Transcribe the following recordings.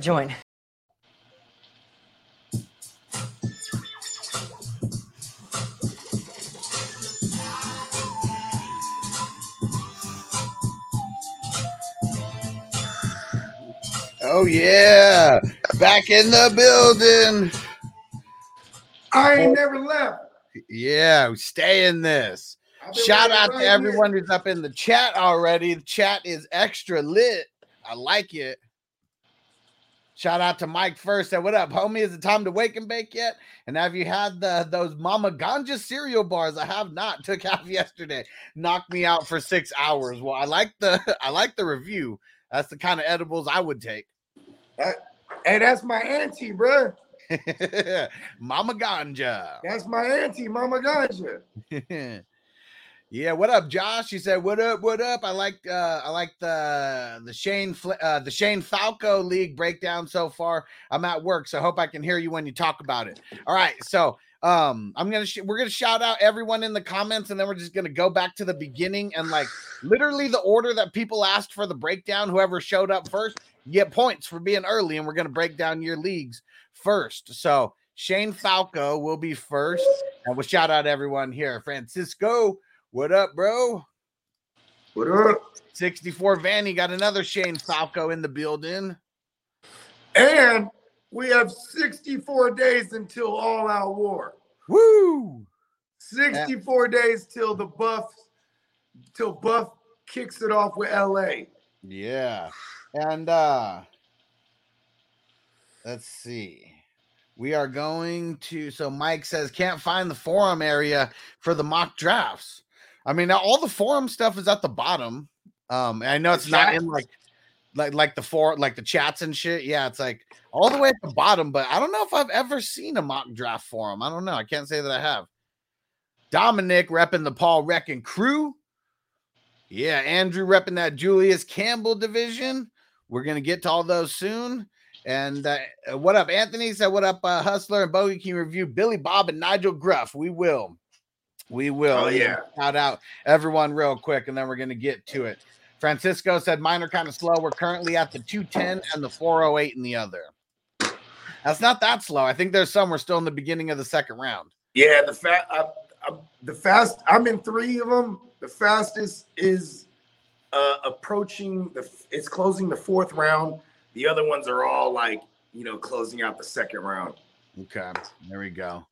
that joint. Oh yeah, back in the building. I ain't oh. never left. Yeah, stay in this. Shout out right to here. everyone who's up in the chat already. The chat is extra lit. I like it. Shout out to Mike first. Said, "What up, homie? Is it time to wake and bake yet?" And have you had the those Mama Ganja cereal bars? I have not. Took half yesterday. Knocked me out for six hours. Well, I like the I like the review. That's the kind of edibles I would take. Uh, hey, that's my auntie, bruh. Mama Ganja. That's my auntie, Mama Ganja. Yeah, what up, Josh? He said, "What up? What up?" I like uh I like the the Shane uh the Shane Falco League breakdown so far. I'm at work, so I hope I can hear you when you talk about it. All right, so um I'm gonna sh- we're gonna shout out everyone in the comments, and then we're just gonna go back to the beginning and like literally the order that people asked for the breakdown. Whoever showed up first, get points for being early, and we're gonna break down your leagues first. So Shane Falco will be first, and we'll shout out everyone here. Francisco, what up, bro? What up? 64 Vanny got another Shane Falco in the building. And we have 64 days until all out war. Woo! 64 days till the buff till Buff kicks it off with LA. Yeah. And uh let's see. We are going to so Mike says can't find the forum area for the mock drafts. I mean, all the forum stuff is at the bottom. Um, I know The it's not in like like like the for like the chats and shit. Yeah, it's like all the way at the bottom, but I don't know if I've ever seen a mock draft forum. I don't know. I can't say that I have. Dominic repping the Paul Reckon crew. Yeah, Andrew repping that Julius Campbell division. We're gonna get to all those soon. And uh, what up, Anthony? Said what up, uh, Hustler and Bogey? Can you review Billy Bob and Nigel Gruff? We will. We will. Oh, yeah. Shout out everyone real quick, and then we're gonna get to it. Francisco said mine are kind of slow. We're currently at the 210 and the 408 in the other. That's not that slow. I think there's some we're still in the beginning of the second round. Yeah, the fat the fast I'm in 3 of them. The fastest is uh approaching the it's closing the fourth round. The other ones are all like, you know, closing out the second round. Okay, there we go.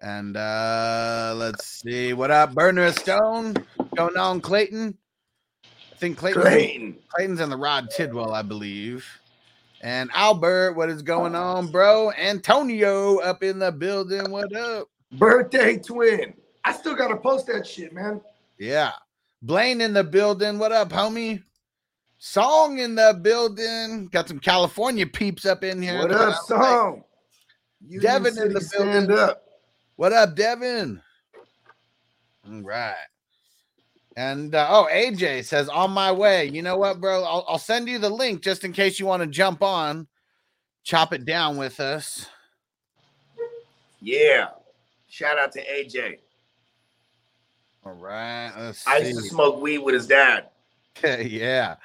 And uh let's see what up, Burner Stone going on, Clayton. I think Clayton, Clayton. Clayton's in the Rod Tidwell, I believe. And Albert, what is going on, bro? Antonio up in the building. What up? Birthday twin. I still gotta post that shit, man. Yeah. Blaine in the building. What up, homie? Song in the building. Got some California peeps up in here. What up, like. song? Devin in the building. up. What up, Devin? All right. And uh, oh, AJ says on my way. You know what, bro? I'll, I'll send you the link just in case you want to jump on, chop it down with us. Yeah. Shout out to AJ. All right. Let's I used to smoke weed with his dad. yeah.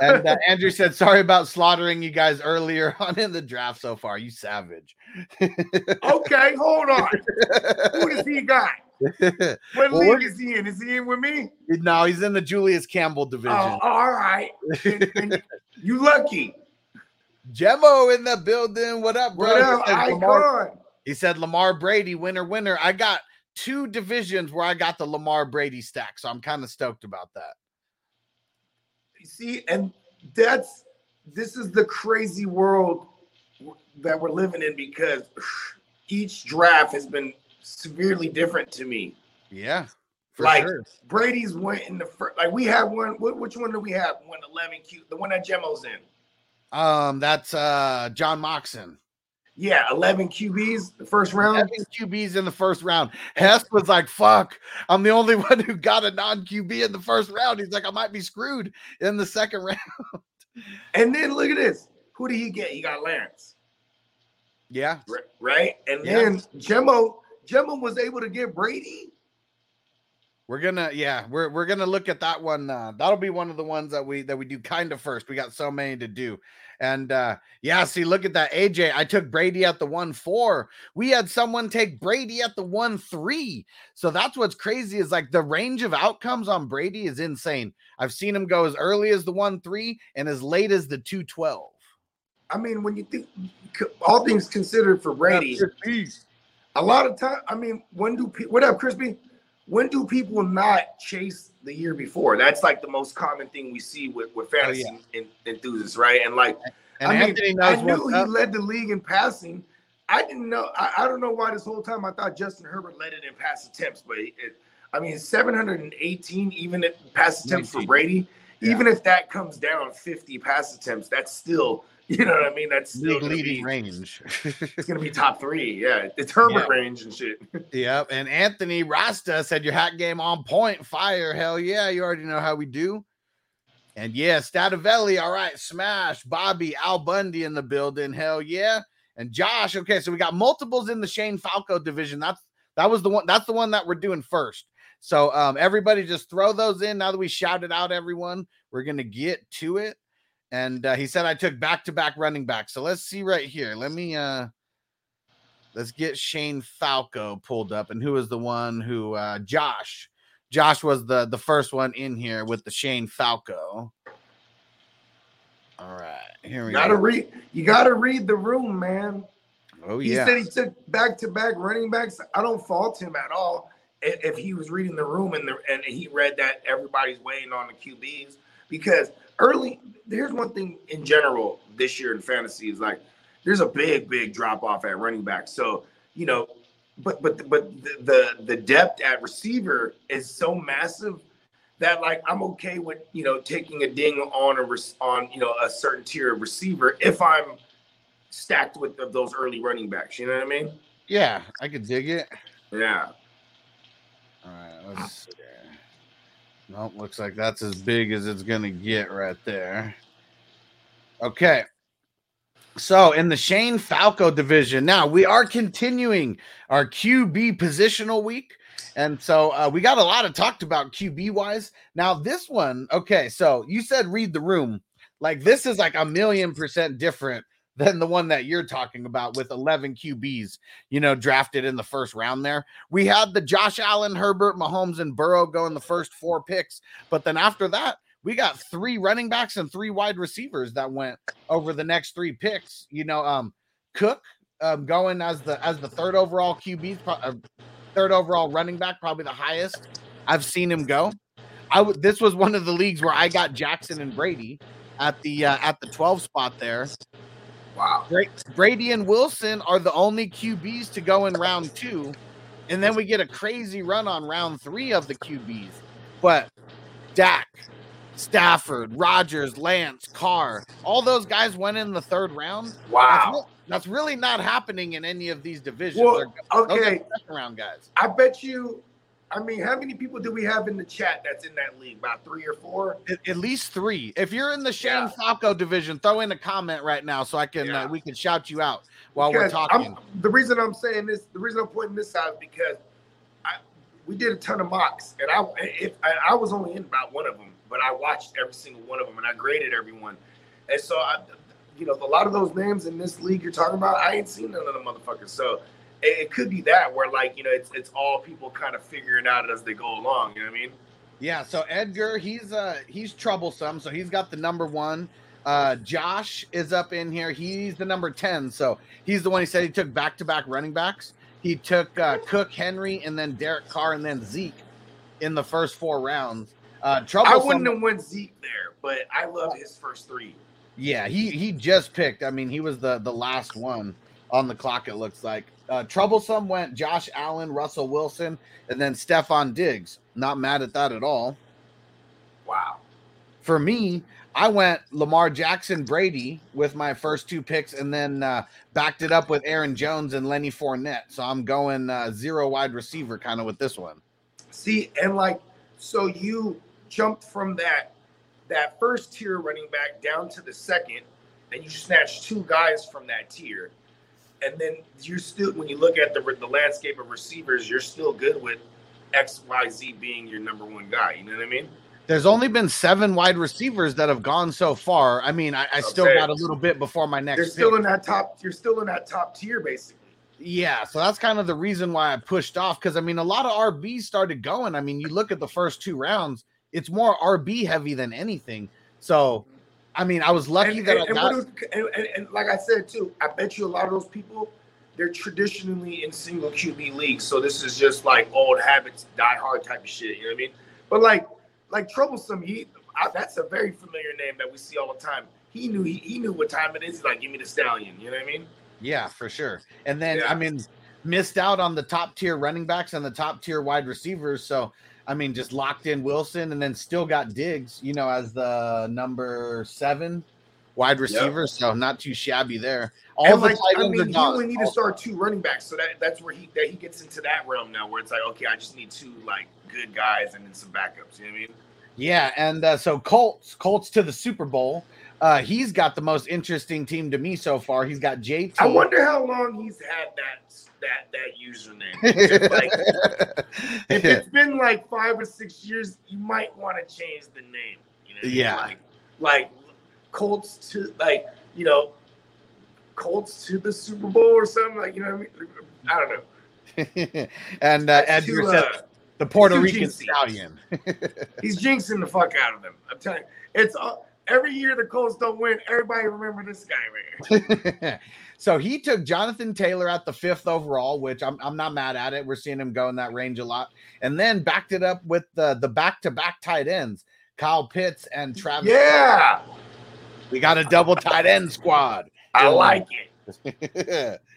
And uh, Andrew said, "Sorry about slaughtering you guys earlier on in the draft so far. You savage." Okay, hold on. Who does he got? What Well, league is he in? Is he in with me? no, he's in the Julius Campbell division. Oh, all right. And- and you lucky. Gemmo in the building. What up, bro? What He said Lamar, he said Lamar Brady, winner, winner. I got two divisions where I got the Lamar Brady stack, so I'm kind of stoked about that. See, and that's this is the crazy world that we're living in because each draft has been severely different to me. Yeah, for like sure. Brady's went in the first. Like we have one. What, which one do we have? One eleven Q. The one that Gemo's in. Um, that's uh John Moxon. Yeah, eleven QBs the first round. Seven QBs in the first round. Hess was like, fuck, I'm the only one who got a non QB in the first round. He's like, I might be screwed in the second round. And then look at this. Who did he get? He got Lance, Yeah. right? And Yeah. then Gemo, Gemo was able to get Brady. We're gonna, yeah, we're we're gonna look at that one. Uh, that'll be one of the ones that we that we do kind of first. We got so many to do, and uh yeah, see, look at that, AJ. I took Brady at the one four. We had someone take Brady at the one three. So that's what's crazy is like the range of outcomes on Brady is insane. I've seen him go as early as the one three and as late as the two twelve. I mean, when you think all things considered for Brady, a lot of time. I mean, when do people? What up, Crispy? When do people not chase the year before? That's like the most common thing we see with with oh, fantasy en- enthusiasts, right? And like, And I Anthony I knew he up. led the league in passing. I didn't know. I, I don't know why this whole time I thought Justin Herbert led it in pass attempts, but it, I mean, 718 even at pass attempts for Brady. Yeah. Even if that comes down 50 pass attempts, that's still, you know what I mean? That's league leading be, range. it's gonna be top three. Yeah, it's Herbert Yeah. range and shit. Yep. And Anthony Rasta said your hat game on point. Fire. Hell yeah. You already know how we do. And yeah, Stativelli. All right. Smash. Bobby, Al Bundy in the building. Hell yeah. And Josh. Okay. So we got multiples in the Shane Falco division. That's that was the one. That's the one that we're doing first. So um everybody just throw those in. Now that we shouted out everyone, we're gonna get to it. And uh, he said I took back-to-back running back. So let's see right here. Let me uh let's get Shane Falco pulled up. And who was the one who uh Josh? Josh was the the first one in here with the Shane Falco. All right, here we You gotta go. read. You gotta read the room, man. Oh He yeah, He said he took back to back running backs. I don't fault him at all if he was reading the room and the and he read that everybody's waiting on the QBs because early. Here's one thing in general this year in fantasy is like there's a big big drop off at running back. So you know, but but but the the, the depth at receiver is so massive that like I'm okay with you know taking a ding on a on you know a certain tier of receiver if I'm stacked with of those early running backs. You know what I mean? yeah, I could dig it. Yeah. All right, let's ah. Nope, looks like that's as big as it's gonna get right there. Okay. So in the Shane Falco division, now we are continuing our QB positional week. And so uh, we got a lot of talked about QB wise. Now, this one, okay, so you said read the room. Like this is like a million percent different than the one that you're talking about with 11 QBs, you know, drafted in the first round there. We had the Josh Allen, Herbert, Mahomes, and Burrow go in the first four picks. But then after that, we got three running backs and three wide receivers that went over the next three picks. You know, um, Cook um, going as the as the third overall QB, uh, third overall running back, probably the highest I've seen him go. I would. This was one of the leagues where I got Jackson and Brady at the uh, at the 12 spot there. Wow. Bra- Brady and Wilson are the only QBs to go in round two. And then we get a crazy run on round three of the QBs. But Dak, Stafford, Rodgers, Lance, Carr, all those guys went in the third round. That's, Wow. re- that's really not happening in any of these divisions. Well, They're- those are okay. second round guys. I bet you. I mean, how many people do we have in the chat that's in that league? About three or four. At, at least three. If you're in the Shane Yeah. Falco division, throw in a comment right now so I can Yeah. uh, we can shout you out while we're talking. I'm, the reason I'm saying this, the reason I'm pointing this out is because I, we did a ton of mocks, and I if I, I was only in about one of them, but I watched every single one of them and I graded everyone. And so I, you know, a lot of those names in this league you're talking about, I ain't seen none of the motherfuckers. So it, could be that where like you know it's it's all people kind of figuring out as they go along. You know what I mean? Yeah, so Edgar, he's uh he's troublesome, so he's got the number one. Uh Josh is up in here. He's the number 10. So he's the one he said he took back-to-back running backs. He took uh Cook, Henry, and then Derek Carr and then Zeke in the first four rounds. Uh I troublesome. wouldn't have went Zeke there, but I love his first three. Yeah, he he just picked. I mean, he was the the last one on the clock. It looks like uh, troublesome went Josh Allen, Russell Wilson, and then Stefon Diggs. Not mad at that at all. Wow. For me, I went Lamar Jackson, Brady with my first two picks, and then uh, backed it up with Aaron Jones and Lenny Fournette. So I'm going uh, zero wide receiver kind of with this one. See, and like, so you jumped from that that first tier running back down to the second, and you snatched two guys from that tier, and then you're still when you look at the the landscape of receivers, you're still good with X Y Z being your number one guy. You know what I mean? There's only been seven wide receivers that have gone so far. I mean, I, I still Okay. got a little bit before my next. You're pick. still in that top. You're still in that top tier, basically. Yeah, so that's kind of the reason why I pushed off because I mean a lot of RBs started going. I mean, you look at the first two rounds, it's more RB heavy than anything. So, I mean, I was lucky and, that and, I and got. what it- and, and- and like I said too, I bet you a lot of those people they're traditionally in single QB leagues, so this is just like old habits, die hard type of shit. You know what I mean? But like, like troublesome, he I, that's a very familiar name that we see all the time. He knew he, he knew what time it is. He's like, give me the stallion. You know what I mean? Yeah, for sure. And then Yeah. I mean, missed out on the top tier running backs and the top tier wide receivers. So I mean, just locked in Wilson and then still got Diggs, you know, as the number seven wide receiver. So not too shabby there. All and the like, tight I mean, he only need to start two running backs, so that that's where he that he gets into that realm now, where it's like, okay, I just need two like good guys and then some backups. You know what I mean? Yeah, and uh, so Colts, Colts to the Super Bowl. Uh, he's got the most interesting team to me so far. He's got JT. I wonder how long he's had that that that username. like, if it's been like five or six years, you might want to change the name. You know, what I mean? Yeah. like like Colts to like you know Colts to the Super Bowl or something like you know what I mean. I don't know. and uh, too, uh, the Puerto Rican stallion. he's jinxing the fuck out of them. I'm telling you, it's uh, every year the Colts don't win. Everybody remember this guy right here. so he took Jonathan Taylor at the fifth overall, which I'm, I'm not mad at it. We're seeing him go in that range a lot, and then backed it up with the the back to back tight ends, Kyle Pitts and Travis. Yeah, we got a double tight end squad. I like it.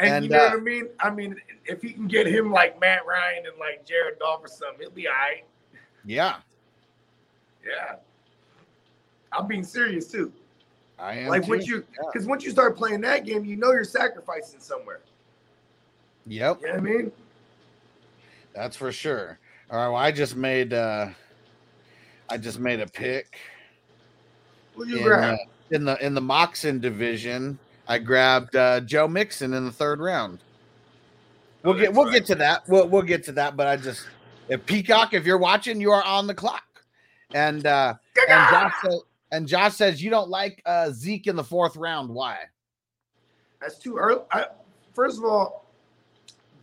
And, And, you know uh, what I mean? I mean, if he can get him like Matt Ryan and like Jared Goff or something, he'll be all right. yeah, Yeah. I'm being serious too. I am. like too. once you Yeah. because once you start playing that game, you know you're sacrificing somewhere. Yep, You know what I mean? that's for sure. All right, well, I just made uh I just made a pick. Who you in, grab? uh, in the in the Moxon division. I grabbed uh, Joe Mixon in the third round. We'll Oh, get we'll right. get to that. We'll we'll get to that. But I just if Peacock, if you're watching, you are on the clock. And uh and Josh and Josh says you don't like uh Zeke in the fourth round. Why? That's too early. I, first of all,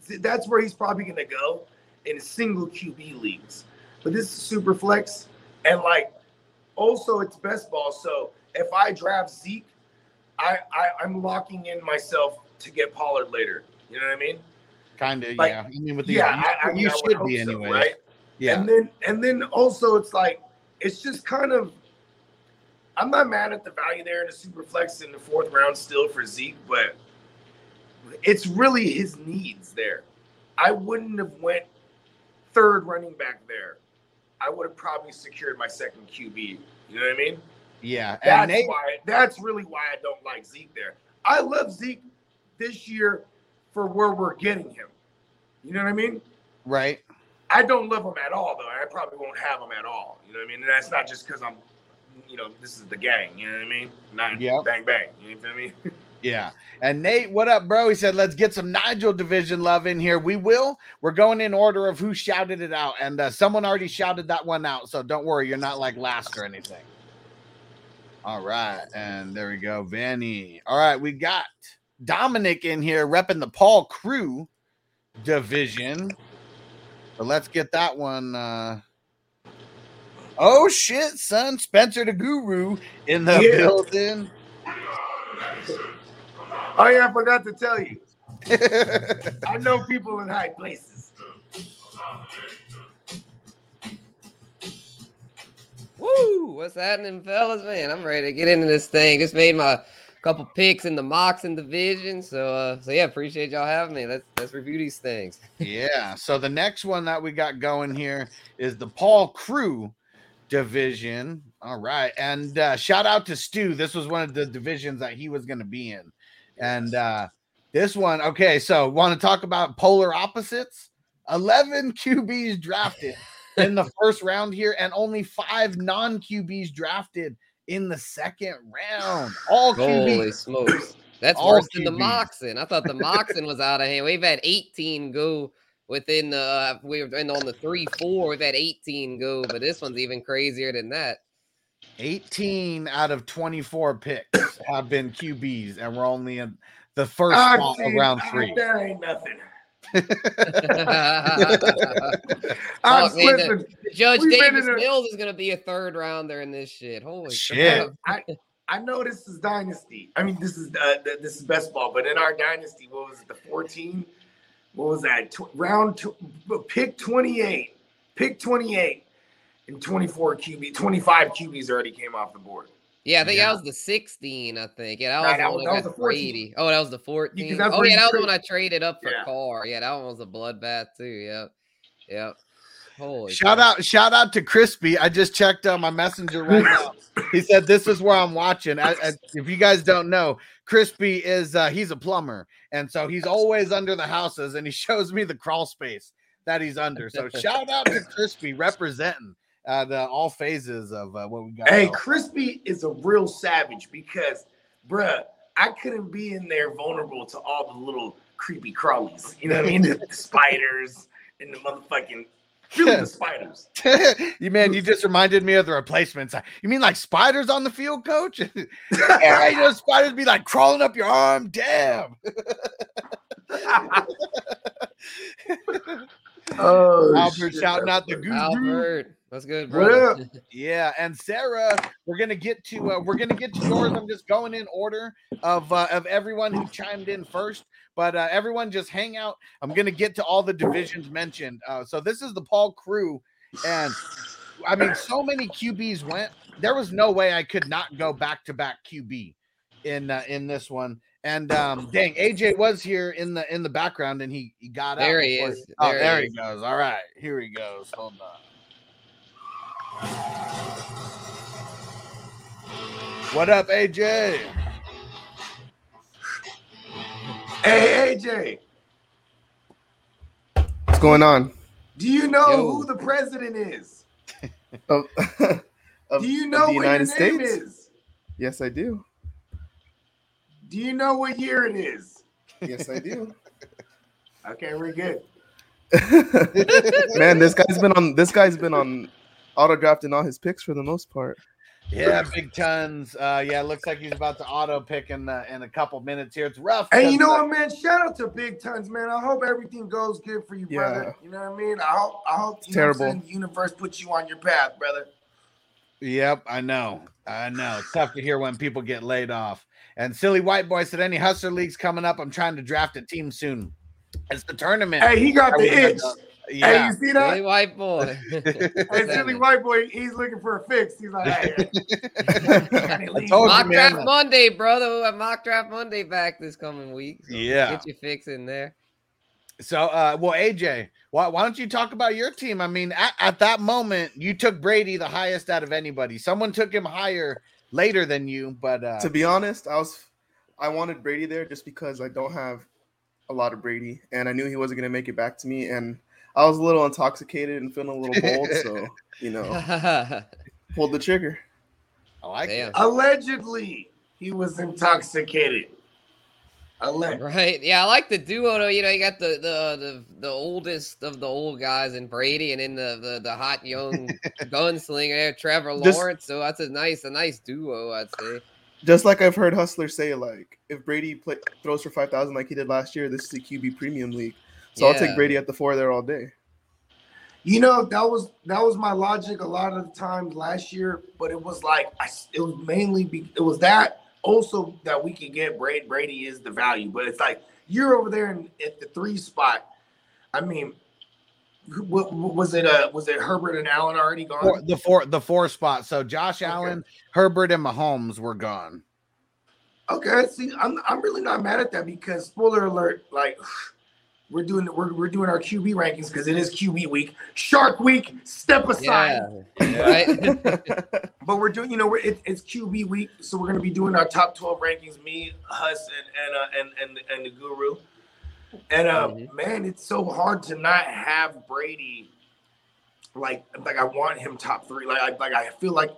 th- that's where he's probably going to go in single QB leagues. But this is super flex, and like also it's best ball. So if I draft Zeke, I, I I'm locking in myself to get Pollard later. You know what I mean? Kind of, Like, yeah. I mean, with these, yeah, you, I, I mean, you should be so, anyway, right? Yeah, And then and then also it's like it's just kind of I'm not mad at the value there in the super flex in the fourth round still for Zeke, but it's really his needs there. I wouldn't have went third running back there. I would have probably secured my second QB. You know what I mean? yeah. And That's why that's really why I don't like Zeke there. I love Zeke this year for where we're getting him. You know what I mean? right? I don't love him at all, though. I probably won't have him at all. You know what I mean? And that's not just because I'm, you know, this is the gang. You know what I mean? Not Yep. bang bang. You feel me? Yeah. And Nate, what up, bro? He said, let's get some Nigel division love in here. We will. We're going in order of who shouted it out. And uh, someone already shouted that one out. So don't worry. You're not like last or anything. All right. And there we go. Vanny. All right. We got Dominic in here repping the Paul Crewe division. So let's get that one. Uh... Oh, shit, son. Spencer the Guru in the Yeah. building. Oh yeah, I forgot to tell you. I know people in high places. Woo! What's happening, fellas? Man, I'm ready to get into this thing. Just made my couple picks in the Moxon division. So uh so yeah, appreciate y'all having me. Let's let's review these things. yeah. So the next one that we got going here is the Paul Crewe division. All right. And uh, shout out to Stu. This was one of the divisions that he was going to be in. And uh, this one, okay. So, want to talk about polar opposites? 11 QBs drafted in the first round here, and only five non QBs drafted in the second round. All QBs. Holy QBs. smokes. That's All worse than the Moxon. I thought the Moxon was out of hand. We've had 18 go within the uh, we were in on the three four. We've had 18 go, but this one's even crazier than that. 18 out of 24 picks have been QBs, and we're only in the first spot of round three. That ain't nothing. Fuck, I'm man, the- Judge We've Davis in a- Mills is gonna be a third rounder in this shit. Holy Shit. I, I know this is dynasty. I mean, this is uh, this is best ball, but in our dynasty, what was it? The 14? What was that? Tw- round two, pick 28, pick 28, and 24 QB, 25 QBs already came off the board. Yeah, I think Yeah. that was the 16, I think. Yeah, that Nah, was that the was- one that I was got the 14. Brady. Oh, that was the 14. that's Oh, yeah, that was the trade- one I traded up for Yeah. Carr. Yeah, that one was a bloodbath too. Yep. Yep. Holy Shout crap. out, shout out to Crispy. I just checked on my messenger right now. He said this is where I'm watching. I, I- if you guys don't know, Crispy is uh, he's a plumber, and so he's always under the houses, and he shows me the crawl space that he's under. So shout out to Crispy representing uh, the all phases of uh, what we got. Hey, going. Crispy is a real savage because, bruh, I couldn't be in there vulnerable to all the little creepy crawlies. You know what I mean? The, the spiders and the motherfucking really the spiders. you man, you just reminded me of the replacements. You mean like spiders on the field, coach? yeah, you know, spiders be like crawling up your arm. Damn. oh, Albert shit, shouting out the funny. guru. Albert. What's good, What brother? up? Yeah, and Sarah, we're gonna get to uh, we're gonna get to yours. I'm just going in order of uh, of everyone who chimed in first, but uh, everyone just hang out. I'm gonna get to all the divisions mentioned. Uh, so this is the Paul Crewe, and I mean, so many QBs went. There was no way I could not go back to back QB in uh, in this one. And um, dang, AJ was here in the in the background, and he he got out. There he before- is. Oh, There he there he is. goes. All right, here he goes. Hold on. What up, AJ? Hey, AJ, What's going on? do you know Yo. who the president is? Of, of- Do you of know the what United your name States? is? Yes, I do. Do you know what year it is? Yes, I do. Okay, we're good. Man, this guy's been on. This guy's been on auto drafting all his picks for the most part. Yeah, big tons. Uh, yeah, looks like he's about to auto pick in uh, in a couple minutes here. It's rough. Hey, you know what, man? Shout out to Big Tons, man. I hope everything goes good for you, brother. You know what I mean? I hope I hope you know what I'm Terrible. the universe puts you on your path, brother. Yep, I know. I know. It's tough to hear when people get laid off. And silly white boy said, "Any hustler leagues coming up? I'm trying to draft a team soon. It's the tournament. Hey, he got the itch. Go- Hey, Yeah, you see Silly that? white boy. Hey, silly white boy, he's looking for a fix. He's like, hey, I told you, man. draft Monday, brother. We'll have mock draft Monday back this coming week. so Yeah. Get your fix in there. So, uh, well, AJ, why, why don't you talk about your team? I mean, at, at that moment, you took Brady the highest out of anybody. Someone took him higher later than you, but uh, to be honest, I was I wanted Brady there just because I don't have a lot of Brady, and I knew he wasn't gonna make it back to me, and I was a little intoxicated and feeling a little bold, so you know, pulled the trigger. I like Damn. it. allegedly he was intoxicated. I let Right. Yeah, I like the duo though. You know, you got the the the, the oldest of the old guys in Brady, and then the the, the hot young gunslinger there, Trevor Just- Lawrence. So that's a nice a nice duo, I'd say. Just like I've heard hustlers say, like if Brady play, throws for five thousand like he did last year, this is a QB premium league. So I'll take Brady at the four there all day. You know that was that was my logic a lot of the times last year, but it was like I, s- it was mainly be, it was that also that we could get Brady. Brady is the value, but it's like you're over there in, at the three spot. I mean, who- what, what was it? Uh, was it Herbert and Allen already gone? Four, the four the four spot. So Josh Allen, Herbert, and Mahomes were gone. Okay, see, I'm I'm really not mad at that because spoiler alert, like we're doing we're, we're doing our QB rankings because it is QB week, Shark Week. Step aside. Yeah. Right. But we're doing, you know, we're, it, it's QB week, so we're gonna be doing our top twelve rankings. Me, Hus, and and uh, and, and and the Guru. And uh, Mhm. man, it's so hard to not have Brady. Like, like I want him top three. Like, I, like I feel like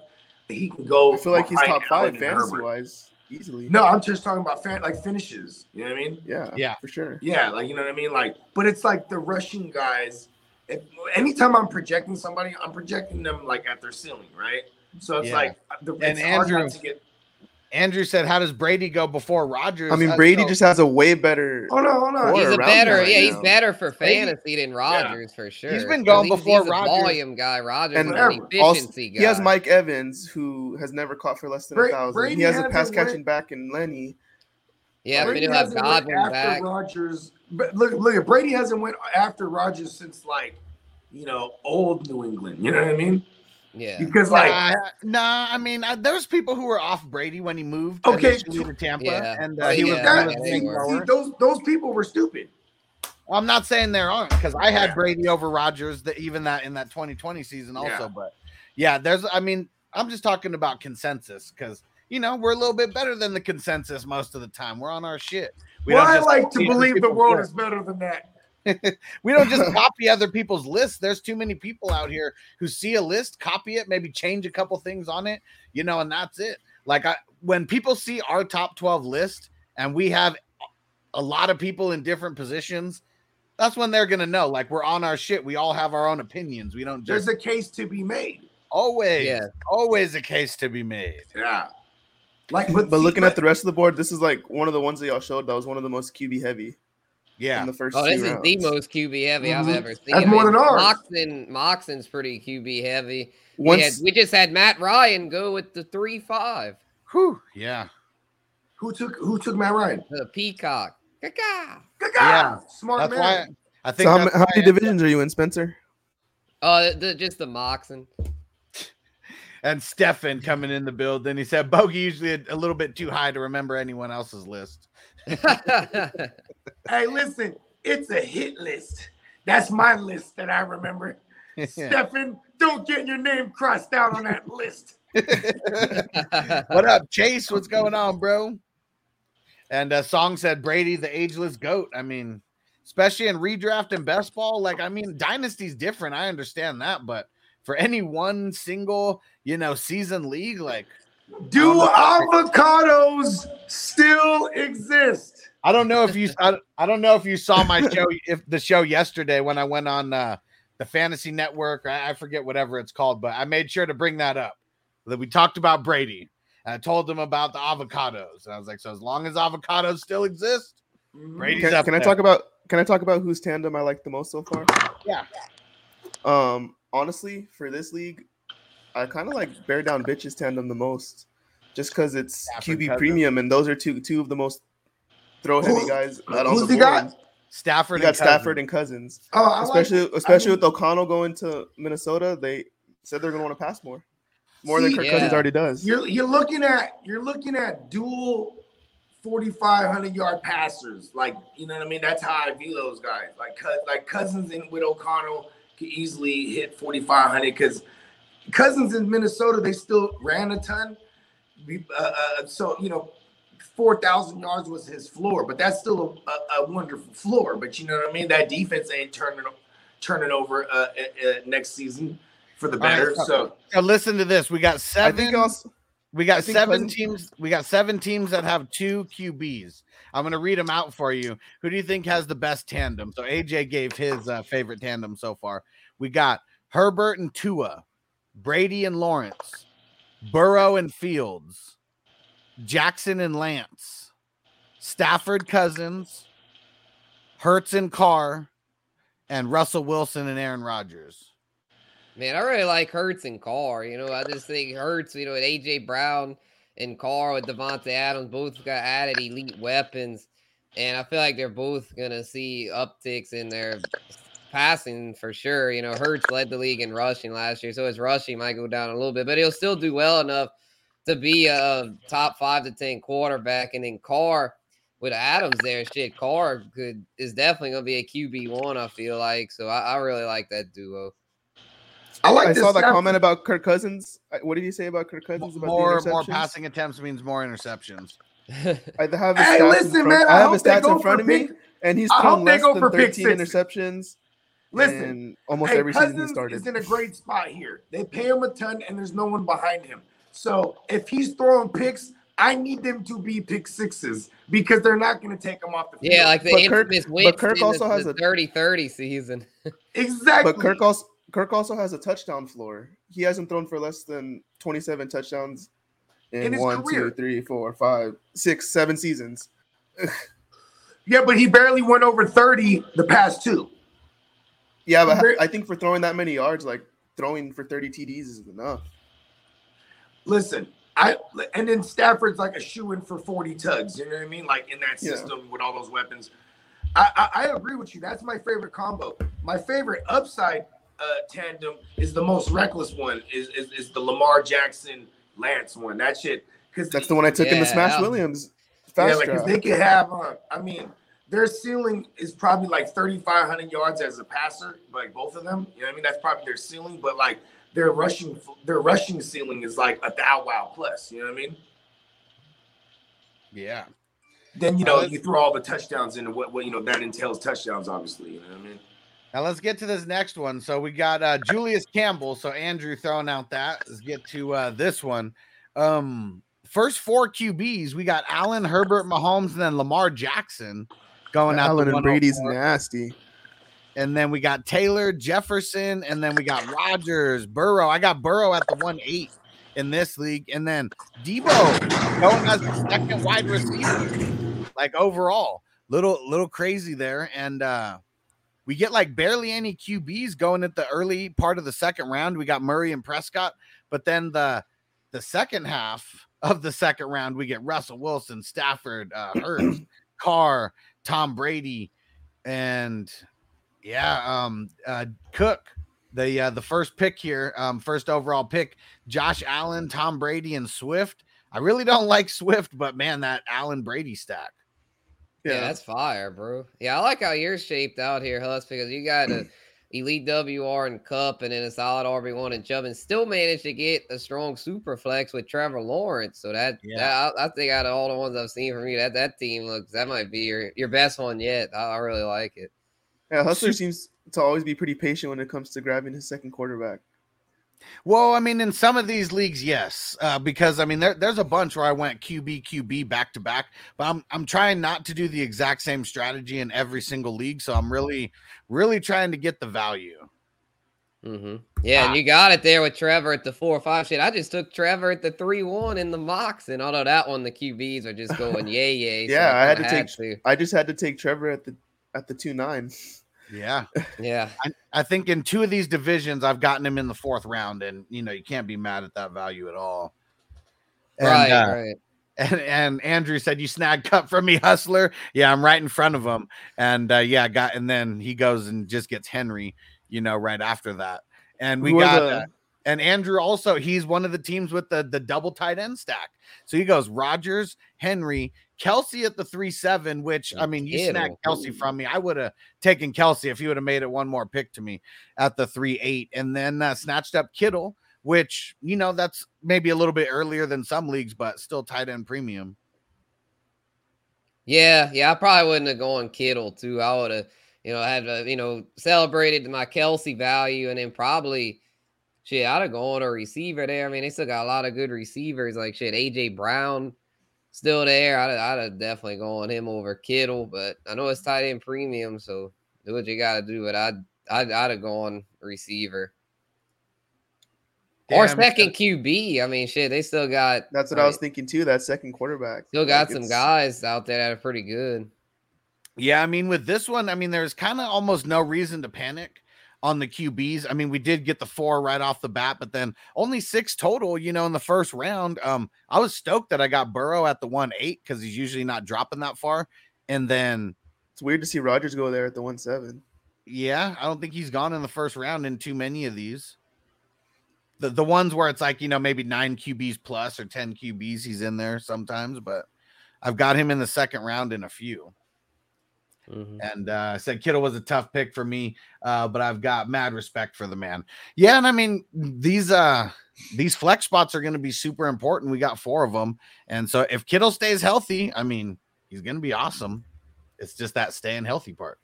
he can go. I feel like he's top five fantasy Herbert. wise, easily. No, I'm just talking about fan, like finishes. You know what I mean? Yeah, Yeah. for sure. Yeah, like you know what I mean. Like, but it's like the rushing guys. If, anytime I'm projecting somebody, I'm projecting them like at their ceiling, right? So it's Yeah. like the, And it's hard not Andrew- to get. Andrew said, "How does Brady go before Rodgers?" I mean, Uh, Brady so- just has a way better. Hold on, hold on. He's a better, yeah, right he's better for Brady- fantasy than Rodgers for sure. been 'cause going he's- before he's a volume guy. Rodgers And is Whatever. an Also, guy. he has Mike Evans, who has never caught for less than Bra- a thousand. Brady He has a pass catching went- back in Lenny. Yeah, but Brady he'll have hasn't went Godwin after back. Rodgers. But look, look at Brady hasn't went after Rodgers since like, you know, old New England. You know what I mean? Yeah. Because like, Nah, nah, I mean, uh, there's people who were off Brady when he moved Okay. initially to Tampa, Yeah. and Oh, uh, he was, yeah, he that, was yeah, a see, big they were. see, thrower. those those people were stupid. I'm not saying there aren't because I had Brady over Rodgers, that even that in that 2020 season also, Yeah. but yeah, there's I mean, I'm just talking about consensus because you know we're a little bit better than the consensus most of the time. We're on our shit. We well, don't I like to believe the world lists. is better than that. we don't just copy other people's lists. There's too many people out here who see a list, copy it, maybe change a couple things on it, you know, and that's it. Like I when people see our top 12 list and we have a lot of people in different positions, that's when they're gonna know. Like we're on our shit. We all have our own opinions. We don't just There's a case to be made. always, Yeah. always a case to be made. Yeah. Like, But, see, looking at the rest of the board, this is like one of the ones that y'all showed that was one of the most QB heavy Yeah. in the first Oh, two this is the most QB heavy I've Mhm. ever seen. That's more than ours. Moxon, Moxon's pretty QB heavy. We, had, Once we just had Matt Ryan go with the three five, Whew. Yeah. who took who took Matt Ryan? the Peacock. Caca. Yeah. smart That's man. why I think so how, how many divisions are you in, Spencer? Oh, the, just the Moxon. and Stefan coming in the build. building. He said Bogey usually a, a little bit too high to remember anyone else's list. Hey, listen, it's a hit list. That's my list that I remember. Stefan, don't get your name crossed out on that list. what up, Chase? What's going on, bro? And uh, Song said Brady, the ageless goat. I mean, especially in redraft and best ball. Like, I mean, dynasty's different. I understand that, but for any one single, you know, season league, like, Do avocados still exist? I don't know if you, I, I don't know if you saw my show, if the show yesterday when I went on uh, the Fantasy Network, I, I forget whatever it's called, but I made sure to bring that up. That we talked about Brady. And I told them about the avocados, and I was like, so as long as avocados still exist, Brady's Can, up can I talk about can I talk about whose tandem I like the most so far? Yeah. Um, honestly, for this league, I kind of like bear down bitches tandem the most, just because it's Stafford QB Cousins. premium, and those are two two of the most throw heavy Who- guys. Out on who's the he got? Stafford, You got and Stafford Cousins. and Cousins, Oh, especially like, especially I with O'Connell going to Minnesota. They said they're going to want to pass more, more than See, Kirk yeah. Cousins already does. You're you're looking at you're looking at dual 4,500 yard passers. Like you know what I mean. That's how I view those guys. Like like Cousins and with O'Connell could easily hit 4,500 because Cousins in Minnesota they still ran a ton. We- Uh, uh, so you know. 4,000 yards was his floor, but that's still a, a, a wonderful floor. But you know what I mean? That defense ain't turning turning over uh, uh, uh, next season for the better. so- So So listen to this. We got I seven. think also We got seven Cousins- teams. We got seven teams that have two QBs. I'm going to read them out for you. Who do you think has the best tandem? So AJ gave his uh, favorite tandem so far. We got Herbert and Tua, Brady and Lawrence, Burrow and Fields, Jackson and Lance, Stafford Cousins, Hurts and Carr, and Russell Wilson and Aaron Rodgers. Man, I really like Hurts and Carr. You know, I just think Hurts, you know, with AJ Brown and Carr with Davante Adams, both got added elite weapons. And I feel like they're both gonna see upticks in their passing for sure. You know, Hurts led the league in rushing last year, so his rushing might go down a little bit, but he'll still do well enough to be a top five to ten quarterback. And then Carr with Adams there, shit, Carr could is definitely gonna be a QB one. I feel like so. I, I really like that duo. I like I saw that Stafford- comment about Kirk Cousins. Uh, what did you say about Kirk Cousins? About More the more passing attempts means more interceptions. I have his Hey, stats in listen, front- man, I I have hope his stats in front for of me, and he's I thrown less than 13 sixes. interceptions. Listen, in almost hey, every season he Cousins started. is in a great spot here. They pay him a ton, and there's no one behind him. So if he's throwing picks, I need them to be pick sixes because they're not going to take him off the field. Yeah, like the But Kirk- but Kirk also the, has the a- 30-30 season. exactly. But Kirk also Kirk also has a touchdown floor. He hasn't thrown for less than 27 touchdowns In in one, career. two, three, four, five, six, seven seasons. yeah, but he barely went over thirty the past two. Yeah, but I think for throwing that many yards, like throwing for 30 TDs is enough. Listen, I and then Stafford's like a shoe in for 40 tugs. You know what I mean? Like in that Yeah. system with all those weapons. I, I, I agree with you. That's my favorite combo. My favorite upside uh, tandem is the most reckless one. Is is, is the Lamar Jackson Lance one? That shit because That's the one I took in the Smash yeah. Williams yeah, fast like 'cause draft. they could have. Uh, I mean, their ceiling is probably like 3,500 yards as a passer, like both of them. You know what I mean? That's probably their ceiling, but like their rushing, their rushing ceiling is like a thou wow plus. You know what I mean? Yeah. Then you know you throw all the touchdowns in, what what you know that entails touchdowns, obviously. You know what I mean? Now let's get to this next one. So we got uh Julius Campbell. So Andrew throwing out that. Let's get to uh this one. Um first four QBs, we got Allen, Herbert, Mahomes, and then Lamar Jackson going out. Allen and Brady's nasty. And then we got Taylor, Jefferson, and then we got Rodgers, Burrow. I got Burrow at the one eight in this league, and then Deebo going as the second wide receiver. Like overall, little little crazy there, and uh we get like barely any QBs going at the early part of the second round. We got Murray and Prescott, but then the the second half of the second round, we get Russell Wilson, Stafford, uh, Hurts, Carr, Tom Brady, and yeah, um, uh, Cook, the uh, the first pick here, um, first overall pick, Josh Allen, Tom Brady, and Swift. I really don't like Swift, but man, that Allen Brady stack. Yeah, that's fire, bro. Yeah, I like how you're shaped out here, Huss, because you got a elite WR and Kupp and then a solid RB1 and Chubb and still managed to get a strong super flex with Trevor Lawrence. So that, Yeah. that I, I think out of all the ones I've seen from you, that that team looks that might be your, your best one yet. I, I really like it. Yeah, Hustler seems to always be pretty patient when it comes to grabbing his second quarterback. Well, I mean, in some of these leagues, yes, uh, because I mean, there, there's a bunch where I went QB QB back to back, but I'm I'm trying not to do the exact same strategy in every single league. So I'm really really trying to get the value. Mm-hmm. Yeah, and you got it there with Trevor at the four or five shit. I just took Trevor at the three one in the mocks, and although that one the QBs are just going yay yay. so yeah, I had to kinda take. I just had to take Trevor at the at the two nine. Yeah, Yeah, I, I think in two of these divisions, I've gotten him in the fourth round, and you know you can't be mad at that value at all. And, right, uh, right. And, and Andrew said, "You snagged Kupp from me, hustler." Yeah, I'm right in front of him, and uh, yeah, got. And then he goes and just gets Henry, you know, right after that. And we Who got. the- uh, and Andrew also, he's one of the teams with the the double tight end stack. So he goes Rodgers, Henry, Kelce at the three seven. Which I mean, you snagged Kelce from me. I would have taken Kelce if he would have made it one more pick to me at the three eight, and then uh, snatched up Kittle, which you know that's maybe a little bit earlier than some leagues, but still tight end premium. Yeah, yeah, I probably wouldn't have gone Kittle too. I would have, you know, had uh, you know celebrated my Kelce value and then probably shit, I'd have gone a receiver there. I mean, they still got a lot of good receivers. Like shit, AJ Brown still there. I'd, I'd have definitely gone him over Kittle, but I know it's tight end premium, so do what you got to do. But I'd, I'd I'd have gone receiver or second QB. I mean, shit, they still got That's what I was thinking too. That second quarterback. Still got Like, some guys out there that are pretty good. Yeah, I mean, with this one, I mean, there's kind of almost no reason to panic on the QBs. I mean, we did get the four right off the bat, but then only six total, you know, in the first round. Um, I was stoked that I got Burrow at the one eight because he's usually not dropping that far. And then, It's weird to see Rodgers go there at the one seven. yeah, I don't think he's gone in the first round in too many of these. The the ones where it's like, you know, maybe nine QBs plus or 10 QBs, he's in there sometimes, but I've got him in the second round in a few. Mhm. and uh, said Kittle was a tough pick for me, uh, but I've got mad respect for the man. Yeah, and I mean these uh these flex spots are going to be super important. We got four of them, and so if Kittle stays healthy, I mean he's going to be awesome. It's just that staying healthy part.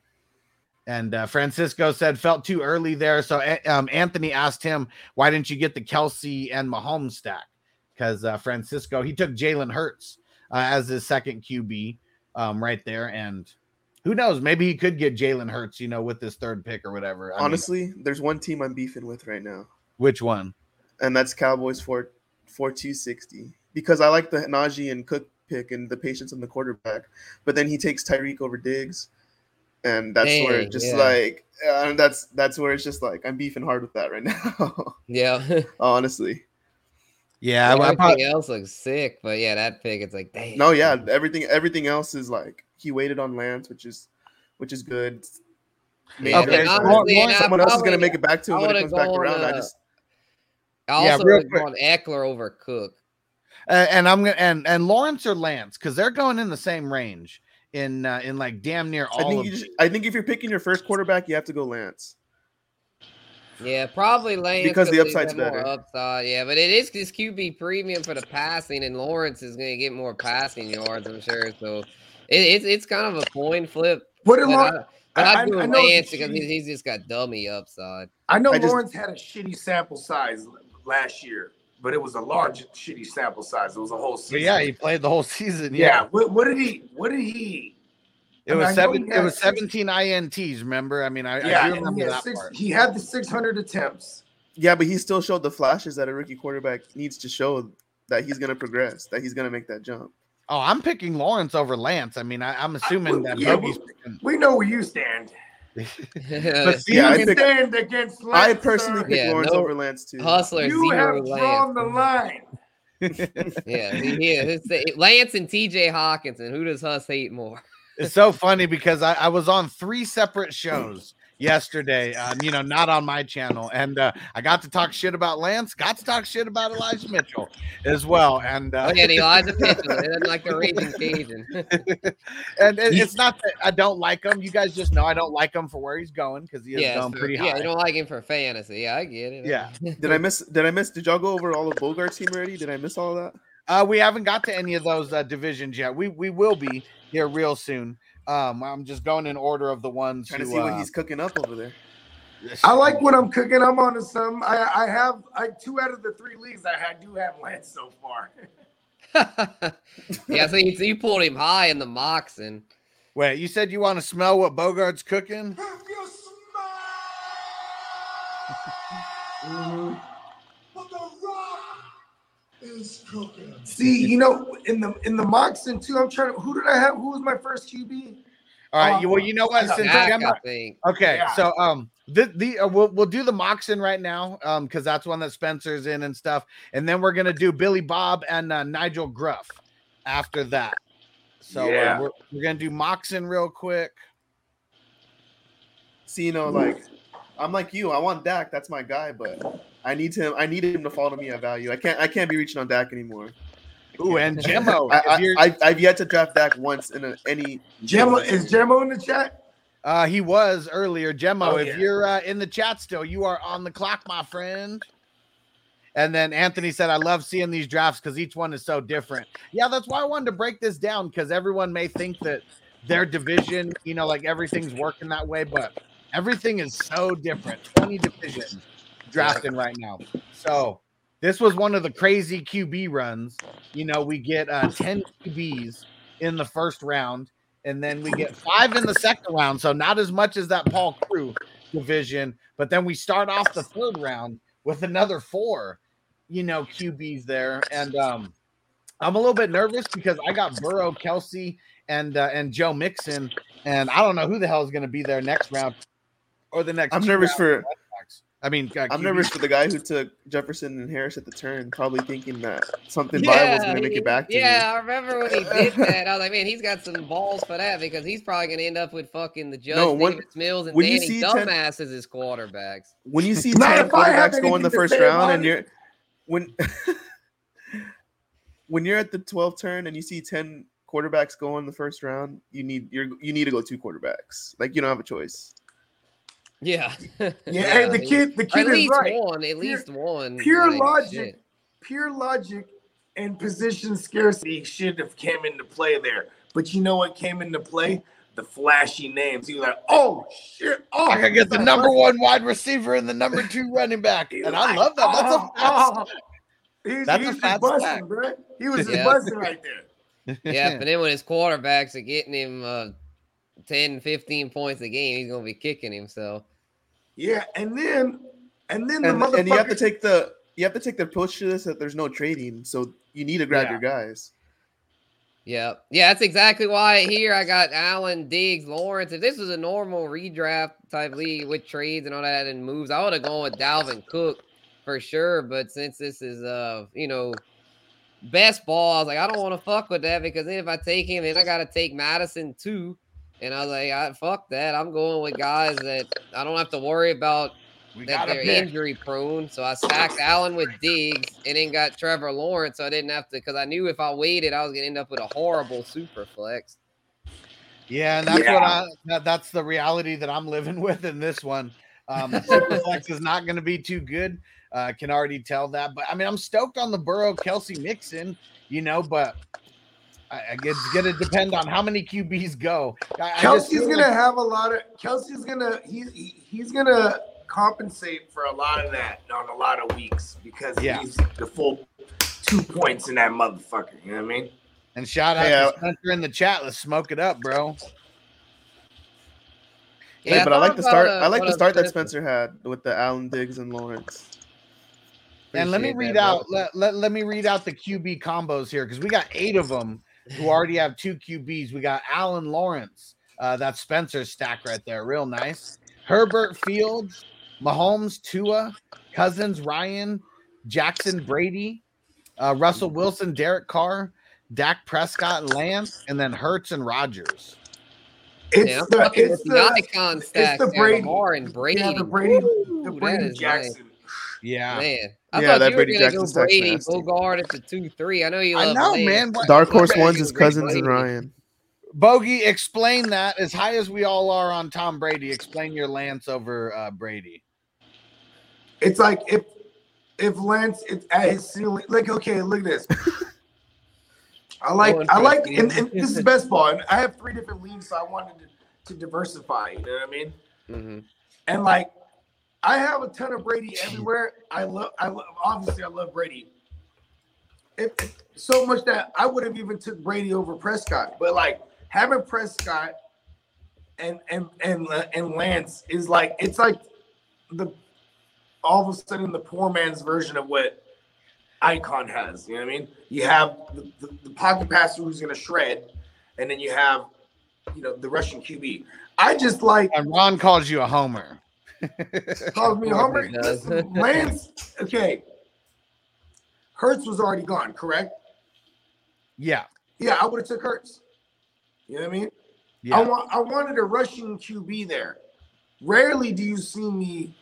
And uh, Francisco said felt too early there, so um, Anthony asked him why didn't you get the Kelce and Mahomes stack? Because uh, Francisco he took Jalen Hurts uh, as his second QB um, right there, and who knows? Maybe he could get Jalen Hurts, you know, with this third pick or whatever. I mean, Honestly, there's one team I'm beefing with right now, which one? and that's Cowboys for for two sixty because I like the Najee and Cook pick and the patience on the quarterback, but then he takes Tyreek over Diggs, and that's where Dang, it just yeah. like uh, that's that's where it's just like I'm beefing hard with that right now. Yeah. Honestly, Yeah, I, I Everything probably, else looks sick, but yeah, that pick, it's like, dang. no, yeah, everything everything else is like he waited on Lance, which is which is good. Maybe Okay, honestly, Lawrence- and I someone else is gonna make it back to him when it comes back gone, around. I uh, just I Yeah, also real would have gone Ekeler over Cook. uh, and I'm gonna and and Lawrence or Lance because they're going in the same range in uh, in like damn near I all think of you just, I think if you're picking your first quarterback, you have to go Lance. Yeah, probably Lance Because the he's upside's got more better. Upside, yeah, but it is this QB premium for the passing, and Lawrence is going to get more passing yards, I'm sure. So it, it's it's kind of a coin flip. What did But Lawrence? I, I- I, I- do I know Lance because shitty- he's, he's just got dummy upside. I know I just- Lawrence had a shitty sample size last year, but it was a large shitty sample size. It was a whole But season. yeah, he played the whole season. yeah. Yeah, What, what did he? What did he? it was seven. It was six- 17 ints. Remember? I mean, I, Yeah, I do and he remember that six, part. he had the 600 attempts. Yeah, but he still showed the flashes that a rookie quarterback needs to show that he's gonna progress, that he's gonna make that jump. Oh, I'm picking Lawrence over Lance. I mean, I, I'm assuming that yeah, Bogey's we- picking. We know where you stand. But Hustler see, Yeah, I you pick- stand against Lance. I personally sir. pick Yeah, Lawrence no- over Lance too. Hustler, You zero have drawn Lance. the line. Yeah, yeah. Lance and TJ Hockenson. Who does Huss hate more? It's so funny because I, I was on three separate shows yesterday, um, you know, not on my channel, and uh, I got to talk shit about Lance, got to talk shit about Elijah Mitchell as well, and uh, Oh, yeah, and Elijah Mitchell. They doesn't like the Raging Cajun. and it- it's not that I don't like him. You guys just know I don't like him for where he's going because he is yeah, going so- pretty yeah, high. you don't like him for fantasy. Yeah, I get it. Yeah. Did I miss? Did I miss? Did y'all go over all of Bogart's team already? Did I miss all of that? Uh, we haven't got to any of those uh, divisions yet. We we will be here real soon. Um, I'm just going in order of the ones Trying to who, see what uh, he's cooking up over there. I like what I'm cooking. I'm on to some. I, I have I two out of the three leagues I had do have Lance so far. yeah, so you, so you pulled him high in the mocks, and Wait, you said you want to smell what Bogart's cooking? See, you know, in the in the mocks and two, I'm trying to. Who did I have? Who was my first QB? All right. Uh, you, well, you know what? I Since Dak, Gemma, I think. okay, Yeah. so um, the the uh, we'll we'll do the Moxon right now, um, because that's one that Spencer's in and stuff, and then we're gonna do Billy Bob and uh, Nigel Gruff after that. So Yeah. uh, we're, we're gonna do Moxon real quick. See, you know, like I'm like you. I want Dak. That's my guy, but I need him. I need him to follow me at value. I can't. I can't be reaching on Dak anymore. Ooh, and Gemmo, I, if I, you're- I, I've yet to draft Dak once in a, any. Gemma is Gemma in the chat? Uh, he was earlier. Gemmo, Oh, if yeah. you're uh, in the chat still, you are on the clock, my friend. And then Anthony said, I love seeing these drafts because each one is so different. Yeah, that's why I wanted to break this down because everyone may think that their division, you know, like everything's working that way, but everything is so different. 20 divisions, drafting right now. So this was one of the crazy QB runs. You know, we get uh, 10 QBs in the first round, and then we get five in the second round. So not as much as that Paul Crewe division, but then we start off the third round with another four, you know, QBs there. And um I'm a little bit nervous because I got Burrow, Kelce, and uh, and Joe Mixon, and I don't know who the hell is going to be there next round or the next. I'm nervous rounds for- of quarterbacks. I mean, uh, I'm nervous for the guy who took Jefferson and Harris at the turn, probably thinking that something viable is going to make it back to yeah, me. I remember when he did that. I was like, man, he's got some balls for that because he's probably going to end up with fucking the Judge No, when- Davis Mills and when you Danny see 10 Dumbass as his quarterbacks. When you see Not ten if quarterbacks go in the first round, about and you're when when you're at the 12th turn and you see 10 quarterbacks go in the first round, you need you're you need to go two quarterbacks. Like you don't have a choice. Yeah. Yeah, hey, the kid, the Or kid at is least right. one. At Pure- least one. Pure like, logic, shit. pure logic, and position scarcity should have came into play there. But you know what came into play? The flashy names. He was like, "Oh shit! Oh, I can get the number one wide receiver and the number two running back, and was I love that. That's a oh, fast oh. He's, That's a he's just fat busting, stack. bro. He was just Yeah. busting right there. Yeah, but then when his quarterbacks are getting him uh, 10, 15 points a game, he's going to be kicking him. So, Yeah, and then and then the And, motherfucker. and you have to take the you have to take the approach to this that there's no trading, so you need to grab Yeah. your guys. yeah. Yeah, that's exactly why here I got Allen, Diggs, Lawrence. If this was a normal redraft type league with trades and all that and moves, I would have gone with Dalvin Cook for sure. But since this is, uh, you know, best ball, I was like, I don't want to fuck with that because then if I take him, then I got to take Mattison too. And I was like, I, fuck that. I'm going with guys that I don't have to worry about We that they're pick. injury prone. So I stacked Allen with Diggs and then got Trevor Lawrence. So I didn't have to because I knew if I waited, I was gonna end up with a horrible super flex. Yeah, and that's Yeah. what I that, that's the reality that I'm living with in this one. Um Superflex is not going to be too good. Uh, I can already tell that. But I mean, I'm stoked on the Burrow Kelce Mixon, you know, but I, I it's going to depend on how many QBs go. I, I Kelce's feel gonna like- have a lot of. Kelce's gonna he, he he's gonna compensate for a lot of that on a lot of weeks because Yeah. he's the full two points in that motherfucker. You know what I mean? and shout out Hey, to Spencer in the chat. Let's smoke it up, bro. Yeah, but I like the start. I like the start that Spencer had with the Allen Diggs and Lawrence. And let me read that, out let, let, let me read out the QB combos here because we got eight of them who already have two QBs. We got Allen Lawrence. Uh, that's Spencer's stack right there. Real nice. Herbert Fields, Mahomes, Tua, Cousins, Ryan, Jackson, Brady, uh, Russell Wilson, Derek Carr, Dak Prescott, Lance, and then Hurts and Rodgers. It's Yeah, I'm the fucking it's the, the icon stack. the there, Brady. Lamar and Brady. yeah, the Brady Woo, the Brady is nice. Jackson. Yeah. Man, I Yeah, thought that you were Brady gonna Jackson go stack's Brady nasty. Bogart at the two three. I know you I love. know, Lance. man. What- Dark horse ones is great Cousins and Ryan. Bogey, explain that. As high as we all are on Tom Brady, explain your Lance over uh, Brady. It's like if if Lance it's at his ceiling. Like okay, look at this. I like I like and, and this is best ball. And I have three different leagues, so I wanted to, to diversify. You know what I mean? Mhm. And like, I have a ton of Brady everywhere. I love, I love, obviously, I love Brady. If so much that I would have even took Brady over Prescott, but like having Prescott and and and uh, and Lance is like it's like the all of a sudden the poor man's version of what Icon has. You know what I mean? You have the, the, the pocket passer who's going to shred, and then you have you know the Russian QB. I just like And Ron calls you a homer. Call me Of course Homer. he does. Listen, Lance, okay. Hurts was already gone, correct? Yeah. Yeah, I would have took Hurts. You know what I mean? Yeah. I want I wanted a Russian QB there. Rarely do you see me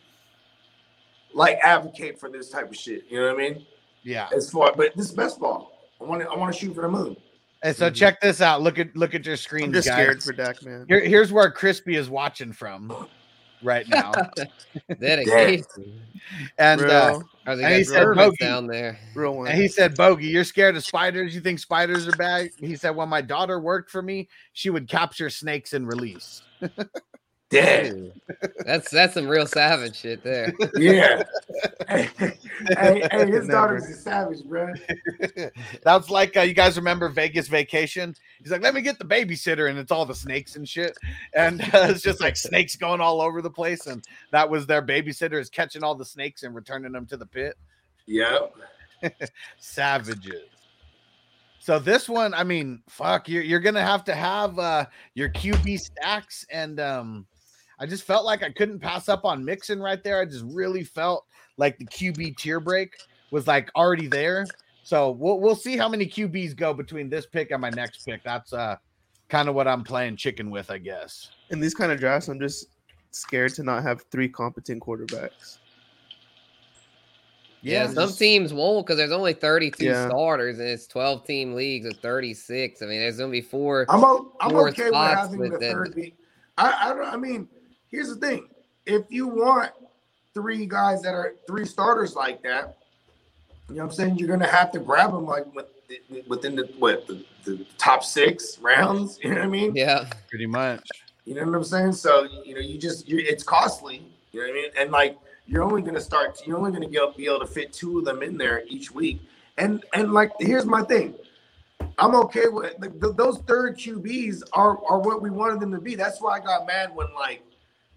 like advocate for this type of shit. You know what I mean? yeah. As far but this is best ball. I want to I want to shoot for the moon. And so mm-hmm. check this out. Look at look at your screen, I'm just guys. scared for Dak, man. Here, here's where Crispy is watching from right now. Dedication. And uh, Real, How's he And he said bogey. down there? real one. and he said, Bogey, you're scared of spiders. You think spiders are bad? He said, When my daughter worked for me, she would capture snakes and release. Dead. That's that's some real savage shit there. Yeah. hey, hey, hey, his daughter's a savage, bro. That's like uh, you guys remember Vegas Vacation. He's like, let me get the babysitter, and it's all the snakes and shit, and uh, it's just like snakes going all over the place. And that was their babysitter is catching all the snakes and returning them to the pit. Yep. Savages. So this one, I mean, fuck, you're you're gonna have to have uh your QB stacks, and um, I just felt like I couldn't pass up on Mixon right there. I just really felt like the QB tier break was like already there. So we'll we'll see how many QBs go between this pick and my next pick. That's uh kind of what I'm playing chicken with, I guess. In these kind of drafts, I'm just scared to not have three competent quarterbacks. Yeah, Yeah, some just- teams won't because there's only 32 Yeah. starters and it's 12 team leagues of 36. I mean, there's gonna be four. I'm o- I'm Four okay with having the with them. third. I I, I mean, here's the thing: if you want three guys that are three starters like that, you know what I'm saying? You're gonna have to grab them like within the what the, the top six rounds. You know what I mean? Yeah, Pretty much. You know what I'm saying? So you know, you just you it's costly. You know what I mean? And like you're only gonna start. You're only gonna get, be able to fit two of them in there each week. And and like here's my thing. I'm okay with like, th- those third QBs are are what we wanted them to be. That's why I got mad when like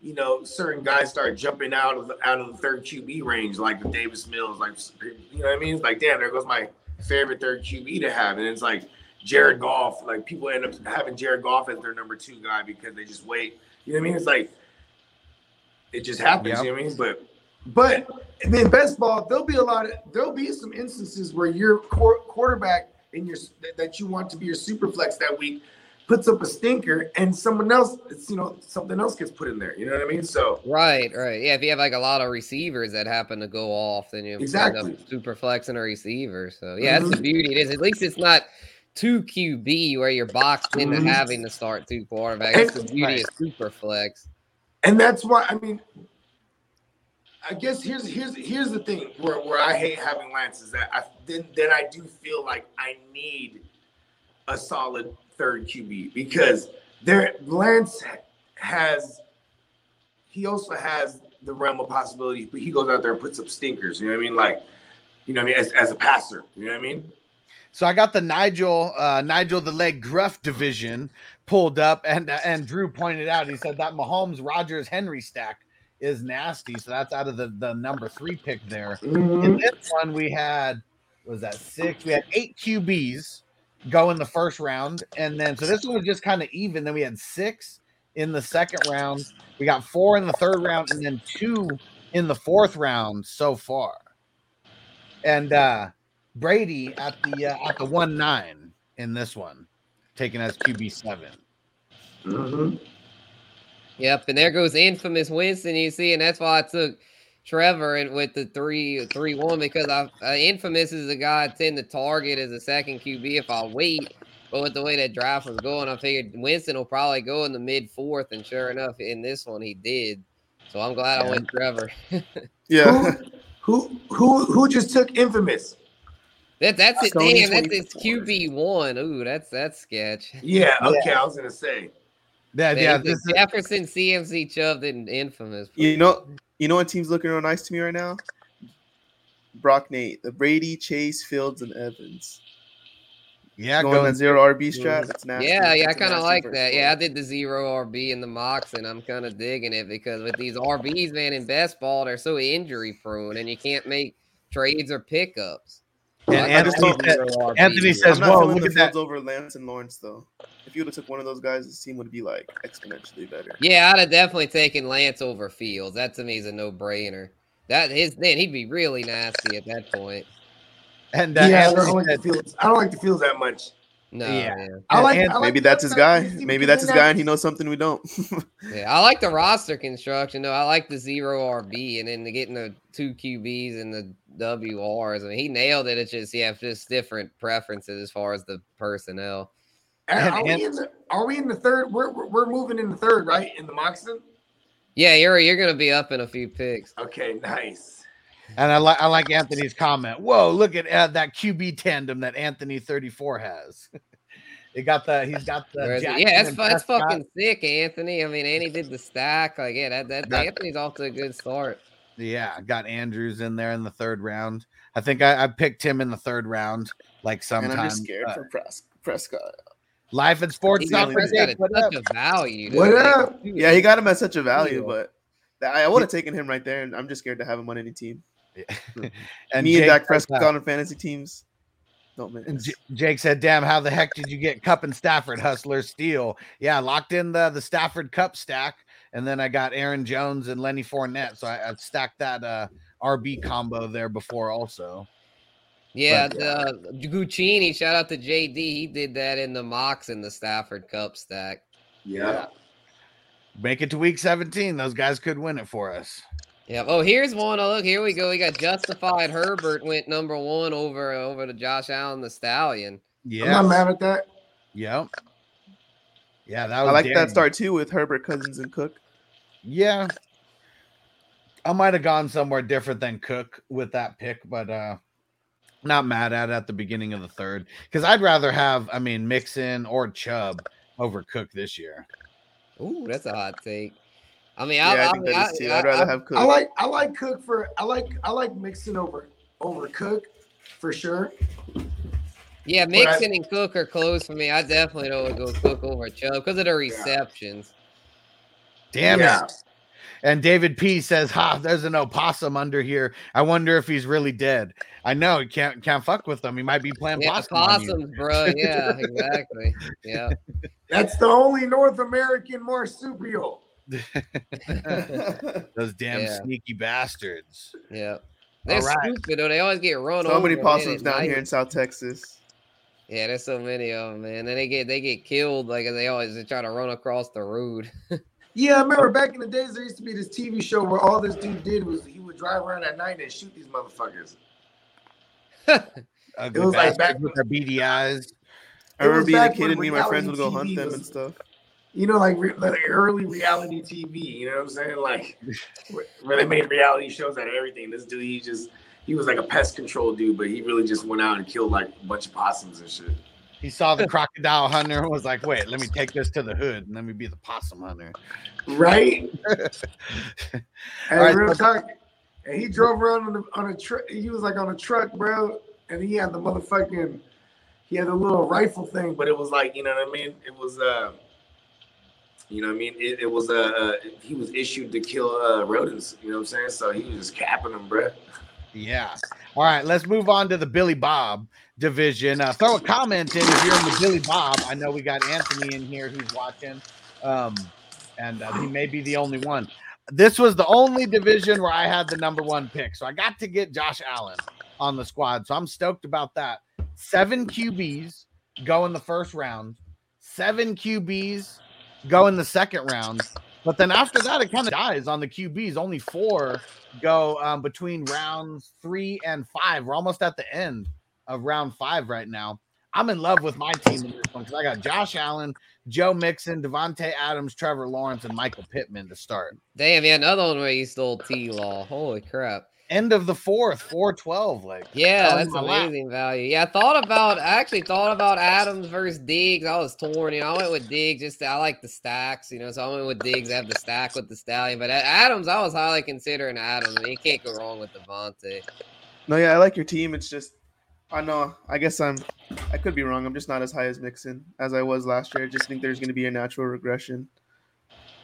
you know certain guys start jumping out of the, out of the third QB range, like the Davis Mills, like you know what I mean? It's like damn, there goes my favorite third QB to have, and it's like Jared Goff. Like people end up having Jared Goff as their number two guy because they just wait. You know what I mean? It's like it just happens. Yep. You know what I mean? But but in best ball, there'll be a lot of there'll be some instances where your quar- quarterback in your that- that you want to be your super flex that week puts up a stinker and someone else, it's you know, something else gets put in there. You know what I mean? So right, right. Yeah, if you have like a lot of receivers that happen to go off, then you Exactly. end up super flexing a receiver. So yeah, that's Mhm. the beauty. It is at least it's not two QB where you're boxed into Mhm. having to start two quarterbacks. That's the beauty of super flex. and that's why I mean I guess here's here's here's the thing where, where I hate having Lance is that I then then I do feel like I need a solid third QB because there Lance has he also has the realm of possibilities, but he goes out there and puts up stinkers. You know what I mean? Like, you know what I mean, as, as a passer. You know what I mean? So I got the Nigel, uh, Nigel the leg gruff division pulled up, and uh, and Drew pointed out. He said that Mahomes, Rodgers, Henry stack is nasty. So that's out of the the number three pick there. In this one, we had was that six? We had eight QBs go in the first round, and then so this one was just kind of even. Then we had six in the second round. We got four in the third round, and then two in the fourth round so far. And uh Brady at the uh, at the one nine in this one, taken as QB seven. Mhm. Yep, and there goes infamous Winston. You see, and that's why I took Trevor and with the three three one because I uh, infamous is the guy I tend to target as a second QB if I wait. But with the way that draft was going, I figured Winston will probably go in the mid fourth, and sure enough, in this one he did. So I'm glad I went Trevor. Yeah. Who who who just took infamous? that that's it. Sony Damn, that's his QB one. Ooh, that's that's sketch. Yeah, okay, I was gonna say. Yeah, yeah. the This is, Jefferson CMC shoved in infamous. You know, you know what team's looking real nice to me right now? Brock Nate, the Brady, Chase, Fields, and Evans. yeah, Going going that zero RB strat. That's nasty. Yeah, yeah, I kind of like that. one. Yeah, I did the zero RB in the mocks, and I'm kind of digging it because with these RBs, man, in best ball, they're so injury prone, and you can't make trades or pickups. So And Anthony like said- Anthony says, I'm "Whoa, look the at that." Fields over Lance and Lawrence though. If you would have took one of those guys, this team would be like exponentially better. Yeah, I'd have definitely taken Lance over Fields. That to me is a no brainer. That his then he'd be really nasty at that point. and uh, yeah, I don't like said- the fields. I don't like the fields that much. No, Yeah. yeah. I like, And I like Maybe that's his guy. Maybe that's his guy, and he knows something we don't. Yeah, I like the roster construction though. I like the zero RB and then the getting the two QBs and the WRs. I mean, he nailed it. It's just yeah, just different preferences as far as the personnel. Are, And- are we and- in the are we in the third? We're we're, we're moving in the third, right? In the Moxon? Yeah, you're you're gonna be up in a few picks. Okay, nice. And I like I like Anthony's comment. Whoa, look at uh, that QB tandem that Anthony thirty four has. He got the he's got the yeah, that's fu- that's fucking sick, Anthony. I mean, and he did the stack. Like, yeah, that, that That- Anthony's off to a good start. Yeah, got Andrews in there in the third round. I think I, I picked him in the third round, like And sometime. I'm just scared uh, for Pres- Prescott. Life and sports. He's got Dr. Prescott at what up? such a value. What up? Yeah, he got him at such a value, Deal. but that- I would have taken him right there, and I'm just scared to have him on any team. and Me Jake and Dak says, Prescott uh, on fantasy teams. Don't and. J- Jake said, "Damn, how the heck did you get Kupp and Stafford Hustler steal?" Yeah, locked in the the Stafford Kupp stack, and then I got Aaron Jones and Lenny Fournette, so I, I've stacked that uh, RB combo there before also. Yeah, But, the Guccini, shout out to JD. He did that in the mocks in the Stafford Kupp stack. Yeah. Make it to week 17. Those guys could win it for us. Yeah. Oh, here's one. Oh, look, here we go. We got Justified Herbert went number one over over to Josh Allen the Stallion. Yeah, I'm not mad at that. Yep. Yeah, that I like damn- that start too with Herbert, Cousins, and Cook. Yeah. I might have gone somewhere different than Cook with that pick, but uh not mad at it at the beginning of the third. Because I'd rather have, I mean, Mixon or Chubb over Cook this year. Ooh, that's a hot take. I mean, Yeah, I, I, I, think mean, that is I- too. I- I'd rather I- have Cook. I like I like Cook for I like I like Mixon over over Cook for sure. yeah, but I- Mixon and Cook are close for me. I definitely don't go Cook over Chubb because of the receptions. Damn Yeah. it. And David P says, Ha, there's an opossum under here. I wonder if he's really dead. I know he can't can't fuck with them. He might be playing Yeah, possum. on you. possums, bro. Yeah, exactly. Yeah. That's the only North American marsupial. Those damn Yeah. sneaky bastards. Yeah. They're right. stupid though. They always get run so over. many possums down night. here in South Texas. Yeah, there's so many of them, man. And they get they get killed like they always they try to run across the road. Yeah, I remember back in the days there used to be this TV show where all this dude did was he would drive around at night and shoot these motherfuckers. it was like back- with their beady eyes. I remember being a kid and me and my friends would go reality hunt them was- and stuff. You know, like, like early reality TV. You know what I'm saying? Like where- where they made reality shows out of everything. This dude, he just he was like a pest control dude, but he really just went out and killed like a bunch of possums and shit. He saw the crocodile hunter and was like, wait, let me take this to the hood and let me be the possum hunter. Right? And right, real talk. And he drove around on, the, on a truck. He was like on a truck, bro. And he had the motherfucking, he had a little rifle thing, but it was like, you know what I mean? It was, uh, you know what I mean? It, it was, uh, he was issued to kill uh, rodents. You know what I'm saying? So he was just capping them, bro. Yeah. All right, let's move on to the Billy Bob division. Uh, throw a comment in if you're in the Billy Bob. I know we got Anthony in here who's watching, um, and uh, he may be the only one. This was the only division where I had the number one pick, so I got to get Josh Allen on the squad. So I'm stoked about that. Seven QBs go in the first round, seven QBs go in the second round. But then after that, it kind of dies on the QBs. Only four go um, between rounds three and five. We're almost at the end of round five right now. I'm in love with my team in this one because I got Josh Allen, Joe Mixon, Davante Adams, Trevor Lawrence, and Michael Pittman to start. Damn, yeah, another one where he stole T Law. Holy crap. End of the fourth, 412. Like, Yeah, that's my lap. amazing value. Yeah, I thought about I actually thought about Adams versus Diggs. I was torn, you know. I went with Diggs just I like the stacks, you know. So I went with Diggs. I have the stack with the stallion, but A- Adams, I was highly considering Adams. I mean, you can't go wrong with Davante. No, yeah, I like your team. It's just, I know. I guess I'm, I could be wrong. I'm just not as high as Mixon as I was last year. I just think there's going to be a natural regression.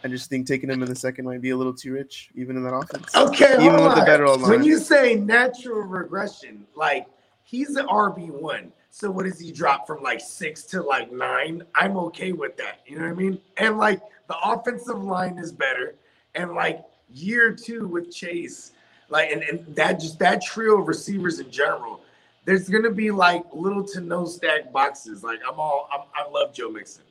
I just think taking him in the second might be a little too rich, even in that offense. Okay, Even hold with the on. better When you say natural regression, like he's an RB one. So what does he drop from like six to like nine? I'm okay with that. You know what I mean? And like the offensive line is better. And like year two with Chase, like and, and that just that trio of receivers in general, there's gonna be like little to no stack boxes. Like I'm all I'm, I love Joe Mixon.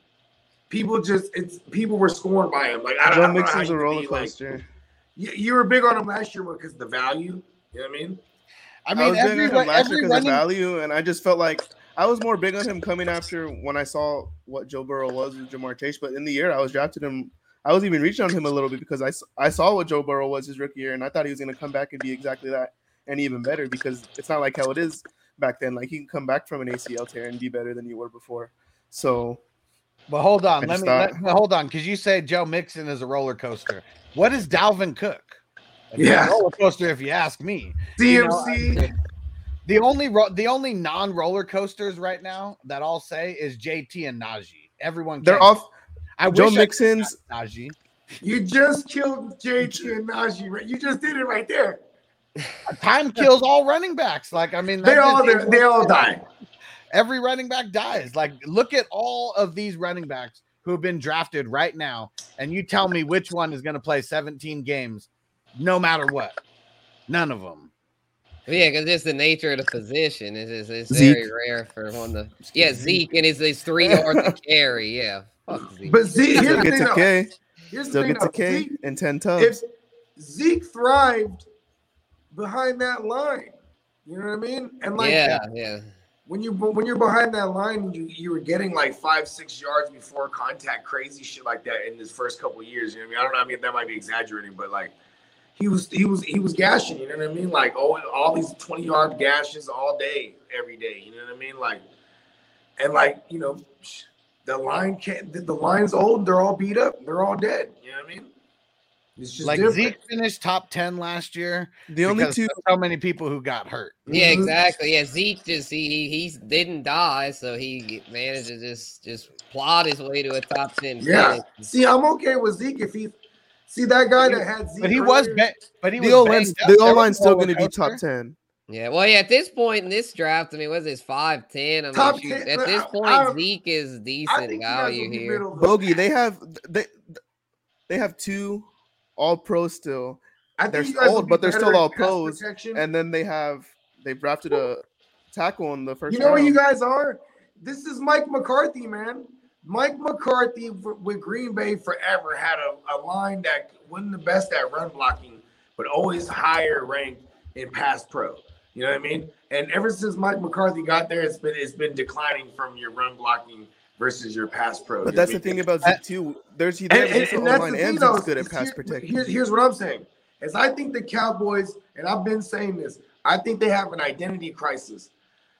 People just it's people were scorned by him. Like I don't, I Joe don't know how Mixon's a could roller be, like, coaster. you, you were big on him last year because the value. You know what I mean? I I, mean, was big on him last year every because of running, value, and I just felt like I was more big on him coming after when I saw what Joe Burrow was with Ja'Marr Chase. But in the year I was drafted him, I was even reaching on him a little bit because I I saw what Joe Burrow was his rookie year, and I thought he was going to come back and be exactly that and even better because it's not like how it is back then. Like he can come back from an ACL tear and be better than you were before. So But hold on, let me thought- let, hold on, because you say Joe Mixon is a roller coaster. What is Dalvin Cook? It's a Yeah. roller coaster, if you ask me. You know, DMC. The only ro- the only non roller coasters right now that I'll say is JT and Najee. Everyone, they're off. I Joe wish I Mixon's could have Najee. You just killed JT and Najee. Right? You just did it right there. Time kills all running backs. Like I mean, They all they all die. Every running back dies. Like look at all of these running backs who have been drafted right now, and you tell me which one is going to play 17 games, no matter what. None of them. Yeah, because it's the nature of the position. It's, it's, it's Zeke. very rare for one to. Yeah, Zeke and it's, it's three yards to carry. Yeah, fuck Zeke. But Zeke, still gets thing. a though. Here's Still gets a though. K Zeke, and ten if. Zeke thrived behind that line, you know what I mean? And like yeah, yeah. When you when you're behind that line, you you were getting like five six yards before contact, crazy shit like that in his first couple years. You know what I mean? I don't know. I mean that might be exaggerating, but like he was he was he was gashing. You know what I mean? Like oh, all these twenty yard gashes all day, every day. You know what I mean? Like and like you know. The line can't. The, the line's old. They're all beat up. They're all dead. You know what I mean? It's just Like different. Zeke finished top 10 last year. The only two so many people who got hurt. Yeah, Mhm. exactly. Yeah, Zeke just he he didn't die, so he managed to just just plot his way to a top ten. Yeah. finish. See, I'm okay with Zeke if he see that guy that had Zeke. But he was earlier, ba- but he the was O banged line's the There O was line's still going to be top ten. Yeah, well, yeah. At this point in this draft, I mean, was this five ten? I mean, Top shoot, 10, at this point, I- Zeke is I decent think you value will be here. Bogey, they have they they have two all pro still, I they're old, but they're still all pros, protection. and then they have they drafted a tackle in the first. you know where you guys are? This is Mike McCarthy, man. Mike McCarthy with Green Bay forever had a, a line that wasn't the best at run blocking, but always higher ranked in pass pro. You know what I mean? And ever since Mike McCarthy got there, it's been it's been declining from your run blocking versus your pass pro. But that's the big- thing about Zeke too. There's he And, they have a and, and that's and thing, though. Zeke's good at is pass here- protection. Here's, here's what I'm saying: is I think the Cowboys, and I've been saying this, I think they have an identity crisis.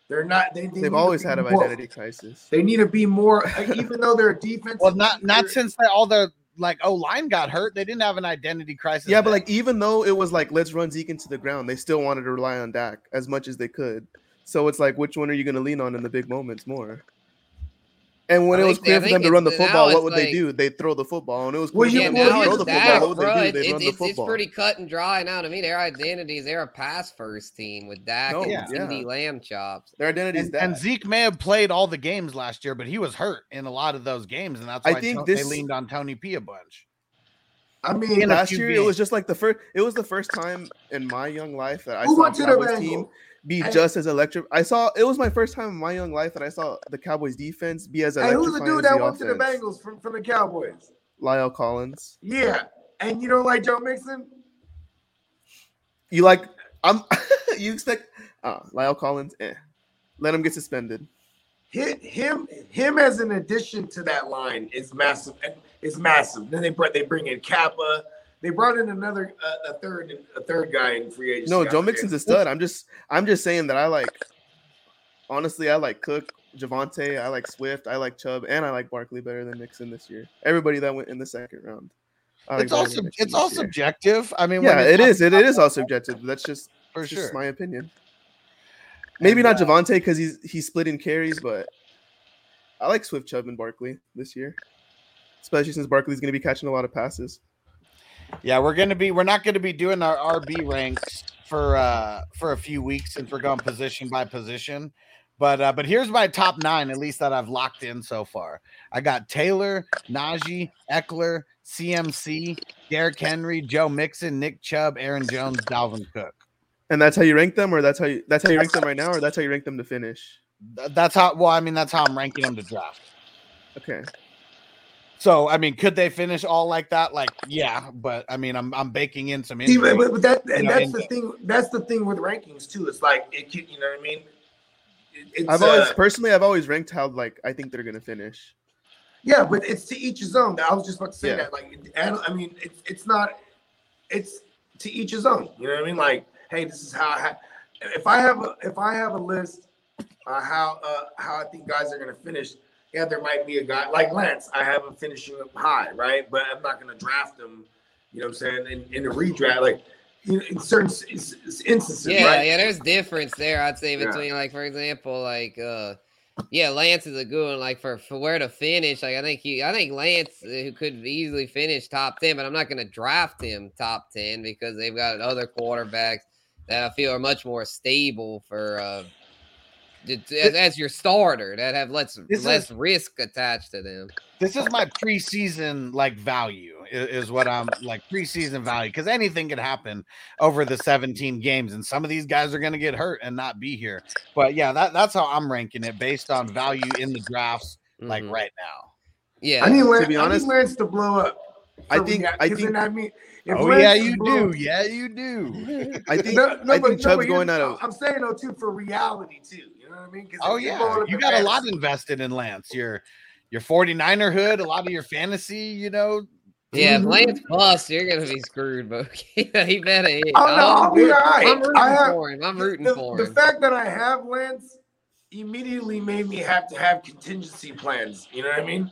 They're not. They, they They've always had an more- identity crisis. They need to be more, even though they're defense. Well, not not since they, all the like O line got hurt. They didn't have an identity crisis. Yeah, but like even though it was like let's run Zeke into the ground, they still wanted to rely on Dak as much as they could. So it's like which one are you going to lean on in the big moments more? And when I it was think- clear for them to run the football, what it's would they do? They'd throw the football, and it was Well, clear yeah, for them to throw it's the Dak, football. What would bro. they do? It- They'd it's, run the it's, it's pretty cut and dry now. To me, their identities, they're a pass first team with Dak No, and yeah. CeeDee Lamb chops. Their identity is and, that. and Zeke may have played all the games last year, but he was hurt in a lot of those games, and that's I why think To- this- they leaned on Tony P a bunch. I mean, in last few year it was just like the first it was the first time in my young life that I who saw a went to Cowboys team Bengals? Be Hey. just as electric. I saw it was my first time in my young life that I saw the Cowboys defense be as Hey, electrifying who's the dude that the went to the. Bengals from, from the Cowboys? La'el Collins. Yeah, and you don't like Joe Mixon? You like I'm you expect uh La'el Collins, eh. Let him get suspended. Hit him, him as an addition to that line is massive. Is massive. Then they brought they bring in Cappa. They brought in another uh, a third a third guy in free agency. No, Joe forget. Mixon's a stud. I'm just I'm just saying that I like honestly I like Cook, Javonte, I like Swift, I like Chubb, and I like Barkley better than Mixon this year. Everybody that went in the second round. I like It's all sub- it's all year. subjective. I mean, Yeah, when it talk is. It, about it is all subjective. That's just for that's just sure. my opinion. Maybe And, not uh, Javonte because he's he's splitting in carries, but I like Swift, Chubb, and Barkley this year, especially since Barkley's going to be catching a lot of passes. Yeah, we're gonna be we're not gonna be doing our RB ranks for uh for a few weeks since we're going position by position. But uh but here's my top nine, at least that I've locked in so far. I got Taylor, Najee, Ekeler, CMC, Derrick Henry, Joe Mixon, Nick Chubb, Aaron Jones, Dalvin Cook. And that's how you rank them, or that's how you that's how you rank them right now, or that's how you rank them to finish. That's how well, I mean, that's how I'm ranking them to draft. Okay. So I mean, could they finish all like that? Like, yeah, but I mean, I'm I'm baking in some See, but, but that and know, that's and- the thing. That's the thing with rankings too. It's like it can, you know what I mean. It- it's, I've always uh, personally I've always ranked how like I think they're going to finish. Yeah, but it's to each his own. I was just about to say Yeah. that. Like, and I mean, it's it's not. It's to each his own. You know what I mean? Like, hey, this is how I. Ha- if I have a if I have a list, uh, how uh, how I think guys are gonna finish, yeah, there might be a guy like Lance. I have him finishing up high, right? But I'm not going to draft him. You know what I'm saying? In, in the redraft, like you know, in certain instances, Yeah, right? yeah, there's difference there. I'd say Yeah. between like for example, like uh yeah, Lance is a good one. Like for, for where to finish, like I think he, I think Lance uh, who could easily finish top ten, but I'm not going to draft him top ten because they've got other quarterbacks that I feel are much more stable for uh as, as your starter that have less This less is- risk attached to them. This is my preseason like value i- is, what I'm like preseason value because anything could happen over the 17 games and some of these guys are going to get hurt and not be here. But yeah, that, that's how I'm ranking it based on value in the drafts like Mhm. right now. Yeah, I need Lance, To be honest, I honest- need Lance to blow up. I think- I think- I mean, if Oh Lance yeah, you blow- do. Yeah, you do. I think No, no, I think no, Chubb's going out of. I'm saying though too for reality too. You know what I mean? 'Cause Oh you're yeah, you in got a lot invested in Lance. Your your 49er hood, a lot of your fantasy, you know. yeah. If. Lance bust, you're gonna be screwed, but he better hit. Oh no, I'll be all right. I'm rooting have, for him. I'm rooting the, for the fact that I have Lance immediately made me have to have contingency plans. You know what I mean?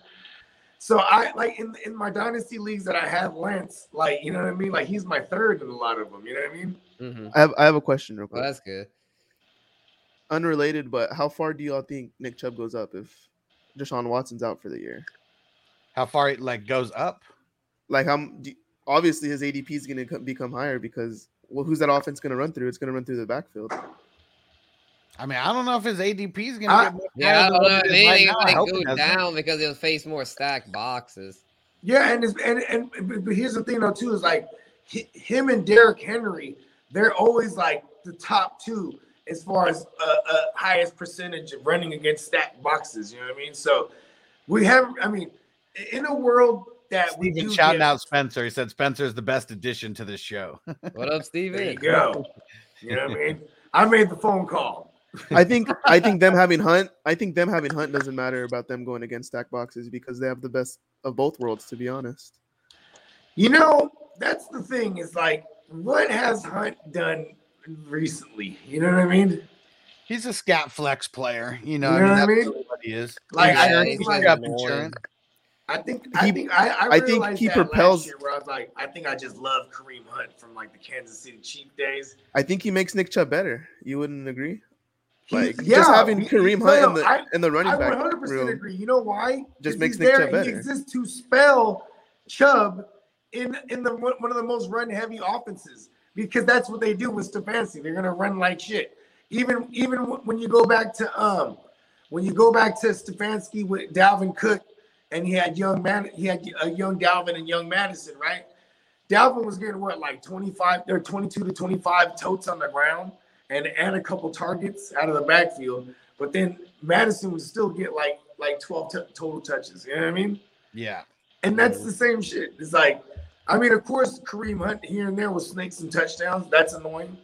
So I like in in my dynasty leagues that I have Lance, like you know what I mean. Like he's my third in a lot of them. You know what I mean? hmm I have I have a question real Well, quick. that's good. Unrelated, but how far do y'all think Nick Chubb goes up if Deshaun Watson's out for the year? How far it like goes up? Like how m- do, obviously his ADP is going to become higher because well, who's that offense going to run through? It's going to run through the backfield. I mean, I don't know if his ADP is gonna get more Yeah, I higher don't know. it is Maybe right it now. Might hope go it down because he'll face more stacked boxes. Yeah, and it's, and and but- but here's the thing though too is like him and Derrick Henry, they're always like the top two as far as uh, uh, highest percentage of running against stacked boxes. You know what I mean? So we have, I mean, in a world that we Steven do shouting get- out Spencer. He said Spencer is the best addition to this show. What up, There you Steven? go. You know what I mean? I made the phone call. I think I think them having Hunt. I think them having Hunt doesn't matter about them going against stack boxes because they have the best of both worlds. To be honest, You know, that's the thing. Is like, what has Hunt done recently? You know what I mean? He's a scat flex player. You know, You I mean, what I mean? what he is. Like, I think like- up insurance. I think I He- think I, I, I think he propels- year where I was like, I think I just love Kareem Hunt from like the Kansas City Chief days. I think he makes Nick Chubb better. You wouldn't agree? Like yeah, just having Kareem Hunt no, in the I, in the running I back 100 percent agree. You know why? Just makes Nick there Chubb and He better. exists to spell Chubb in in the one of the most run heavy offenses because that's what they do with Stefanski. They're gonna run like shit. Even even when you go back to um when you go back to Stefanski with Dalvin Cook and he had young man he had a young Dalvin and young Mattison, right? Dalvin was getting what like 25 or 22 to 25 totes on the ground and and a couple targets out of the backfield. But then Mattison would still get like like 12 t- total touches. You know what I mean? Yeah. And that's the same shit. It's like, I mean, of course, Kareem Hunt here and there with snakes and touchdowns. That's annoying.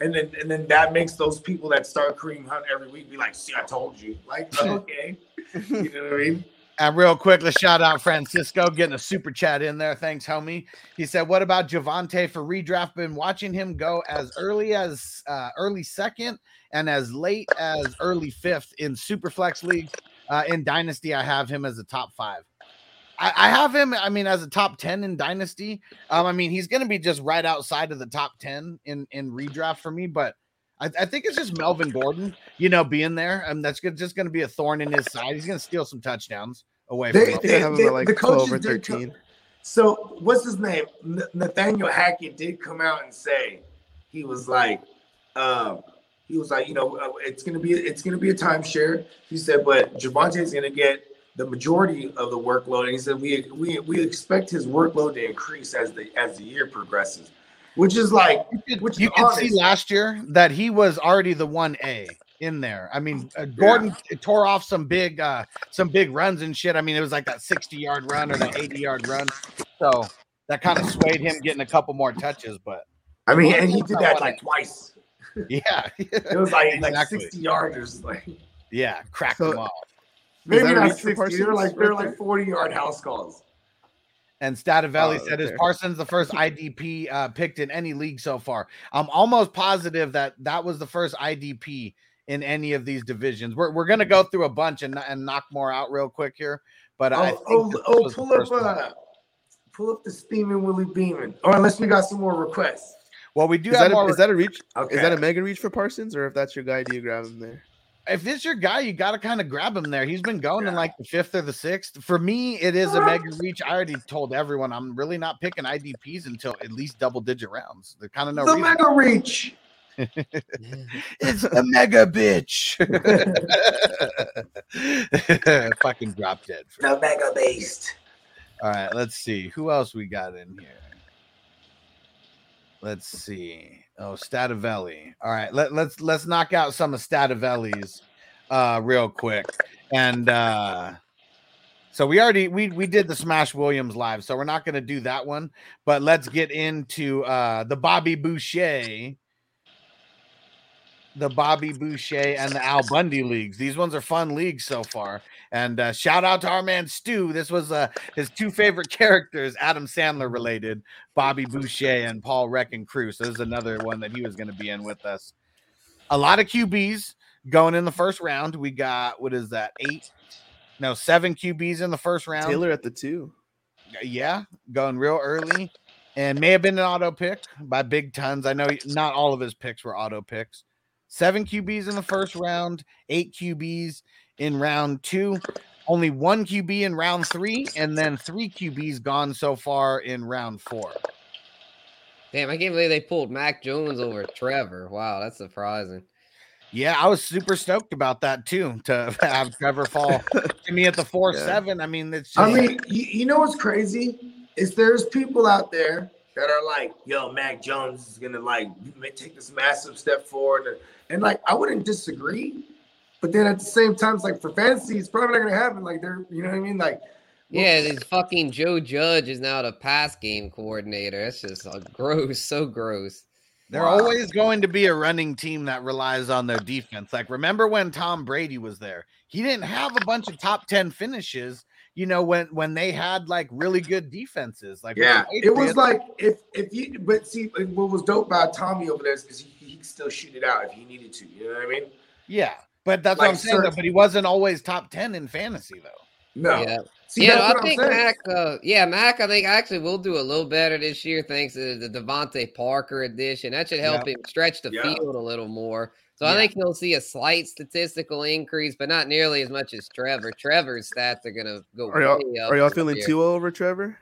And then and then that makes those people that start Kareem Hunt every week be like, see, I told you. Like, okay. you know what I mean? And real quick, let's shout out Francisco getting a super chat in there. Thanks, homie. He said, "What about Javonte for redraft? Been watching him go as early as uh, early second and as late as early fifth in Superflex leagues. Uh, in Dynasty, I have him as a top five. I, I have him. I mean, as a top ten in Dynasty. Um, I mean, he's going to be just right outside of the top ten in in redraft for me, but." I, I think it's just Melvin Gordon, you know, being there, and that's good, just going to be a thorn in his side. He's going to steal some touchdowns away from They- him. think I have him They- like the coaches 12 or did co- 13. So what's his name? N- Nathaniel Hackett did come out and say he was like, um, he was like, you know, uh, it's gonna be it's gonna be a timeshare. He said, but Javonte's gonna get the majority of the workload, and he said we we we expect his workload to increase as the as the year progresses, which is like which you can see last year that he was already the one A in there. I mean, uh, Gordon tore off some big, uh, some big runs and shit. I mean, it was like that sixty yard run or the eighty yard run. So that kind of swayed him getting a couple more touches. But I mean, and he did that like twice. yeah, It was like like sixty yarders, like yeah, cracked So- them off. Maybe not reach for sixty. They're like they're like forty yard house calls. And Stativelli Oh, said, "Is. Parsons the first IDP uh, picked in any league so far?" I'm almost positive that that was the first IDP in any of these divisions. We're, we're gonna go through a bunch and, and knock more out real quick here. But I Oh, think oh, oh pull up, first one. uh, pull up the steaming Willie Beamen. Or unless we got some more requests. Well, we do Is have that, a, more. is that a reach? Okay. Is that a mega reach for Parsons, or if that's your guy, do you grab him there? If it's your guy, you got to kind of grab him there. He's been going in like the fifth or the sixth. For me, it is a mega reach. I already told everyone I'm really not picking IDPs until at least double digit rounds. There's kind of no the mega reach. It's a mega bitch. Fucking drop dead. for The mega based. All right, let's see who else we got in here. Let's see. Oh, Stativelli. All right, let, let's let's knock out some of Stativelli's uh real quick. And uh so we already we we did the Smash Williams live, so we're not going to do that one, but let's get into uh the Bobby Boucher the Bobby Boucher and the Al Bundy leagues. These ones are fun leagues so far. And uh, shout out to our man Stu. This was uh, his two favorite characters, Adam Sandler related, Bobby Boucher and Paul Wrecking Crewe. So this is another one that he was going to be in with us. A lot of QBs going in the first round. We got what is that? Eight? No, seven QBs in the first round. Taylor at the two. Yeah, going real early. And may have been an auto pick by big tons. I know not all of his picks were auto picks. Seven QBs in the first round, eight QBs in round two, only one QB in round three, and then three QBs gone so far in round four. Damn, I can't believe they pulled Mac Jones over Trevor. Wow, that's surprising. Yeah, I was super stoked about that too. To have Trevor fall to me at the four Yeah. seven. I mean, it's just, I mean, you, you know what's crazy is there's people out there that are like, "Yo, Mac Jones is gonna like take this massive step forward," and, and like I wouldn't disagree, but then at the same time, it's like for fantasy, it's probably not gonna happen. Like they're, you know what I mean? Like, Yeah, this fucking Joe Judge is now the pass game coordinator. That's just uh, gross, so gross. They're Wow. always going to be a running team that relies on their defense. Like, remember when Tom Brady was there? He didn't have a bunch of top 10 finishes, you know, when when they had like really good defenses. Like, yeah, it was Patriots- like if if you, but see, what was dope about Tommy over there is because he, he could still shoot it out if he needed to. You know what I mean? yeah, but that's what I'm saying. Though, but he wasn't always top 10 in fantasy, though. No, Yeah, see, yeah. no, I think saying. Mac. Uh, yeah, Mac. I think actually will do a little better this year thanks to the DeVante Parker addition. That should help him stretch the Yeah. field a little more. So I think he'll see a slight statistical increase, but not nearly as much as Trevor. Trevor's stats are gonna go. Are y'all way up are y'all feeling year. Tua over Trevor?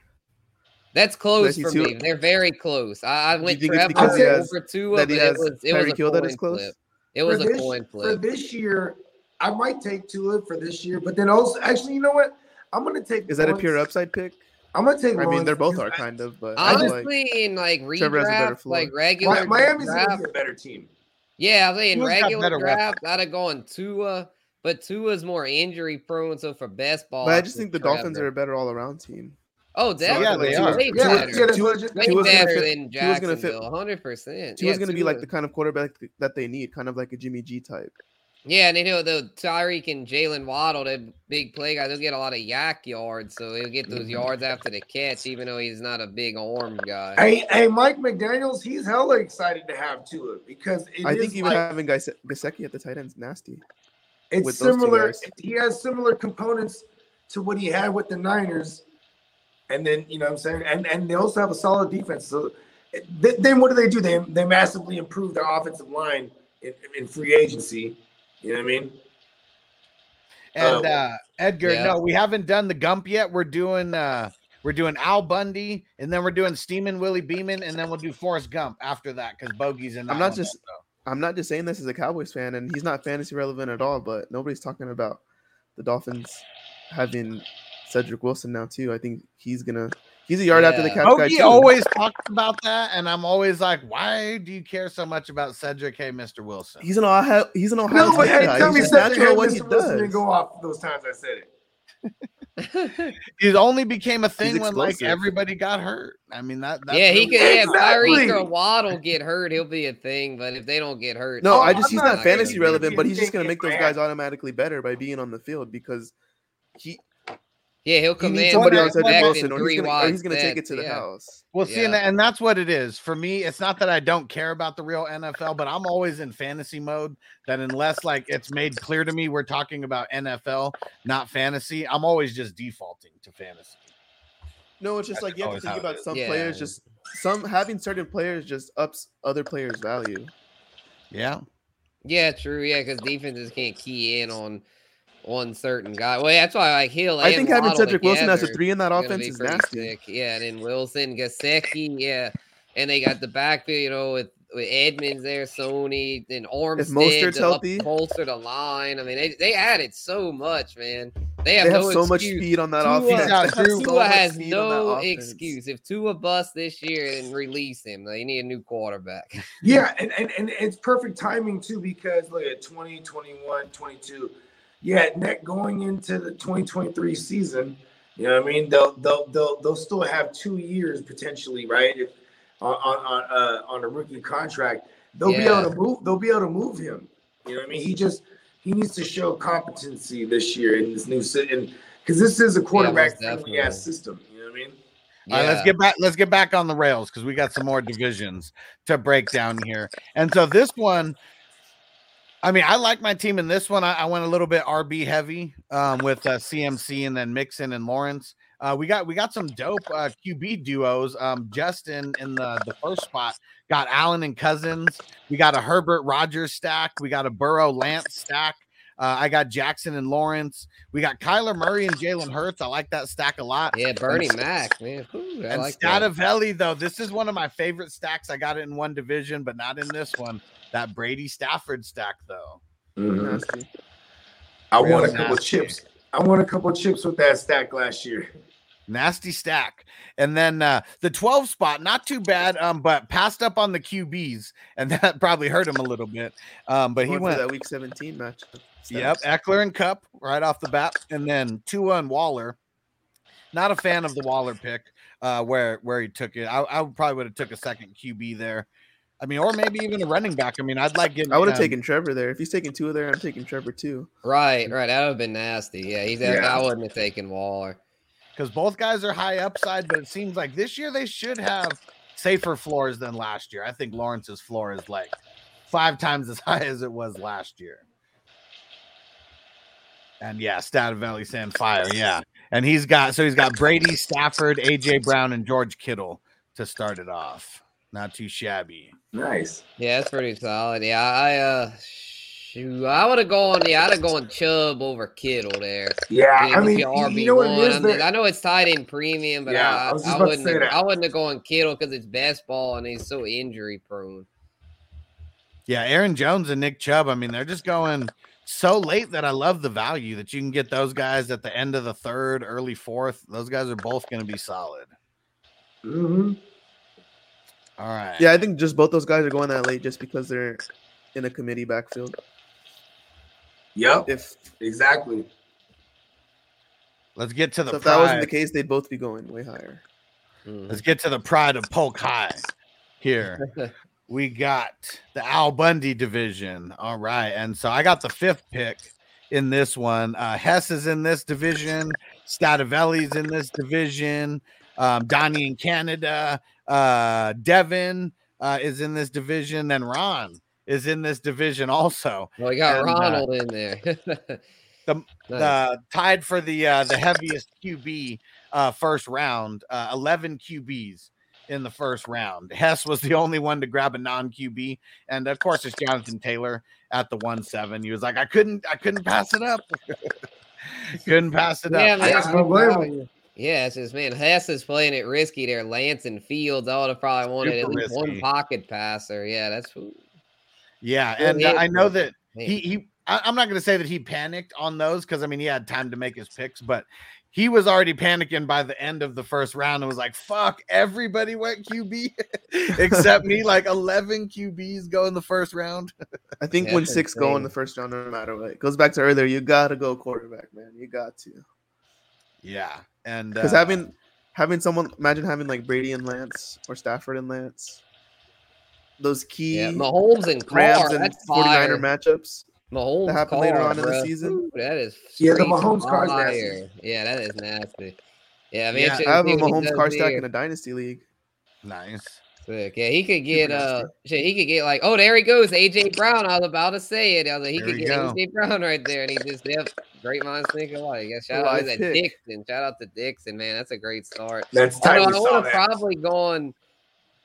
That's close for too- me. They're very close. I, I went think it's Trevor because he has- over Tua, that but it was it was Tyreek a that coin is close? flip. It was for a this, coin For this year, I might take Tua for this year, but then also, actually, you know what? I'm gonna take. Is that a pure upside pick? I'm gonna take. I mean, they're both because are kind of, but I feel like Honestly, in like Trevor has redraft, like regular Mi- Miami's draft, gonna be a better team. Yeah, I think in regular draft, I'd have gone Tua, but Tua's more injury prone. So for best ball, but I just think the Dolphins are a better all around team. Oh, So I feel definitely. they Tua's- are. Yeah, Tua- better. yeah, that's Tua- what I just- Way Tua's gonna better fit- than Tua's gonna fit- Jacksonville, hundred percent. Tua's going to be like the kind of quarterback that they need, kind of like a Jimmy G type. yeah, and you know the Tyreek and Jalen Waddle, the big play guys, they'll get a lot of YAC yards, so he'll get those Mhm. yards after the catch, even though he's not a big arm guy. Hey, hey, Mike McDaniel's, he's hella excited to have Tua because it I is think even like, having Gase- Gesicki at the tight end is nasty. it's with those two similar. He has similar components to what he had with the Niners, and then you know what I'm saying, and and they also have a solid defense. So th- then what do they do? They they massively improve their offensive line in, in free agency. You know what I mean? And Oh. uh Edgar, Yeah. no, we haven't done the Gump yet. We're doing uh we're doing Al Bundy, and then we're doing Steamin' Willie Beamen, and then we'll do Forrest Gump after that because Bogey's in. I'm not just- also. I'm not just saying this as a Cowboys fan, and he's not fantasy relevant at all, but nobody's talking about the Dolphins having Cedric Wilson now too. I think he's gonna he's a yard after the Yeah. catch guy Bogey too. always talks about that, and I'm always like, why do you care so much about Cedric? Hey, Mr. Wilson. He's an Ohio he's an Ohio No, but hey, guy. tell He's me just something. natural Hey, at what he Mr. Wilson didn't does. go off those times I said it. It only became a thing when like everybody got hurt. I mean that. That's yeah, he could. Yeah, if Tyreek or Waddle get hurt, he'll be a thing. But if they don't get hurt, No, I just I'm he's not not fantasy relevant, but he's just gonna make those guys automatically better by being on the field because he He's Yeah, he'll come needs in somebody back- on Cedric back Wilson, in or three he's gonna, or he's gonna take it to the yeah. house. Well, see, and, Yeah. and that's what it is for me. It's not that I don't care about the real NFL, but I'm always in fantasy mode. That unless like it's made clear to me we're talking about NFL, not fantasy, I'm always just defaulting to fantasy. No, it's just That's like you have to think about is. some Yeah. players. Just some having certain players just ups other players' value. Yeah, Yeah, true. Yeah, because defenses can't key in on one certain guy. Well, that's why like Hill. I think having Cedric Wilson as a three in that offense is pretty nasty. sick. Yeah, and then Wilson, Gesicki, yeah, and they got the backfield, you know, with with Edmonds there, Sony, and Armstead Mostert's to healthy- bolster the line. I mean, they, they added so much, man. They have, They have no so much speed on that Tua, offense. Yeah, They Drew- Tua has speed on that no excuse. If Tua busts this year, then release him. They need a new quarterback. Yeah, and, and, and it's perfect timing too because look at 20, 21, 22. Yeah, net going into the 2023 season, you know what I mean? They'll they'll they'll, they'll still have two years potentially, right? If on on on, uh, on a rookie contract, they'll be able to move. They'll be able to move him. You know what I mean? He just he needs to show competency this year in this new system because this is a quarterback friendly definitely. ass system. You know what I mean? All right, let's get back. Let's get back on the rails because we got some more divisions to break down here. And so this one, I mean, I like my team in this one. I, I went a little bit RB heavy um, with uh, CMC and then Mixon and Lawrence. Uh, we got we got some dope uh, QB duos. Um, Justin in the the first spot got Allen and Cousins. We got a Herbert Rodgers stack. We got a Burrow Lance stack. Uh, I got Jackson and Lawrence. We got Kyler Murray and Jalen Hurts. I like that stack a lot. Yeah, Bernie Mac, man. Whew, I And like that. Though, this is one of my favorite stacks. I got it in one division, but not in this one. That Brady Stafford stack, though. Nasty. I Real won a couple nasty. chips. I won a couple chips with that stack last year. Nasty stack. And then uh, the 12 spot, not too bad, um, but passed up on the QBs, and that probably hurt him a little bit. Um, but he Going for went, that week 17 match. yep, Ekeler and Kupp right off the bat, and then Tua and Waller. Not a fan of the Waller pick, uh, where where he took it. I, I probably would have took a second QB there. I mean, or maybe even a running back. I mean, I'd like getting. I would have um, taken Trevor there. If he's taking two of there, I'm taking Trevor too. Right, right. That would have been nasty. Yeah, he's. Yeah. I wouldn't have taken Waller. Because both guys are high upside, but it seems like this year they should have safer floors than last year. I think Lawrence's floor is like five times as high as it was last year. And yeah, Stativelli saying fire, yeah. And he's got so he's got Brady, Stafford, AJ Brown, and George Kittle to start it off. Not too shabby. Nice. Yeah, that's pretty solid. Yeah, I uh, shoot, I would have gone. Yeah, I'd have gone Chubb over Kittle there. Yeah, Yeah, I mean, your you, you know what it one. is I, mean, I know it's tied in premium, but Yeah, I, I was I, wouldn't. say Have, that. I wouldn't have gone Kittle because it's best ball and he's so injury prone. Yeah, Aaron Jones and Nick Chubb. I mean, they're just going so late that I love the value that you can get those guys at the end of the third, early fourth. Those guys are both going to be solid. Mhm. All right. Yeah, I think just both those guys are going that late just because they're in a committee backfield. Yep, If, exactly. Let's get to the so if that wasn't the case, they'd both be going way higher. Mhm. Let's get to the pride of Polk High here. we got the Al Bundy division. All right. And so I got the fifth pick in this one. Uh, Hess is in this division. Stativelli's in this division. Um, Donnie in Canada. Uh, Devin uh, is in this division. Then Ron is in this division also. Well, we got And, uh, Ronald in there. the- Nice. The tied for the uh, the heaviest QB uh, first round. Uh, Eleven QBs in the first round. Hess was the only one to grab a non QB, and of course it's Jonathan Taylor at the one seven. He was like, I couldn't, I couldn't pass it up. couldn't pass it yeah, up. man. I don't blame him. Yeah, it's just man, Hess is playing it risky there. Lance and Fields, I would have probably wanted at Super least one pocket passer. Yeah, that's ooh, Yeah, and uh, I know that he he. I, I'm not going to say that he panicked on those because I mean he had time to make his picks, but he was already panicking by the end of the first round and was like, "Fuck, everybody went QB except me." Like 11 QBs go in the first round. I think Yeah, when that's six go in the first round, no matter what, it goes back to earlier. You got to go quarterback, man. You got to. Yeah, and Because uh, having having someone, imagine having like Brady and Lance or Stafford and Lance. Those key yeah, Mahomes and Rams and 49er fire. matchups. Mahomes that happened later car, on in the season. Ooh, that is Yeah, the straight Mahomes car's fire. nasty. Yeah, that is nasty. Yeah, I mean, Yeah, I have a see Mahomes car stack here. in a dynasty league. Nice. Sick. Yeah, he could get uh, shit, he could get like, oh, there he goes, AJ Brown. I was about to say it. I was like, he There could get go. AJ Brown right there, and he just yep, great minds think alike. Yeah, shout out Live to that pick. Dixon. Shout out to Dixon, man. That's a great start. That's tight. I would have that. probably gone,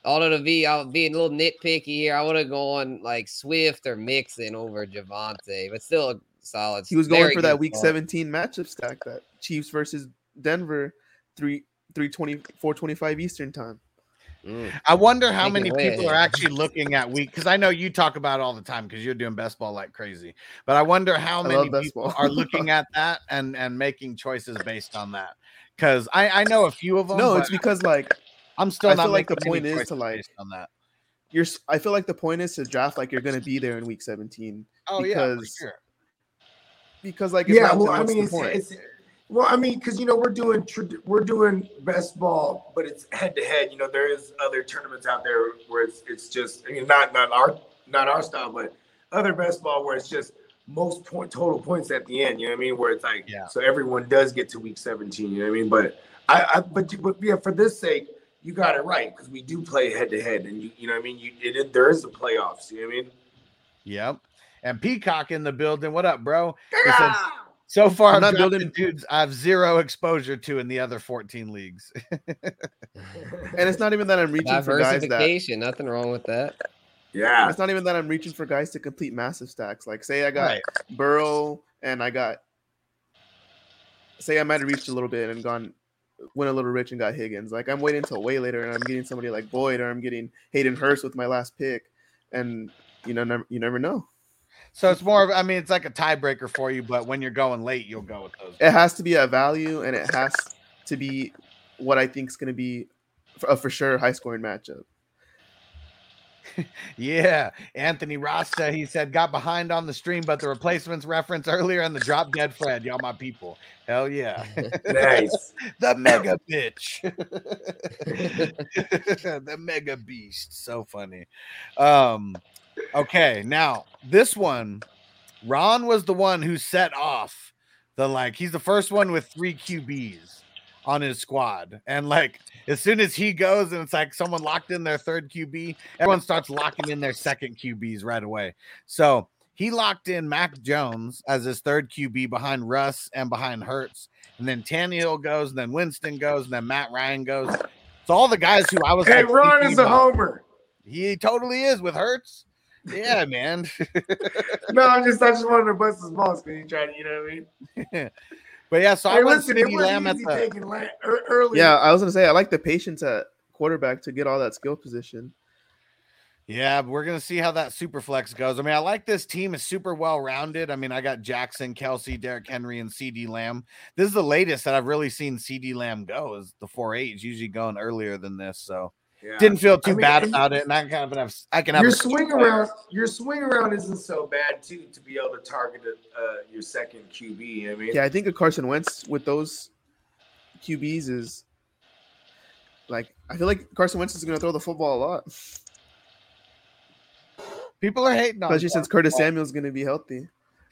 although to be, I'll be a little nitpicky here. I would have gone like Swift or Mixon over Javonte, but still a solid. He was going for that week start. 17 matchup stack that Chiefs versus Denver, three 320 425 Eastern time. Mm. I wonder how many people are actually looking at week because I know you talk about it all the time because you're doing best ball like crazy. But I wonder how I many people are looking at that and and making choices based on that. Because I I know a few of them. No, but it's because like I'm still I not feel like the point is to, like, on that. you're I feel like the point is to draft like you're gonna be there in week 17 Oh yeah, because- sure. because like yeah, well, then I mean, the it's, point? it's well, I mean, because you know we're doing we're doing best ball, but it's head to head. You know, there is other tournaments out there where it's it's just I mean, not not our not our style, but other best ball where it's just most point total points at the end. You know what I mean? Where it's like Yeah. so everyone does get to week seventeen. You know what I mean? But I, I but you- but yeah, for this sake, you got it right because we do play head to head, and you you know what I mean. You it, it- there is the playoffs. You know what I mean? Yep. And Peacock in the building. What up, bro? Said, so far, I'm I'm not not building- building dudes I have zero exposure to in the other 14 leagues. and it's not even that I'm reaching for guys that nothing wrong with that. Yeah. it's not even that I'm reaching for guys to complete massive stacks. Like say I got Right. Burrow and I got say I might have reached a little bit and gone went a little rich and got Higgins. Like I'm waiting until way later and I'm getting somebody like Boyd or I'm getting Hayden Hurst with my last pick. And you know, never, you never know. So it's more of, I mean, it's like a tiebreaker for you, but when you're going late, you'll go with those. It has to be a value and it has to be what I think is going to be a for sure high scoring matchup. Yeah. Anthony Rasta, he said, got behind on the stream, but the replacements reference earlier and the drop dead Fred. Y'all my people. Hell yeah. Nice. the mega bitch. the mega beast. So funny. Um, okay, now this one, Ron was the one who set off the like, he's the first one with three QBs on his squad. And like as soon as he goes and it's like someone locked in their third QB, everyone starts locking in their second QBs right away. So he locked in Mac Jones as his third QB behind Russ and behind Hurts. And then Tannehill goes, and then Winston goes, and then Matt Ryan goes. So all the guys who I was Hey, like, Ron is a homer. He totally is with Hurts. Yeah, man. No, I just I just wanted to bust his balls because he tried to, you know what I mean? but yeah, so I hey, went listen, it was Lamb at the Lamb early. Yeah, I was going to say I like the patience at quarterback to get all that skill position. Yeah, but we're gonna see how that super flex goes. I mean, I like this team is super well rounded. I mean, I got Jackson, Kelce, Derrick Henry, and CeeDee Lamb. This is the latest that I've really seen CeeDee Lamb go. Is the four eight is usually going earlier than this, so Yeah. didn't feel too I mean, bad about it. And I kind of have I can have Your a swing around, your swing around isn't so bad too to be able to target uh, your second QB. You know what I mean, Yeah, I think a Carson Wentz with those QBs is like I feel like Carson Wentz is going to throw the football a lot, People are hating on especially him. since Curtis Samuel's going to be healthy,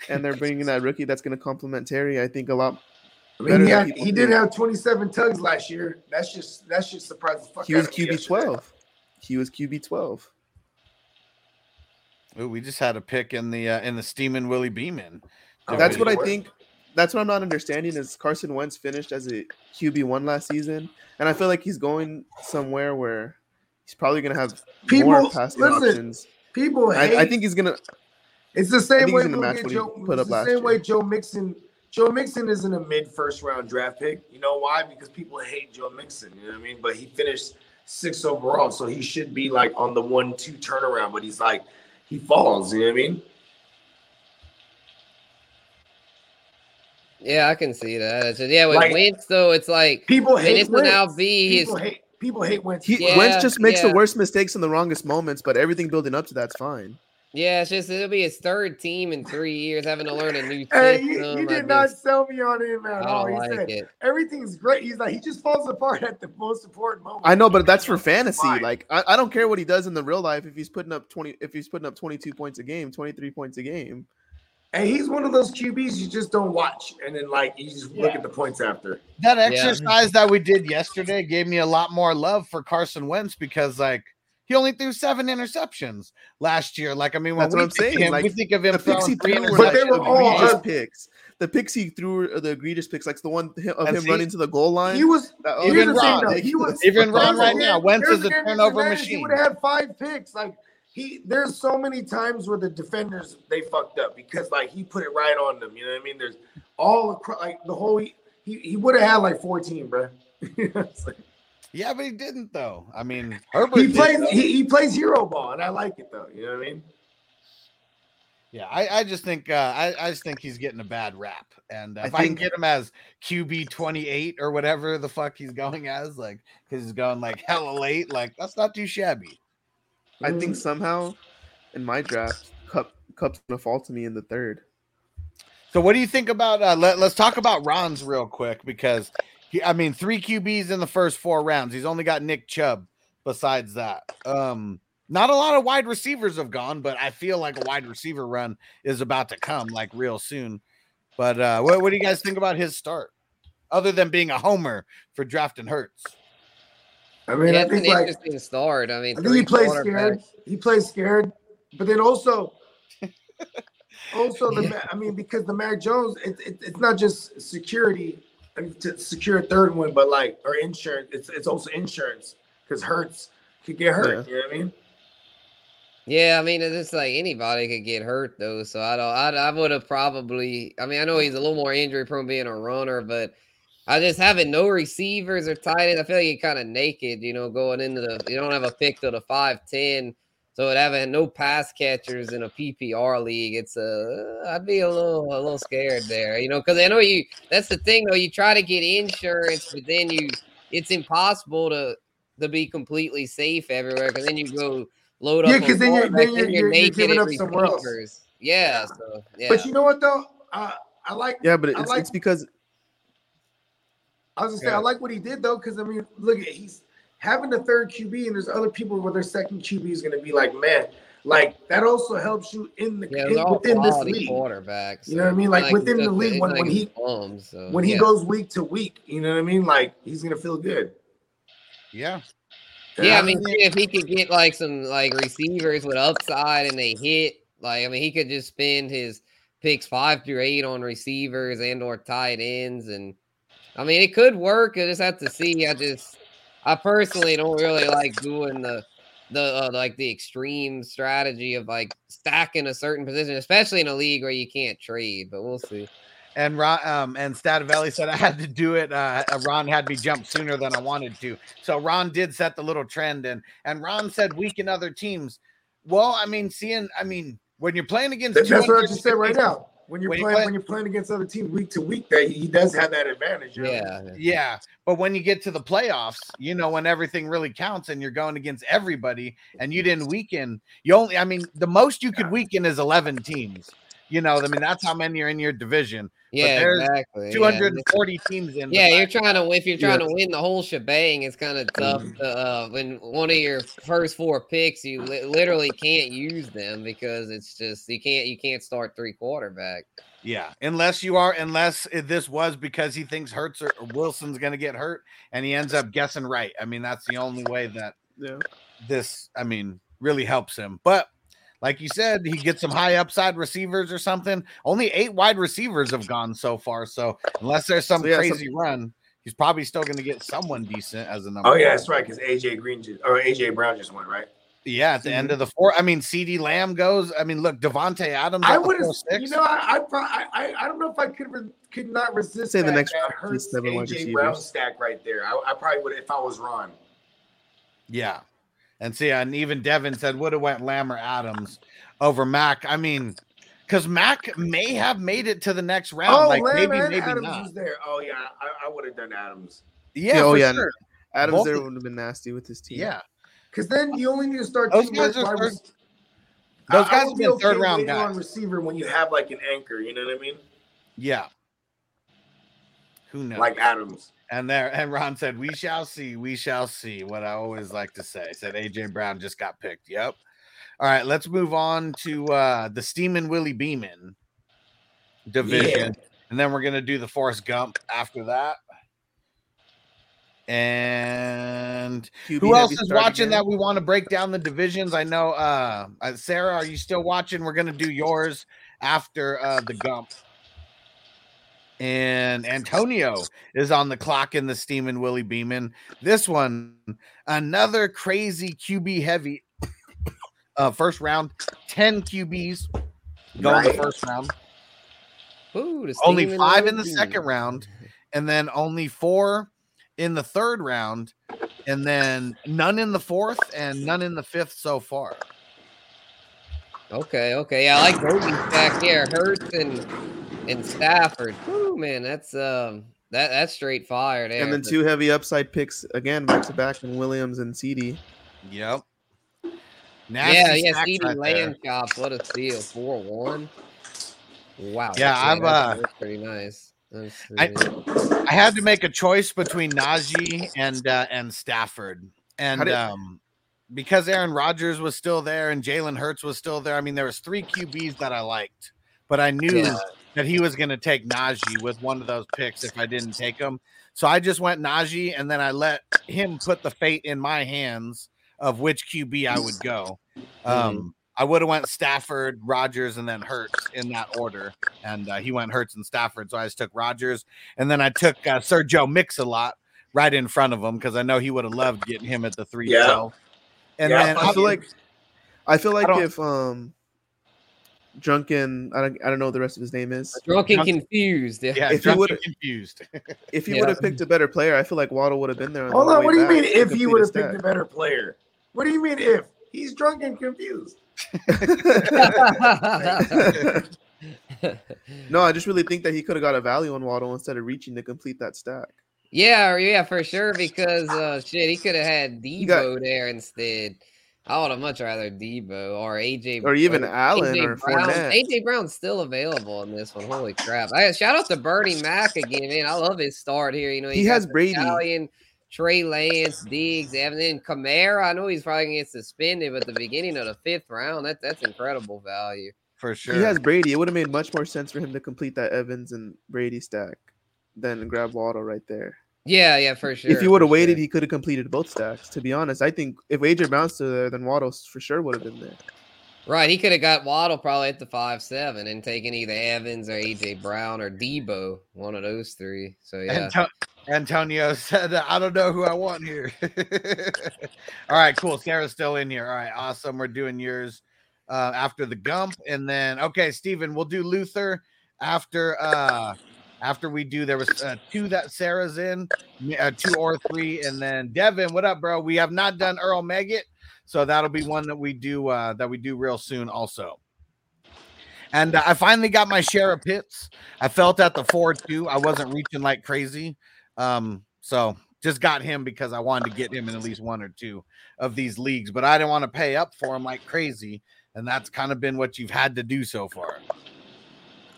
and they're bringing that rookie that's going to complement Terry. I think a lot. I mean, he, had, he did have 27 tugs last year. That's just that's just surprising. fuck He was QB 12. He was QB twelve. Ooh, we just had a pick in the uh, in the Steamin' Willie Beamen. Oh, That's what I think. That's what I'm not understanding is Carson Wentz finished as a QB one last season, and I feel like he's going somewhere where he's probably going to have People- more passing listen, options. People hate. I, I think he's going to. it's the same way. he's gonna look match at what he Joe, put it's up the last same year. way Joe Mixon. Joe Mixon isn't a mid first round draft pick. You know why? Because people hate Joe Mixon. You know what I mean? But he finished sixth overall, so he should be like on the one two turnaround. But he's like he falls. You know what I mean? Yeah, I can see that. It's just, yeah, with Like- Wentz though, it's like People hate. this will now Wentz. be his People hate. People hate Wentz. He, Yeah, Wentz just makes yeah. the worst mistakes in the wrongest moments, but everything building up to that's fine. Yeah, it's just it'll be his third team in three years having to learn a new Hey, system. you, you I did not just- sell me on him at I all. don't He like said it. everything's great. He's like he just falls apart at the most important moment. I know, but that's for fantasy. Fine. Like I, I don't care what he does in the real life if he's putting up twenty if he's putting up twenty two points a game, twenty three points a game. And he's one of those QBs you just don't watch, and then like you just look at the points after. That exercise that we did yesterday gave me a lot more love for Carson Wentz because like he only threw seven interceptions last year. Like I mean, when That's we what I'm saying. Him, we think of him the picks he three threw were But they were all egregious picks. The picks he threw are the egregious picks, like the one of him see- running to the goal line. He was That- here's uh, Even the Ron, though, he was even Ron right now, game- Wentz is a turnover advantage. He machine. would have had five picks. Like he, there's so many times where the defenders they fucked up because like he put it right on them. You know what I mean? There's all across like the whole. He he would have had like 14, bro. It's like- Yeah, but he didn't though. I mean, Herbert. he plays he, he plays hero ball, and I like it though. You know what I mean? Yeah, I, I just think uh, I, I just think he's getting a bad rap, and uh, I if I can get him as QB twenty eight or whatever the fuck he's going as, like because he's going like hella late, like that's not too shabby. I think somehow in my draft, Kupp Kupp's gonna fall to me in the third. So what do you think about? Uh, let, let's talk about Ron's real quick because he, I mean, three QBs in the first four rounds. He's only got Nick Chubb. Besides that, um, not a lot of wide receivers have gone, but I feel like a wide receiver run is about to come like real soon. But uh, what, what do you guys think about his start? Other than being a homer for drafting Hurts, I mean, yeah, I it's an think like interesting start. I mean, I think he plays quarterbacks. scared. He plays scared, but then also, also the Ma- I mean, because the Mac Jones, it, it, it's not just security I mean, to secure a third one, but like or insurance. It's it's also insurance because Hurts could get hurt. You know what I mean? Yeah, I mean, it's just like anybody could get hurt though. So I don't. I, I would have probably. I mean, I know he's a little more injury prone being a runner, but I just having no receivers or tight ends. I feel like you're kind of naked, you know, going into the. You don't have a pick to the five ten. So it having no pass catchers in a PPR league, it's a. I'd be a little a little scared there, you know, because I know you. That's the thing though. You try to get insurance, but then you. It's impossible to to be completely safe everywhere because then you go load up. Yeah, on 'cause then you're- then you're- you're- you're giving up somewhere else. Yeah, so yeah. But you know what though? Uh, I like. Yeah, but it's, like- it's because I was gonna say Yeah. I like what he did though, because I mean, look at he's having the third QB, and there's other people where their second QB is gonna be like, man, like that also helps you in the yeah, in, within this league. quarterbacks. You know what I mean? Like, it's within the league, when- not when he- he's so, When he yeah. goes week to week, you know what I mean? Like he's gonna feel good. yeah, Yeah, I mean, if he could get like some like receivers with upside and they hit, like I mean, he could just spend his picks five through eight on receivers and or tight ends, and I mean, it could work. I just have to see. I just, I personally don't really like doing the the uh, like the extreme strategy of like stacking a certain position, especially in a league where you can't trade. But we'll see. and Ron um, and Stativelli said I had to do it. Uh, uh, Ron had me jump sooner than I wanted to, so Ron did set the little trend, and and Ron said weaken other teams. Well, I mean, seeing, I mean, when you're playing against, that's what I just said right now. When you're When you playing, play- when you're playing against other teams week to week, that he does have that advantage. you know? Yeah, Yeah, but when you get to the playoffs, you know when everything really counts, and you're going against everybody, and you didn't weaken. You only, I mean, the most you could weaken is 11 teams. You know, I mean, that's how many are in your division. yeah, there's exactly. yeah. 240 teams in. Yeah, you're trying to if you're trying Yeah. to win the whole shebang, it's kind of tough. To, uh, when one of your first four picks, you li- literally can't use them because it's just you can't you can't start three quarterback. Yeah, unless you are, unless it- this was because he thinks Hurts or or Wilson's going to get hurt, and he ends up guessing right. I mean, that's the only way that yeah. this, I mean, really helps him. But like you said, he gets some high upside receivers or something. Only eight wide receivers have gone so far. So unless there's some So, yeah, so- crazy run, he's probably still going to get someone decent as a oh, number. Oh yeah, one. that's right. Because AJ Green just or AJ Brown just went right. Yeah. At the end of the four, I mean, CeeDee Lamb goes. I mean, look, Davante Adams. I would have, you know, I I, I I I don't know if I could re- could not resist. Say the next round, Hurts seven AJ Brown stack right there. I, I probably would if I was Ron. Yeah. And see, and even Devin said would have went Lamb or Adams over Mac. I mean, because Mac may have made it to the next round. oh, like Lamb maybe, and maybe Adams not. was there. Oh yeah, I, I would have done Adams. Yeah, Yeah, oh, for yeah. sure. Adams Both there would have been nasty with his team. Yeah. Because then you only need to start. Those guys are third- Those guys would have be been okay third round waiting on guys. receiver when you have like an anchor. You know what I mean? Yeah. Who knows? Like Adams. and there and Ron said, We shall see, we shall see. What I always like to say. Said AJ Brown just got picked. Yep. All right, let's move on to uh the Steamin' Willie Beamen. division, and then we're gonna do the Forrest Gump after that. And QB who else is watching again. that we want to break down the divisions? I know uh, uh Sarah, are you still watching? We're gonna do yours after uh the Gump. And Antonio is on the clock in the Steamin' Willie Beamen. This one, another crazy QB heavy uh first round, 10 QBs going in the first round Ooh, the only five in the Willie second round, and then only four in the third round, and then none in the fourth and none in the fifth so far. Okay, okay. Yeah, I like Bogey's back here. Hurts and and Stafford. Woo, man, that's um that that's straight fire there. And then but- two heavy upside picks again back to back in Williams and CeeDee. Yep. Yeah, Nasty yeah, stacks CeeDee right there. chops. What a steal. Four one. Wow. Yeah, I've, uh, pretty nice. That's I- I had to make a choice between Najee and uh, and Stafford, and did- um, because Aaron Rodgers was still there and Jalen Hurts was still there. I mean, there was three QBs that I liked, but I knew Yeah. that he was going to take Najee with one of those picks if I didn't take him. So I just went Najee, and then I let him put the fate in my hands of which QB I would go. Um, I would have went Stafford, Rodgers, and then Hurts in that order, and uh, he went Hurts and Stafford. So I just took Rodgers, and then I took uh, Sergio Mix-a-Lot right in front of him because I know he would have loved getting him at the three twelve. And Yeah, then I feel like I feel like don't- if um drunken I don't I don't know what the rest of his name is. Drunken, and confused. Yeah. yeah, if he would've- confused. If he Yeah. would have picked a better player, I feel like Waddle would have been there. on Hold the on. way What do you mean if he would have picked a better player? What do you mean if? He's drunk and confused. no, I just really think that he could have got a value on Waddle instead of reaching to complete that stack. Yeah, yeah, for sure. Because uh, shit, he could have had Deebo got- there instead. I would have much rather Deebo or AJ Or even Allen AJ or Brown. Fournette. AJ Brown's still available in this one. Holy crap! I shout out to Bernie Mac again, man. I love his start here. You know, He got has the Brady. Italian, Trey Lance, Diggs, and then Kamara. I know he's probably gonna get suspended, but the beginning of the fifth round, that that's incredible value. For sure. He has Brady. It would have made much more sense for him to complete that Evans and Brady stack than grab Waddle right there. Yeah, yeah, for sure. if he would have waited, sure. he could have completed both stacks. To be honest, I think if AJ Brown's still there, then Waddle for sure would have been there. Right, he could have got Waddle probably at the five seven and taken either Evans or AJ Brown or Deebo, one of those three. So yeah, Anto- Antonio said, I don't know who I want here. All right, cool. Sarah's still in here. All right, awesome. We're doing yours uh, after the Gump. And then, okay, Steven, we'll do Luther after uh after we do there was uh, two that Sarah's in, uh, two or three, and then Devin, what up, bro? We have not done Earl Meggett, so that'll be one that we do uh that we do real soon also. And uh, I finally got my share of pits. I felt at the four two. I wasn't reaching like crazy. Um, so just got him because I wanted to get him in at least one or two of these leagues, but I didn't want to pay up for him like crazy. And that's kind of been what you've had to do so far.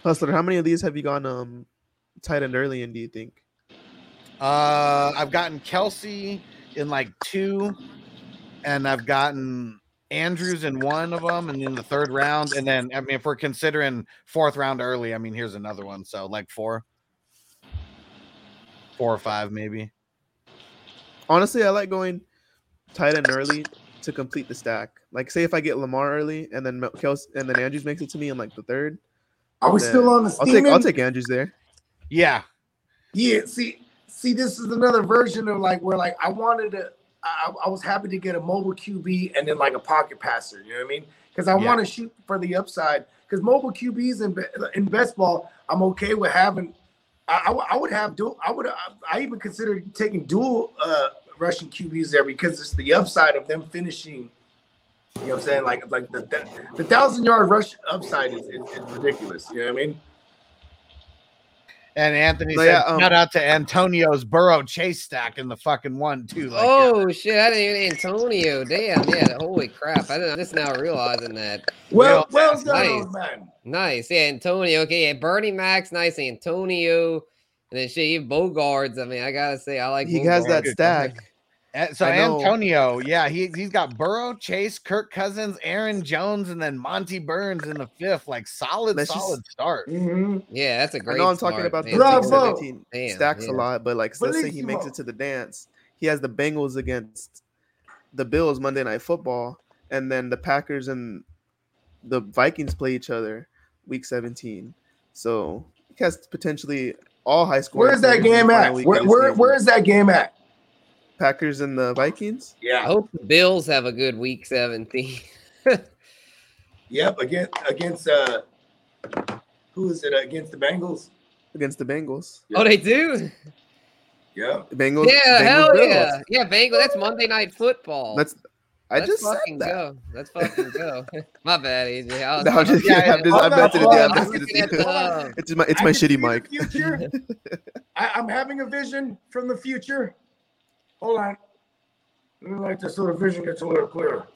Hustler, how many of these have you gone um tight end early in? Do you think? Uh, I've gotten Kelce in like two, and I've gotten Andrews in one of them, and in the third round. And then, I mean, if we're considering fourth round early, I mean, here's another one. So, like four, four or five, maybe. Honestly, I like going tight end early to complete the stack. Like, say if I get Lamar early and then Mel- Kels and then Andrews makes it to me in like the third. Are we still on the I'll take I'll take Andrews there. Yeah. Yeah, see, see, this is another version of like where like I wanted to, I, I was happy to get a mobile QB and then like a pocket passer. You know what I mean? Because I Yeah. want to shoot for the upside. Because mobile QBs in in best ball, I'm okay with having. I, I, would- I would have dual. I would. I, I even considered taking dual uh, Russian QBs there because it's the upside of them finishing. You know what I'm saying? Like like the the, the thousand yard rush upside is, is, is ridiculous. You know what I mean? And Anthony No, said, yeah, um, shout out to Antonio's Burrow Chase stack in the fucking one, too. Like, yeah. oh shit, I didn't even Antonio. Damn, yeah, holy crap! I didn't, I'm just now realizing that. Well, Well, well done, nice. old man. Nice, yeah, Antonio. Okay, yeah, Bernie Max, nice, Antonio, and then shit, even Bogards. I mean, I gotta say, I like. He has that stack. Uh, So Antonio, yeah, he he's got Burrow, Chase, Kirk Cousins, Aaron Jones, and then Monty Burns in the fifth. Like solid, Let's just- solid start. Mhm. Yeah, that's a great. I know I'm talking about the man. Bravo. Week 17 Damn, stacks yeah. a lot, but like let's say he makes it to the dance. He has the Bengals against the Bills Monday Night Football, and then the Packers and the Vikings play each other Week 17. So he has potentially all high school. Where's that game at? Where, where, where is that game at? Packers and the Vikings? Yeah, I hope the Bills have a good week 17. Yep. Against against uh, who is it? Against the Bengals. against the Bengals. Oh, they do? Yeah. The Bengals. Yeah, Bengals, hell Bills. yeah. Yeah, Bengal. That's Monday Night Football. That's I Let's just said fucking that. go. Let's fucking go. My bad, AJ. I was No, I'm just, Yeah, yeah, I'm just, hold I'm on, messing hold with you. on. I'm I'm messing with looking at you. the, uh, It's my, it's I my shitty the mic. Future. I'm having a vision from the future. Hold on. Let me like this so the vision gets a little clearer.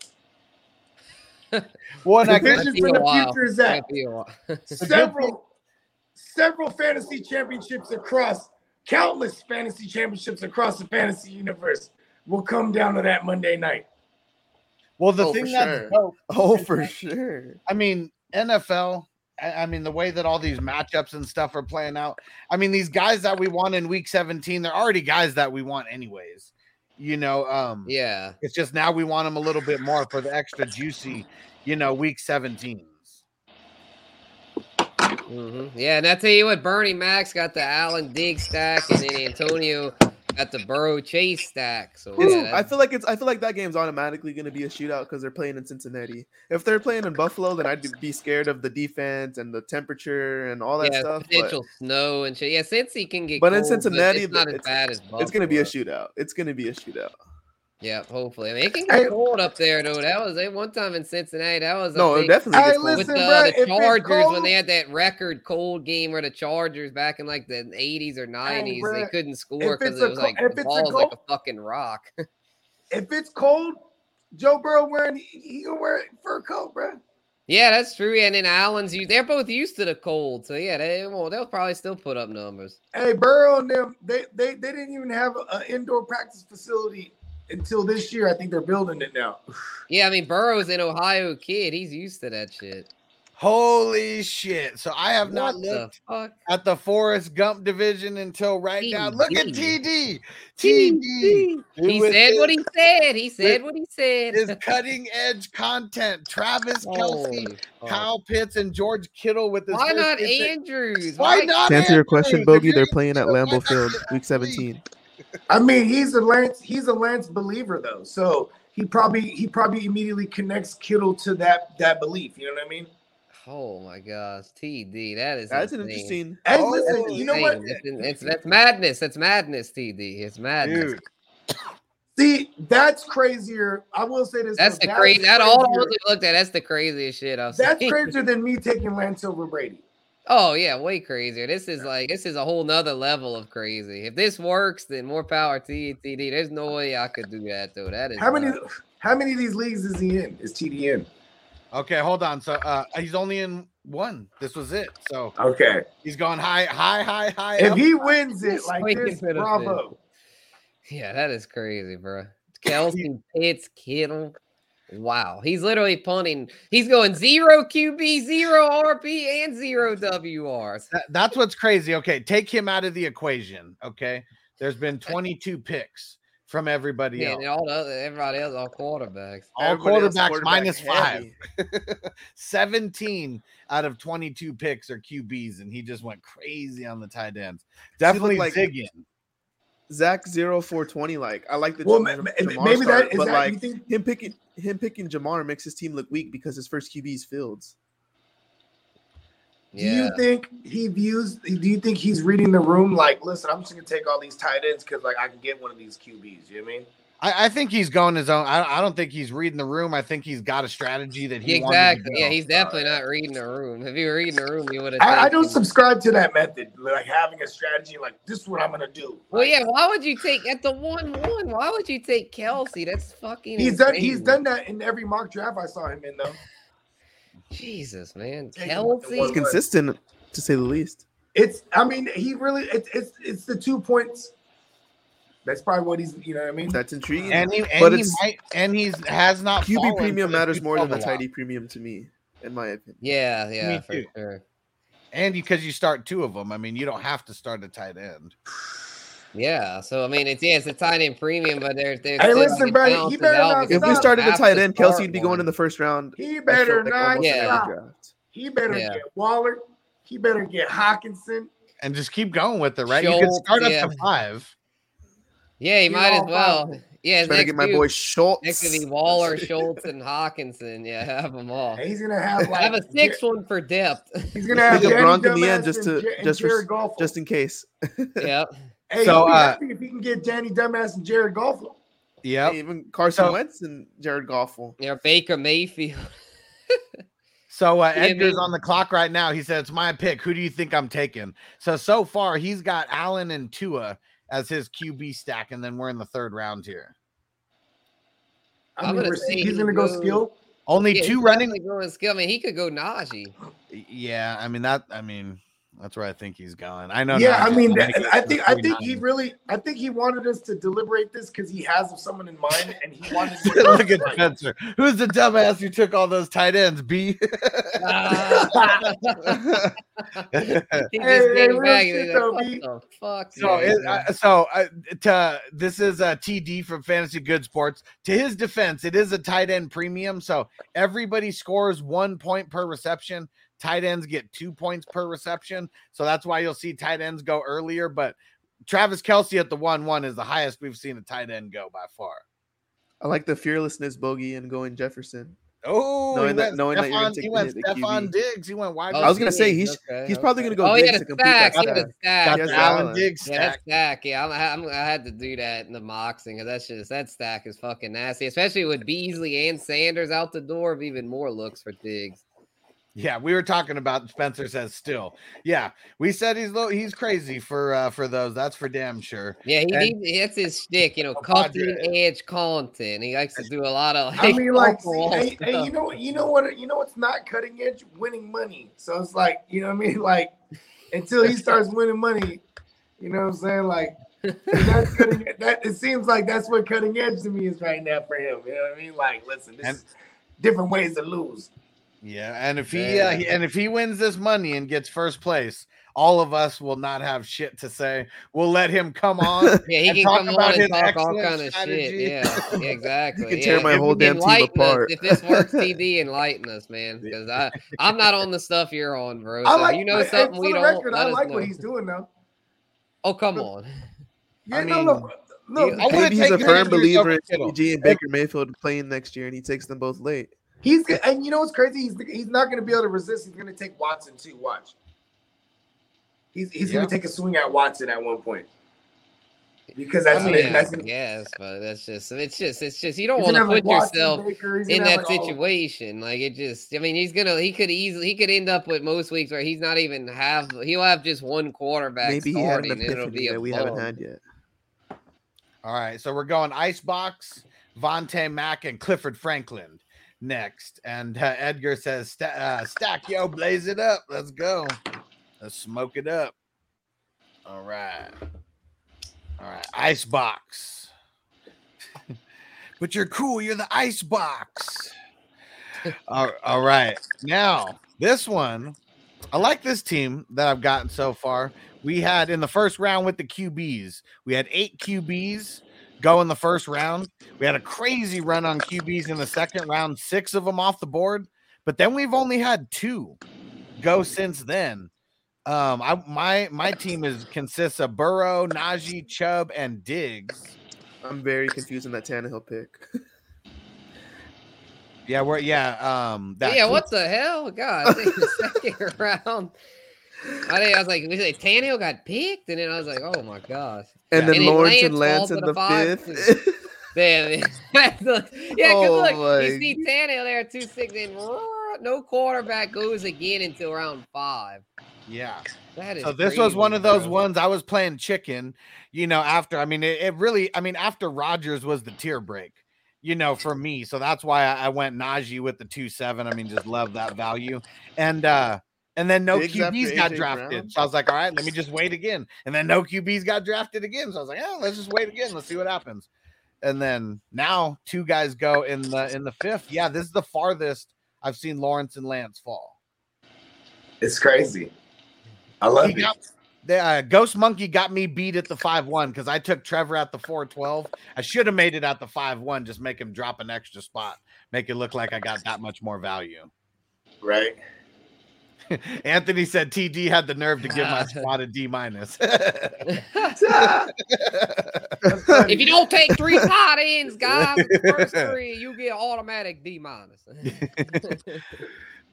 Well, and I The guess vision for a the while. future is that Might be a while. several several fantasy championships across countless fantasy championships across the fantasy universe will come down to that Monday night. well the Oh, thing for that's sure. dope Oh, for sure. I mean, NFL. I I mean, the way that all these matchups and stuff are playing out. I mean, these guys that we want in week 17, they're already guys that we want anyways. You know, um, Yeah. it's just now we want them a little bit more for the extra juicy, you know, week 17s. hmm Yeah, and I tell you what, Bernie Max got the Allen Dig stack, and then Antonio got the Burrow Chase stack. So yeah, I feel like it's. I feel like that game's automatically going to be a shootout because they're playing in Cincinnati. If they're playing in Buffalo, then I'd be scared of the defense and the temperature and all that yeah, stuff. But potential snow and shit. Yeah, since he can get, But in cold, Cincinnati, it's not as bad as it's going to be a shootout. It's going to be a shootout. Yeah, hopefully. I mean, it can get Hey- cold up there though. That was at one time in Cincinnati. That was No, I it think, definitely Hey, gets cold. with uh, listen, the, bruh, if the it's Chargers when they had that record cold game where the Chargers back in like the 80s or 90s they couldn't score if because it's it was like the it's a ball's like a fucking rock. If it's cold, Joe Burrow wearing he, he gonna wear a fur coat, bro. yeah, that's true. And then Allen's they're both used to the cold, so yeah, they well they'll probably still put up numbers. Hey, Burrow and them, they they, they didn't even have an indoor practice facility until this year. I think they're building it now. Yeah, I mean Burrow's an Ohio kid. He's used to that shit. Holy shit. So I have not What the looked fuck? at the Forrest Gump division until right now. Look at TD. TD. TD. He said his- what he said. He said what he said. His cutting edge content. Travis oh, Kelce, Holy fuck. Kyle Pitts, and George Kittle with this. Why not pick. Andrews? Why not? To answer your question, Andrews? Bogey, they're playing at Lambeau Field, Week 17. I mean, he's a Lance, he's a Lance believer though, so he probably he probably immediately connects Kittle to that that belief. You know what I mean? Oh my gosh, TD, that is That's an interesting. Hey, Oh, listen, you know what? Insane. It's, it's that's madness. That's madness, TD. It's madness. Dude, See, that's crazier. I will say this. That's though, the crazy. That all I crazier- really looked at. That's the craziest shit I've That's seen. crazier than me taking Lance over Brady. Oh yeah, way crazier. This is like this is a whole nother level of crazy. If this works, then more power to you, TD. There's no way I could do that though. That is How many? nuts. How many of these leagues is he in? Is TD in? Okay, hold on. So uh he's only in one. This was it. So Okay. he's gone high, high, high, high. If up. he wins it like this, bravo. Yeah, that is crazy, bro. Kelce, Pitts, Kittle. Wow, he's literally punting. He's going zero QB, zero RB, and zero WRs. That- that's what's crazy. Okay, take him out of the equation. Okay, there's been 22 picks from everybody Man, else. and all the everybody else, all quarterbacks. All Everybody else quarterbacks quarterback minus five. 17 out of 22 picks are QBs, and he just went crazy on the tight ends. look Definitely like- zigging. Zach zero four twenty. Like I like the Well, Jam- ma- Ja'Marr maybe start, that is but that. like you think him picking him picking Ja'Marr makes his team look weak because his first QB is Fields. Do you think he views? Do you think he's reading the room? Like, listen, I'm just gonna take all these tight ends because like I can get one of these QBs. You know what I mean? I, I think he's going his own. I, I don't think he's reading the room. I think he's got a strategy that he wanted to exactly. Yeah, he's definitely not reading the room. If you were reading the room, you would have. I, I don't subscribe to that method, like having a strategy. Like this is what I'm gonna do. Well, yeah. Why would you take at the one one? Why would you take Kelce? That's fucking. He's done. He's done that in every mock draft I saw him in, though. Jesus, man, Take him with the Kelce. He's consistent to say the least. It's. I mean, he really. It's. It's. It's the two points. That's probably what he's. You know what I mean? That's intriguing. And he and but he might and he's has not QB premium matters more than the 212 a lot. tight premium to me, in my opinion. Yeah, yeah, for too. sure. And because you start two of them, I mean, you don't have to start a tight end. Yeah, so I mean, it's yeah, it's a tight end premium, but there's there's Hey, listen, the bro, he better not If we started a have tight end, Kelce start would be going one. in the first round. He better like not almost Yeah. draft. He better Yeah. get Waller. He better get Hockenson. And just keep going with it, right? you can Schultz, start up yeah. to five. Yeah, he might as well. five. Yeah, his Trying to get my dude- boy Schultz. Next to be Waller, Schultz, and Hockenson. Yeah, have them all. And he's gonna have like have a sixth one for depth. He's gonna have Pick up Gronk in the end just to- Ja- just for- Jared Goff. just in case. yep. hey, So, so uh, if he can get Danny Dumbass and Jared Goff. Yep. Even Carson So- Wentz and Jared Goff. Yeah, Baker Mayfield. So uh, Yeah, Edgar's mean- on the clock right now. He said, "It's my pick. Who do you think I'm taking?" So so far, he's got Allen and Tua as his QB stack, and then we're in the third round here. I I'm mean, gonna we're say seeing he's he gonna go goes- skill. Only Yeah, two running. definitely Going skill. I mean, he could go Najee. Yeah, I mean that. I mean that's where I think he's going. I know. Yeah, I mean, that, I think I think he really, I think he wanted us to deliberate this because he has someone in mind, and he wanted. to Look at Spencer. Who's the dumbass who took all those tight ends? B. He Hey, came hey, shit though, B. fuck? So, it, uh, so uh, to this is a TD from Fantasy Good Sports. To his defense, it is a tight end premium. So everybody scores one point per reception. Tight ends get two points per reception. So that's why you'll see tight ends go earlier. But Travis Kelce at the one one is the highest we've seen a tight end go by far. I like the fearlessness bogey and going Jefferson. Oh, Knowing that- went knowing that you're take he went hit, Stefon Diggs. He went wide. Oh, I was gonna say he's okay, he's probably gonna go Oh, he had a stack. He had a stack. got Yes, the Allen Allen. Diggs Yeah, stack. stack. Yeah, I'm, I'm, I had to do that in the boxing because that's just that stack is fucking nasty, especially with Beasley and Sanders out the door. Of even more looks for Diggs. Yeah, we were talking about Spencer says still. Yeah, we said he's low, he's crazy for uh for those. That's for damn sure. Yeah, he, And- he that's his stick. You know, cutting edge content. He likes to do a lot of. I mean, like, see, hey, hey, you know, you know what, you know what's not cutting edge? Winning money. So it's like, you know what I mean? Like, until he starts winning money, you know what I'm saying? Like, that's cutting. That it seems like that's what cutting edge to me is right now for him. You know what I mean? Like, listen, this And- is different ways to lose. Yeah, and if he, uh, and if he wins this money and gets first place, all of us will not have shit to say. We'll let him come on. Yeah, he can talk come about on and talk all kind of strategy. shit. Yeah, yeah, exactly. can yeah. tear my If whole damn team enlighten us, apart. If this works, TD, enlighten us, man. Because I, I'm not on the stuff you're on, bro. I So like, you know something for we don't. record, I like know. what he's doing now. Oh, come on. Yeah, I no, mean, look, look, you- I wanna Maybe he's a firm believer in Kittle. CG and Baker Mayfield playing next year, and he takes them both late. He's g- and you know what's crazy? He's he's not going to be able to resist. He's going to take Watson too. Watch. He's he's Yeah. going to take a swing at Watson at one point because that's I what mean, it, that's I guess, but that's just it's just it's just you don't want gonna put like, Watson, yourself Baker, in that like, all- situation. Like it just, I mean, he's gonna he could easily he could end up with most weeks where he's not even have he'll have just one quarterback Maybe he had starting, an and it'll be epiphany a that we haven't had yet. All right, so we're going Icebox, Vontae Mack, and Clifford Franklin next. And uh, Edgar says, "Sta- uh, "Stack, yo, blaze it up. Let's go. Let's smoke it up." All right, all right, Icebox. but you're cool. You're the Icebox. all, all right, now this one, I like this team that I've gotten so far. We had in the first round with the QBs, we had eight QBs go in the first round. We had a crazy run on QBs in the second round, six of them off the board. But then we've only had two go since then. Um, I my my team is consists of Burrow, Najee, Chubb, and Diggs. I'm very confused in that Tannehill pick. Yeah, we're yeah. Um, that yeah, what the hell? God, I think the second round. I think I was like, we say Tannehill got picked, and then I was like, oh my gosh. And Yeah. then And Lawrence and Lance in the the five, fifth. Damn. yeah, because Oh look, my you see Tannehill there at two six, and no quarterback goes again until round five. Yeah. That is So this was one of those bro. ones I was playing chicken, you know, after I mean it, it really I mean after Rodgers was the tier break, you know, for me. So that's why I, I went Najee with the two seven. I mean, just love that value. And uh And then no Diggs QBs got drafted. Brown? So I was like, all right, let me just wait again. And then no QBs got drafted again. So I was like, yeah, let's just wait again. Let's see what happens. And then now two guys go in the in the fifth. Yeah, this is the farthest I've seen Lawrence and Lance fall. It's crazy. I love He it. got- The uh, Ghost Monkey got me beat at the 5 1 because I took Trevor at the 412. I should have made it at the 5 1, just make him drop an extra spot, make it look like I got that much more value. Right. Anthony said TD had the nerve to give my spot a D minus. if you don't take three tight ends, guys, the first three, you get automatic D minus.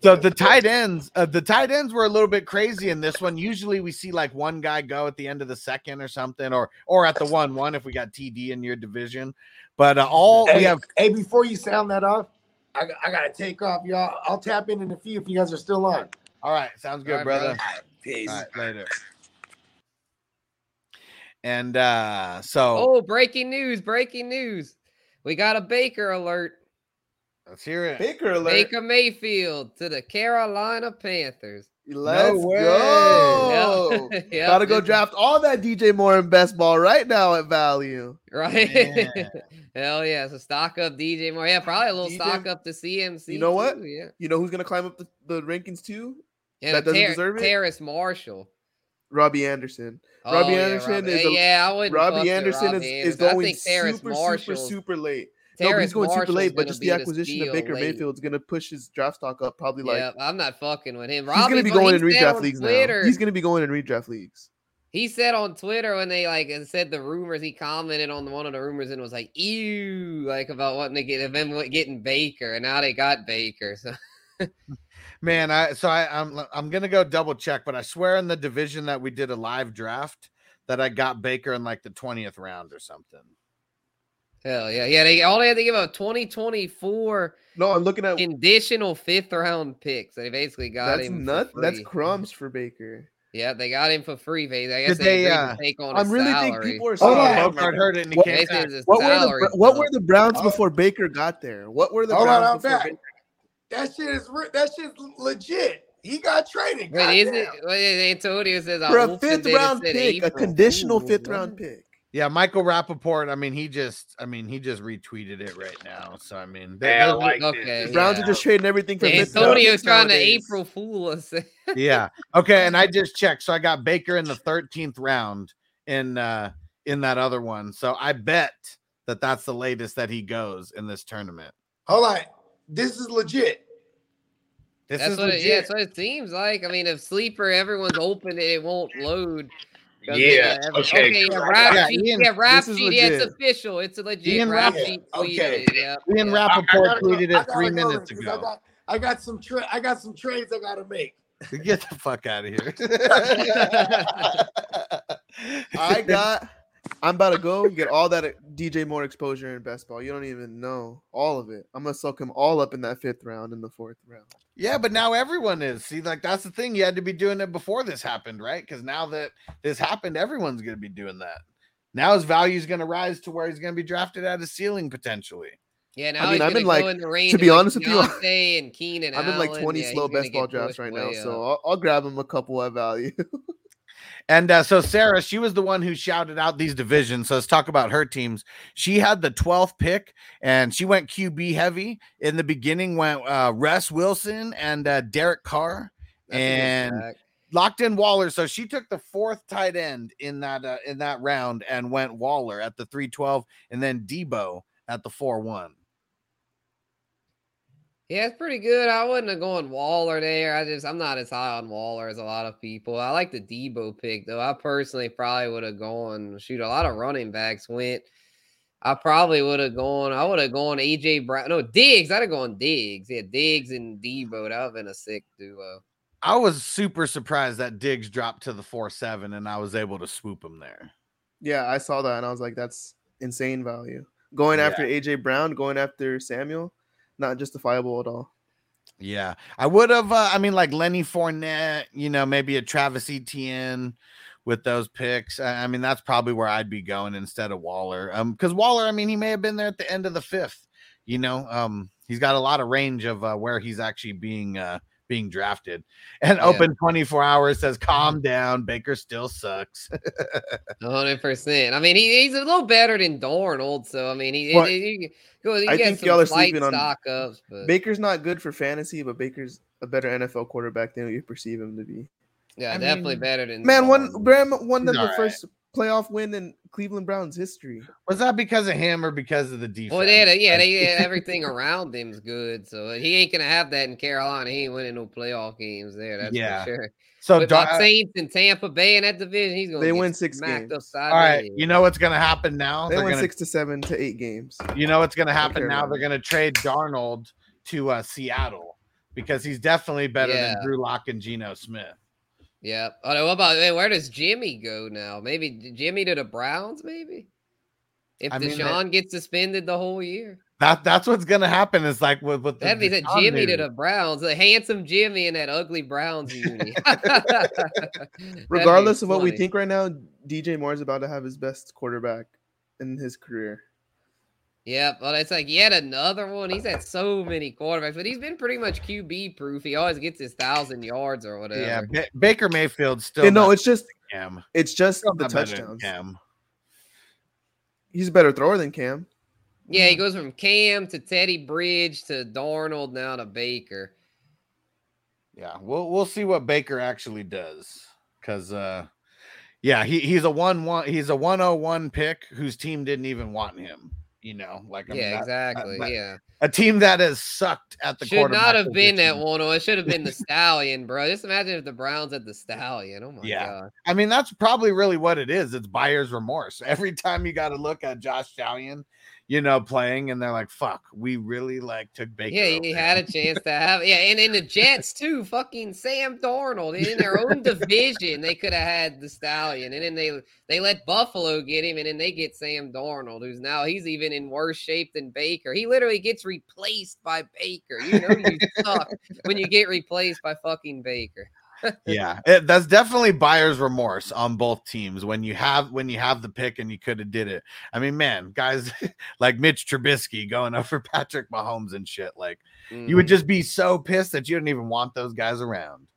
so the tight ends, uh, the tight ends were a little bit crazy in this one. Usually we see like one guy go at the end of the second or something, or or at the one one if we got TD in your division. But uh, all Hey, we have hey, before you sound that off, I, I gotta take off, y'all. I'll tap in in a few if you guys are still on. All right, sounds good, All right, brother. brother. Peace. All right, later. And uh so oh, breaking news! Breaking news! We got a Baker alert. let's hear it. Baker alert. Baker Mayfield to the Carolina Panthers. Let's way. go. Yep. Yep, Gotta go draft all that DJ Moore in best ball right now at value. Right? Man. Hell yeah! So stock up DJ Moore. Yeah, probably a little DJ stock up to CMC. You know what? Yeah. You know who's gonna climb up the, the rankings too? And That doesn't Ter- deserve it? Terrace Marshall. Robbie Anderson. Oh, Robbie yeah, Anderson Robbie- is a- yeah, I wouldn't. Robbie Anderson Robbie is, is going super, Marshall, super, super late. no, Terrace he's going super late, but just the acquisition of Baker late. Mayfield is gonna push his draft stock up probably like yeah, I'm not fucking with him. he's gonna be going in redraft leagues Twitter, now. He's gonna be going in redraft leagues. He said on Twitter when they like said the rumors, he commented on one of the rumors and was like, "Ew," like about wanting to get them getting Baker, and now they got Baker. So Man, I so I, I'm I'm gonna go double check, but I swear in the division that we did a live draft that I got Baker in like the 20th round or something. hell yeah, yeah. They all they had to give up 2024 No, I'm looking at conditional fifth round picks. They basically got that's him. nut. That's crumbs for Baker. Yeah, they got him for free. They, I guess Did they, they, agreed uh, to take on I his really salary. think people are Hold saying on. Bogart heard it and he What- came back. What were the what were the Browns Oh. before Baker got there? What were the Hold Browns I'm before back. Baker? That shit is re- that shit's legit. He got traded. Wait, is it? goddamn. Wait, Antonio says I For a fifth it, it round said pick, a conditional Fool. fifth What? round pick. Yeah, Michael Rappaport. I mean, he just I mean he just retweeted it right now. So I mean they- Yeah, I like Okay, this. The Browns yeah. are just trading everything for fifth round Antonio's picks trying to. April Fool us. yeah. Okay, and I just checked. So I got Baker in the 13th round in uh in that other one. So I bet that that's the latest that he goes in this tournament. Hold on. This is legit. This That's is what it, yeah, that's what it seems like. I mean, if sleeper, everyone's open, it won't load. 'Cause, Yeah, every- okay, okay, yeah, cool. rap Yeah, sheet, Ian, yeah, rap sheet, yeah, it's official. It's a legit Ian rap Rapp- sheet. okay. tweeted it, Yeah, Ian yeah. I- I Rapoport gotta go- tweeted it three go minutes then, 'cause I ago. got, I got some tra- I got some trades I gotta make. Get the fuck out of here. I got. I'm about to go get all that DJ Moore exposure in best ball. You don't even know all of it. I'm gonna soak him all up in that fifth round in the fourth round. Yeah, but now everyone is. See, like that's the thing. You had to be doing it before this happened, right? Because now that this happened, everyone's going to be doing that. Now his value is going to rise to where he's going to be drafted at a ceiling potentially. Yeah, now mean, he's I'm gonna in, like- in the range to be honest with you, Deontay and Keenan I'm in like 20 Yeah, slow he's best ball drafts right now, way so. I'll, I'll grab him a couple at value. And uh, so Sarah, she was the one who shouted out these divisions. So let's talk about her teams. She had the 12th pick, and she went QB heavy. In the beginning, went uh, Russ Wilson and uh, Derek Carr, That's and locked in Waller. So she took the fourth tight end in that uh, in that round and went Waller at the 312, and then Deebo at the 4-1. Yeah, it's pretty good. I wouldn't have gone Waller there. I just I'm not as high on Waller as a lot of people. I like the Deebo pick though. I personally probably would have gone shoot a lot of running backs went. I probably would have gone. I would have gone AJ Brown. No, Diggs. I'd have gone Diggs. Yeah, Diggs and Deebo. That would have been a sick duo. I was super surprised that Diggs dropped to the 4-7 and I was able to swoop him there. yeah, I saw that and I was like, that's insane value. Going Yeah. after AJ Brown, going after Samuel, not justifiable at all. Yeah, I would have. Uh, I mean, like Lenny Fournette, you know, maybe a Travis Etienne with those picks. I, mean, that's probably where I'd be going instead of Waller. Um, because Waller, I mean, he may have been there at the end of the fifth. You know, um, he's got a lot of range of uh, where he's actually being uh being drafted. And Yeah. open 24 hours says, calm mm-hmm. down. Baker still sucks. hundred percent. I mean, he, he's a little better than Darnold, so I mean, he, Well, he, he, go- he I think some y'all are sleeping on stock ups, but Baker's not good for fantasy, but Baker's a better NFL quarterback than you perceive him to be. yeah, I definitely mean, better than Man, one Darnold. Bram won He's them the alright. first playoff win in Cleveland Browns history. Was that because of him or because of the defense? Well, they had a, yeah, they had everything around him's good, so he ain't gonna have that in Carolina. He ain't winning no playoff games there. That's Yeah. for sure. so, With Dar- Saints and Tampa Bay in that division, he's gonna They get win six smacked games. upside all the You know what's going to happen now? They They're went gonna, six to seven to eight games. You know what's going to happen now? They're going to trade Darnold to uh, Seattle because he's definitely better Yeah. than Drew Lock and Geno Smith. Yeah. Oh, what about hey, where does Jimmy go now? Maybe Jimmy to the Browns, maybe? If I mean, Deshaun gets suspended the whole year. That that's what's going to happen. Is like with with the That'd be the Deshaun Jimmy to the Browns, the handsome Jimmy in that ugly Browns uni. Regardless of what we think right now, DJ Moore is about to have his best quarterback in his career. Yep. Well, it's like yet another one. He's had so many quarterbacks, but he's been pretty much QB proof. He always gets his thousand yards or whatever. Yeah, Ba- Baker Mayfield still. Yeah, no, it's just Cam. it's just Still the not better touchdowns. Cam. He's a better thrower than Cam. Yeah, he goes from Cam to Teddy Bridge to Darnold now to Baker. Yeah, we'll we'll see what Baker actually does because uh yeah, he, he's a one one he's a 101 pick whose team didn't even want him. You know, like I mean, yeah, that- exactly. that- yeah. a team that has sucked at the Should not have been that one. Or it should have been the Stallion, bro. Just imagine if the Browns had the Stallion. Oh my Yeah. god. I mean, that's probably really what it is. It's buyer's remorse. Every time you got to look at Josh Stallion, you know, playing, and they're like, "Fuck, we really like took Baker." Yeah, he had a chance to have. Yeah, and in the Jets too. Fucking Sam Darnold in their own division, they could have had the Stallion, and then they they let Buffalo get him, and then they get Sam Darnold, who's now he's even in worse shape than Baker. He literally gets replaced by Baker. You know you suck when you get replaced by fucking Baker. Yeah, it, that's definitely buyer's remorse on both teams when you have when you have the pick and you could have did it. I mean, man, guys like Mitch Trubisky going up for Patrick Mahomes and shit, like you would Mhm. just be so pissed that you didn't even want those guys around.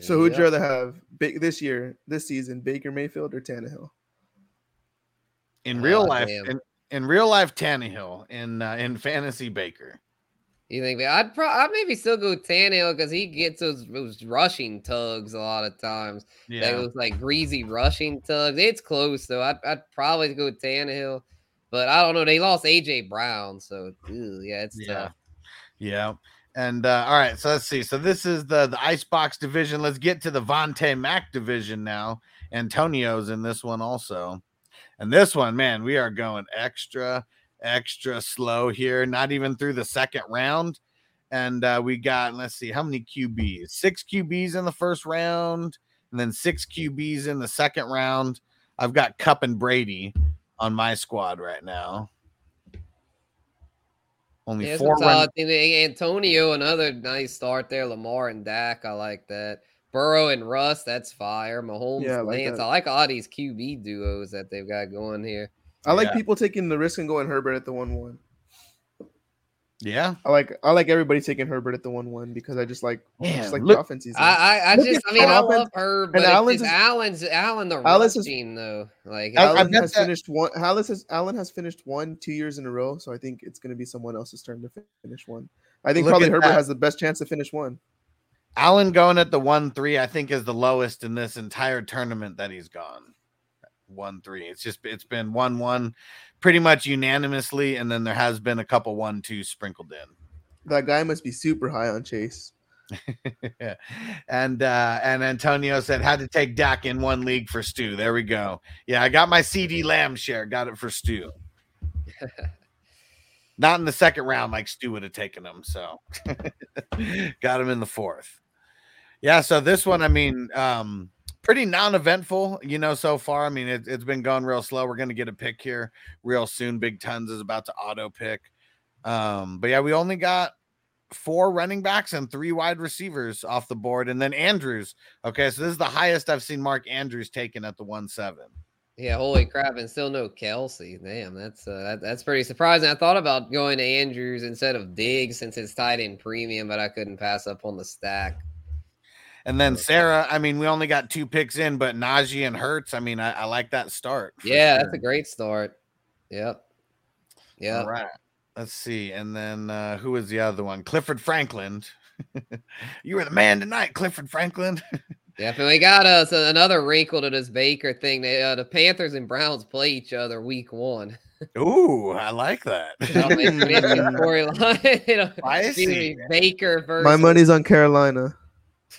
So who'd Yep. you rather have ba- this year, this season, Baker Mayfield or Tannehill? In real Ah, life, in, in real life, Tannehill in uh, in fantasy Baker. You think I'd pro- I'd maybe still go Tannehill because he gets those those rushing tugs a lot of times. Yeah, Those like greasy rushing tugs. It's close though. I'd, I'd probably go Tannehill, but I don't know. They lost AJ Brown, so ew, yeah, it's yeah, tough. yeah. And uh, all right, so let's see. So this is the the icebox division. Let's get to the Vontae Mack division now. Antonio's in this one also, and this one, man, we are going extra extra slow here. Not even through the second round, and uh, we got let's see how many QBs. Six QBs in the first round, and then six QBs in the second round. I've got Kupp and Brady on my squad right now. Only Yeah, four. some run- team. Antonio, another nice start there. Lamar and Dak, I like that. Burrow and Russ, that's fire. Mahomes, Yeah, I like Lance, that. I like all these QB duos that they've got going here. I like Yeah. people taking the risk and going Herbert at the one one. yeah. I like I like everybody taking Herbert at the one one because I just like I Man, just like look- the offense he's in. I, I, I just, I mean, I offense- love her, but Allen's Allen's is- Allen's Allen the Allen's is- though. Like, I- I Allen has that- finished one. Allen has Allen has finished one two years in a row, so I think it's going to be someone else's turn to finish one. I think Look probably Herbert that. has the best chance to finish one. Allen going at the one three, I think, is the lowest in this entire tournament that he's gone. One three. It's just it's been one one pretty much unanimously, and then there has been a couple one two sprinkled in. That guy must be super high on Chase. and uh and Antonio said had to take Dak in one league for Stu. There we go. Yeah, I got my CeeDee Lamb share, got it for Stu. Not in the second round like Stu would have taken him, so got him in the fourth. Yeah, so this one, I mean, um, pretty non-eventful, you know, so far. I mean, it, it's been going real slow. We're gonna get a pick here real soon. Big Tons is about to auto pick. Um, but yeah, we only got four running backs and three wide receivers off the board, and then Andrews. Okay, so this is the highest I've seen Mark Andrews taken at the one seven. Yeah, holy crap, and still no Kelce. Damn, that's uh, that, that's pretty surprising. I thought about going to Andrews instead of Diggs since it's tight end premium, but I couldn't pass up on the stack. And then Sarah, I mean, we only got two picks in, but Najee and Hurts, I mean, I, I like that start. Yeah, sure. that's a great start. Yep. Yeah. All right. Let's see. And then uh, who was the other one? Clifford Franklin. you were the man tonight, Clifford Franklin. Definitely we got us another wrinkle to this Baker thing. They, uh, the Panthers and Browns play each other week one. Ooh, I like that. That'll make an interesting storyline. It'll Spicy. Baker versus My money's on Carolina.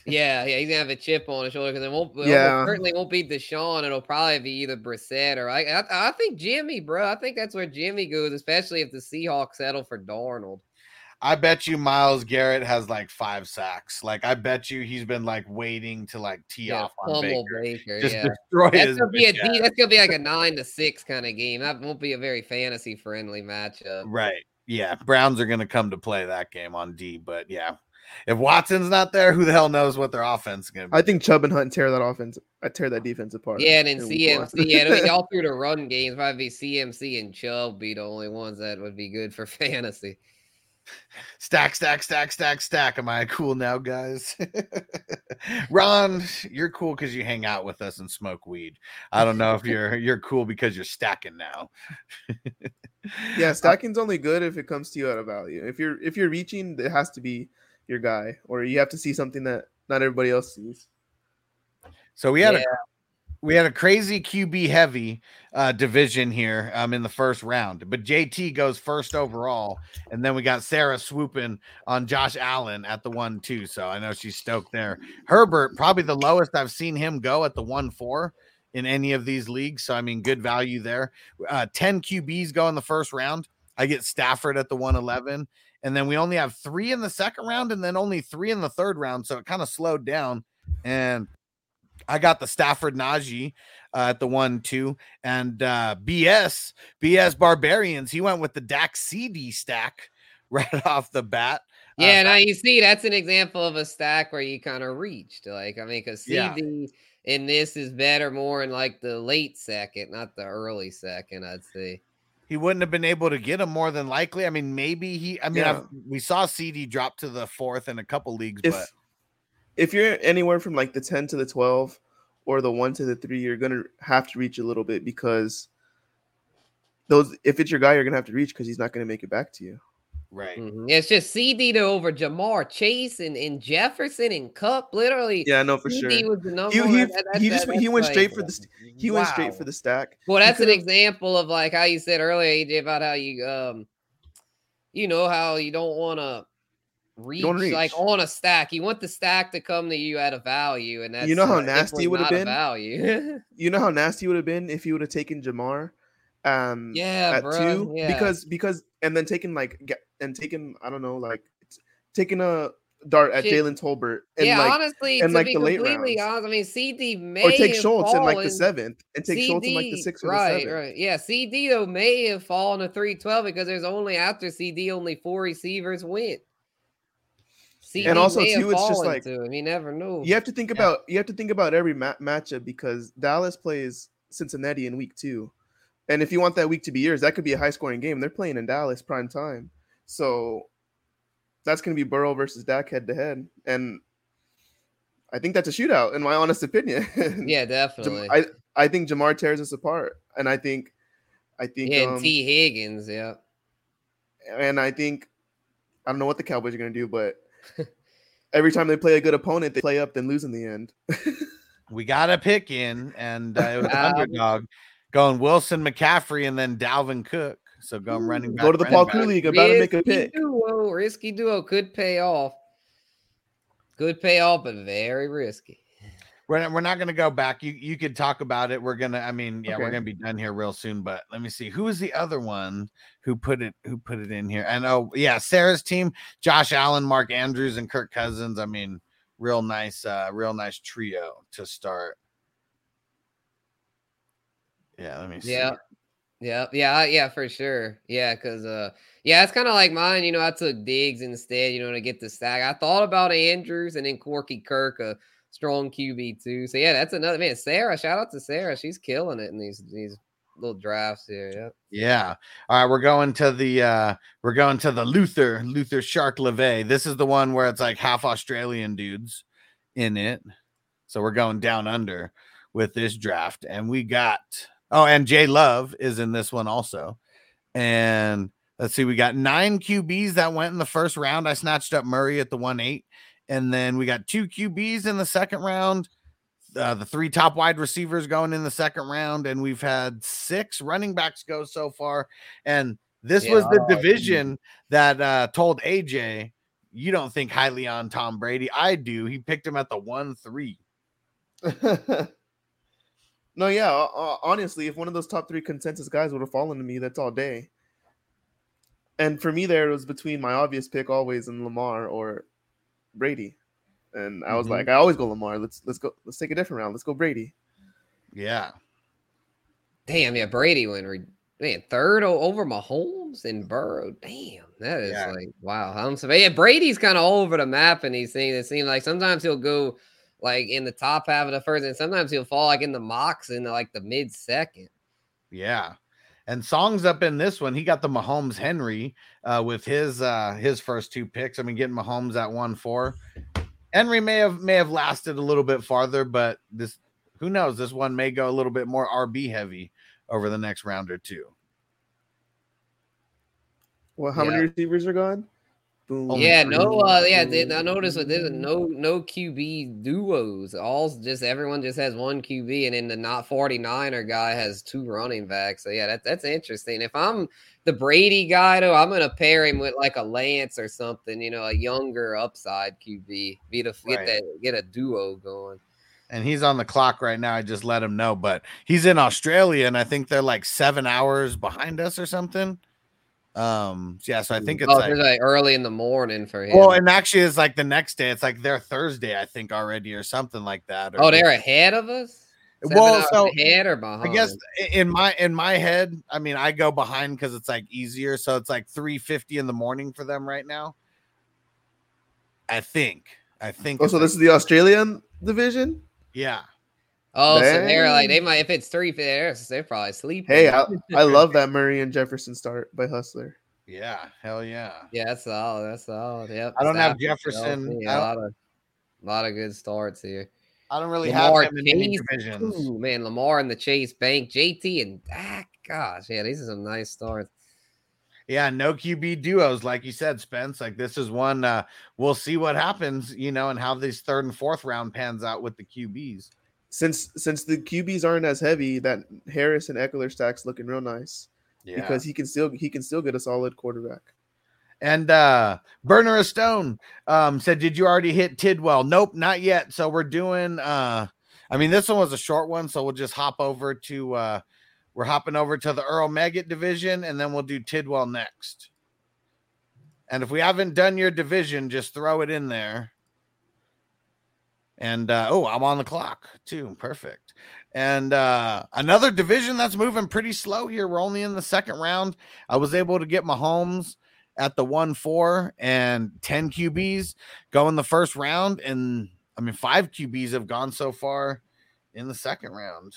Yeah, yeah, he's gonna have a chip on his shoulder because it won't. It Yeah. almost certainly won't be Deshaun. It'll probably be either Brissett or I, I. I think Jimmy, bro. I think that's where Jimmy goes, especially if the Seahawks settle for Darnold. I bet you Myles Garrett has like five sacks. Like I bet you he's been like waiting to like tee Yeah, off on Baker. Baker. Just yeah, destroy that's his gonna be a bitch D- ass. that's gonna be like a nine to six kind of game. That won't be a very fantasy friendly matchup. Right. Yeah. Browns are gonna come to play that game on D, but yeah. If Watson's not there, who the hell knows what their offense is gonna be? I think Chubb and Hunt tear that offense. I tear that defense apart. Yeah, and then in week. CMC. Yeah, it'll be all through the run games. Probably CMC and Chubb be the only ones that would be good for fantasy. Stack, stack, stack, stack, stack. Am I cool now, guys? Ron, you're cool because you hang out with us and smoke weed. I don't know if you're you're cool because you're stacking now. yeah, uh, stacking's only good if it comes to you at a value. If you're if you're reaching, it has to be your guy, or you have to see something that not everybody else sees. So we had Yeah. a we had a crazy QB heavy uh, division here um, in the first round, but JT goes first overall, and then we got Sarah swooping on Josh Allen at the one two. So I know she's stoked there. Herbert probably the lowest I've seen him go at the one four in any of these leagues. So I mean, good value there. Uh, Ten QBs go in the first round. I get Stafford at the one eleven, and then we only have three in the second round, and then only three in the third round. So it kind of slowed down, and I got the Stafford Najee uh, at the one two and uh, BS BS Barbarians. He went with the Dak CeeDee stack right off the bat. Uh, Yeah, now you see that's an example of a stack where you kind of reached. Like I mean, because Yeah. CeeDee in this is better more in like the late second, not the early second. I'd say. He wouldn't have been able to get him more than likely. I mean, maybe he. I mean, Yeah. We saw CeeDee drop to the fourth in a couple leagues, If but if you're anywhere from like the ten to the twelve, or the one to the three, you're gonna have to reach a little bit because those. If it's your guy, you're gonna have to reach because he's not gonna make it back to you. Right. Mhm. It's just CeeDee to over Ja'Marr Chase and, and Jefferson and Kupp. Literally, Yeah, I know for CeeDee sure. was the number. He, one. he, That- that- he that- just he went like- straight for the he went straight for the stack. Well, that's an example of like how you said earlier, AJ, about how you um, you know how you don't want to reach, don't like on a stack. You want the stack to come to you at a value, and that's You know how nasty it would've been? value. You know how nasty it would have been if you would have taken Ja'Marr, um, yeah, at bro. two yeah. because because and then taking like and taking I don't know like taking a dart at Jalen Tolbert and yeah, like honestly, and, like, the late rounds. honest, I mean, CeeDee may or take Schultz in like the seventh and take Schultz in like the sixth or the right, right. Yeah, CeeDee though may have fallen to 312 because there's only after CeeDee only four receivers went. CeeDee also, may too, it's just like- to him. You never know. You have to think about you have to think about every ma- matchup because Dallas plays Cincinnati in week two, and if you want that week to be yours, that could be a high scoring game. They're playing in Dallas prime time, so that's going to be Burrow versus Dak head to head, and I think that's a shootout in my honest opinion. Yeah, definitely. I I think Ja'Marr tears us apart, and I think I think yeah, um, Tee Higgins. Yeah. and I think I don't know what the Cowboys are going to do, but every time they play a good opponent, they play up then lose in the end. We got a pick in, and uh, it was Um, underdog going Wilson McCaffrey and then Dalvin Cook. So going running back. Go to the running Paul back. Crewe League. About to make a Risky pick. Duo, risky duo could pay off. Could pay off, but very risky. We're not, we're not going to go back. You you could talk about it. We're gonna. I mean, yeah, we're gonna be done here real soon. But let me see. Who was the other one who put it who put it in here? And oh yeah, Sarah's team: Josh Allen, Mark Andrews, and Kirk Cousins. I mean, real nice, uh, real nice trio to start. Yeah, let me see. Yeah. Yeah, yeah, yeah, for sure. Yeah, because uh yeah, it's kind of like mine. You know, I took Diggs instead, you know, to get the stack. I thought about Andrews and then Corky Kirk a, strong QB too. So yeah, that's another man. Sarah, shout out to Sarah. She's killing it in these these little drafts here. Yeah. Yeah. All right, we're going to the uh we're going to the Luther, Luther Shark Lavay. This is the one where it's like half Australian dudes in it. So we're going down under with this draft. And we got oh, and Jay Love is in this one also. And let's see, we got nine QBs that went in the first round. I snatched up Murray at the one eight, and then we got two QBs in the second round. Uh, the three top wide receivers going in the second round, and we've had six running backs go so far. And this was the division that uh, told AJ, "You don't think highly on Tom Brady? I do." He picked him at the one three. no, yeah. Uh, honestly, if one of those top three consensus guys would have fallen to me, that's all day. And for me, there it was between my obvious pick always and Lamar or Brady. And I was Mhm. like, I always go Lamar. Let's let's go. Let's take a different round. Let's go Brady. Yeah, Damn, yeah, Brady went re- man third o- over Mahomes and Burrow. Damn, that is Yeah. like wow. I'm so yeah, Brady's kind of all over the map in these things. It seems like sometimes he'll go like in the top half of the first, and sometimes he'll fall like in the mocks in like the mid second. yeah. And Song's up in this one. He got the Mahomes Henry uh, with his uh, his first two picks. I mean, getting Mahomes at one four. Henry may have may have lasted a little bit farther, but this who knows? This one may go a little bit more RB heavy over the next round or two. Well, how Yeah. many receivers are gone? Boom. Yeah, no, uh, yeah, did, I noticed that there's no no QB duos. All just everyone just has one QB, and then the not 49er guy has two running backs. So yeah, that, that's interesting. If I'm the Brady guy though, I'm gonna pair him with like a Lance or something, you know, a younger upside QB. Be to get Right. that get a duo going. And he's on the clock right now. I just let him know, but he's in Australia, and I think they're like seven hours behind us or something. Um, yeah, so I think it's oh, like like early in the morning for him. Well, and actually, it's like the next day. It's like their Thursday, I think, already, or something like that. or oh, they're ahead of us. Seven well. So ahead or behind? I guess in my in my head, I mean, I go behind because it's like easier. So it's like three fifty in the morning for them right now. I think. I think. Oh, it's so like- this is the Australian division. yeah. Oh, so they're like they might if it's three, they're they're probably sleeping. Hey, I, I love that Murray and Jefferson start by Hustler. Yeah. Hell yeah. Yeah, that's all. That's all. Yep. I don't have Jefferson. Kelce, I A lot of, a lot of good starts here. I don't really Lamar have him in any divisions. ooh, man, Lamar and the Chase Bank, JT and Dak. Gosh, yeah, these are some nice starts. Yeah, no QB duos, like you said, Spence. Like this is one. uh We'll see what happens, you know, and how this third and fourth round pans out with the QBs. Since since the QBs aren't as heavy, that Harris and Ekeler stack's looking real nice Yeah. because he can still he can still get a solid quarterback. And uh Burner of Stone um said, Did you already hit Tidwell? Nope, not yet. So we're doing uh I mean this one was a short one, so we'll just hop over to uh we're hopping over to the Earl Megget division and then we'll do Tidwell next. And if we haven't done your division, just throw it in there. And uh oh, I'm on the clock too. Perfect. And uh another division that's moving pretty slow here. We're only in the second round. I was able to get Mahomes at the 1 4 and 10 QBs go in the first round. And I mean, five QBs have gone so far in the second round.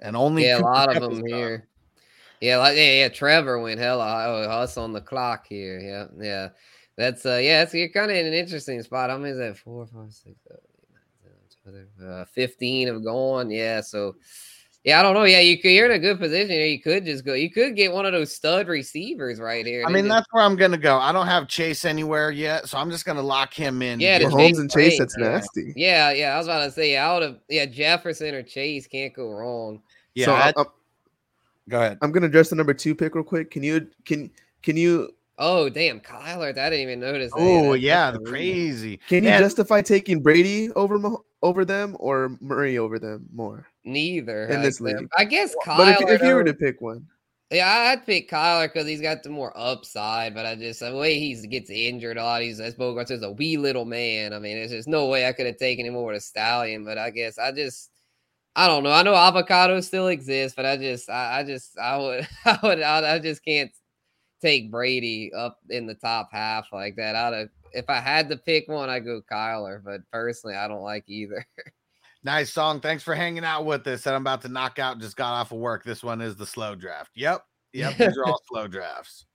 And only yeah, a lot of them gone. here. Yeah, like yeah, yeah. Trevor went hella oh, us on the clock here. Yeah, yeah. That's uh, yeah. It's you're kind of in an interesting spot. How many is that? Four, five, six, seven, eight, nine, 10, uh, fifteen have gone. Yeah, so yeah, I don't know. Yeah, you could. You're in a good position here. You could just go. You could get one of those stud receivers right here. I and mean, just- that's where I'm going to go. I don't have Chase anywhere yet, so I'm just going to lock him in. Yeah, the Mahomes and Chase, Bank, that's yeah. nasty. yeah, yeah. I was about to say, I would have. Yeah, Jefferson or Chase can't go wrong. yeah, so I- I, I'm, go ahead. I'm gonna address the number two pick real quick. Can you can can you Oh damn, Kyler! I didn't even notice. Oh, That's- yeah, that's the crazy. crazy. can you Man, justify taking Brady over over them or Murray over them more? Neither in this guess. league? I guess Kyler. But if, if you were to pick one, yeah, I'd pick Kyler because he's got the more upside. But I just the way he gets injured a lot. He's as Bogarts is a wee little man. I mean, there's just no way I could have taken him over the Stallion. But I guess I just. I don't know. I know avocado still exists, but I just, I, I just, I would, I would, I, I just can't take Brady up in the top half like that. I'd have, if I had to pick one, I go Kyler. But personally, I don't like either. Nice song. Thanks for hanging out with us. And I'm about to knock out. Just got off of work. This one is the slow draft. Yep. Yep. These are all slow drafts.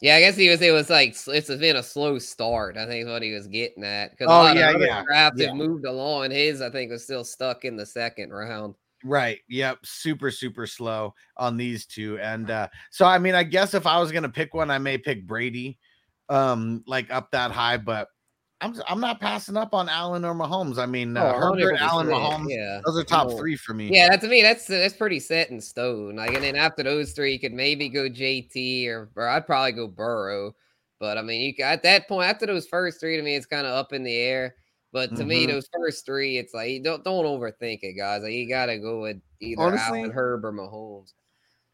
Yeah, I guess he was. It was like it's been a slow start. I think is what he was getting at. Because Oh, a lot yeah, of other yeah, drafts yeah. have moved along. His, I think, was still stuck in the second round. Right. Yep. Super, super slow on these two. And uh, so I mean, I guess if I was gonna pick one, I may pick Brady, um, like up that high, but I'm I'm not passing up on Allen or Mahomes. I mean, uh, Oh, Herbert, Allen, Mahomes, yeah. those are top three for me. Yeah, that's to me, that's that's pretty set in stone. Like, and then after those three, you could maybe go JT or, or I'd probably go Burrow. But I mean, you at that point, after those first three, to me, it's kind of up in the air. But to me, Mhm. those first three, it's like don't don't overthink it, guys. Like you gotta go with either Honestly- Allen, Herb, or Mahomes.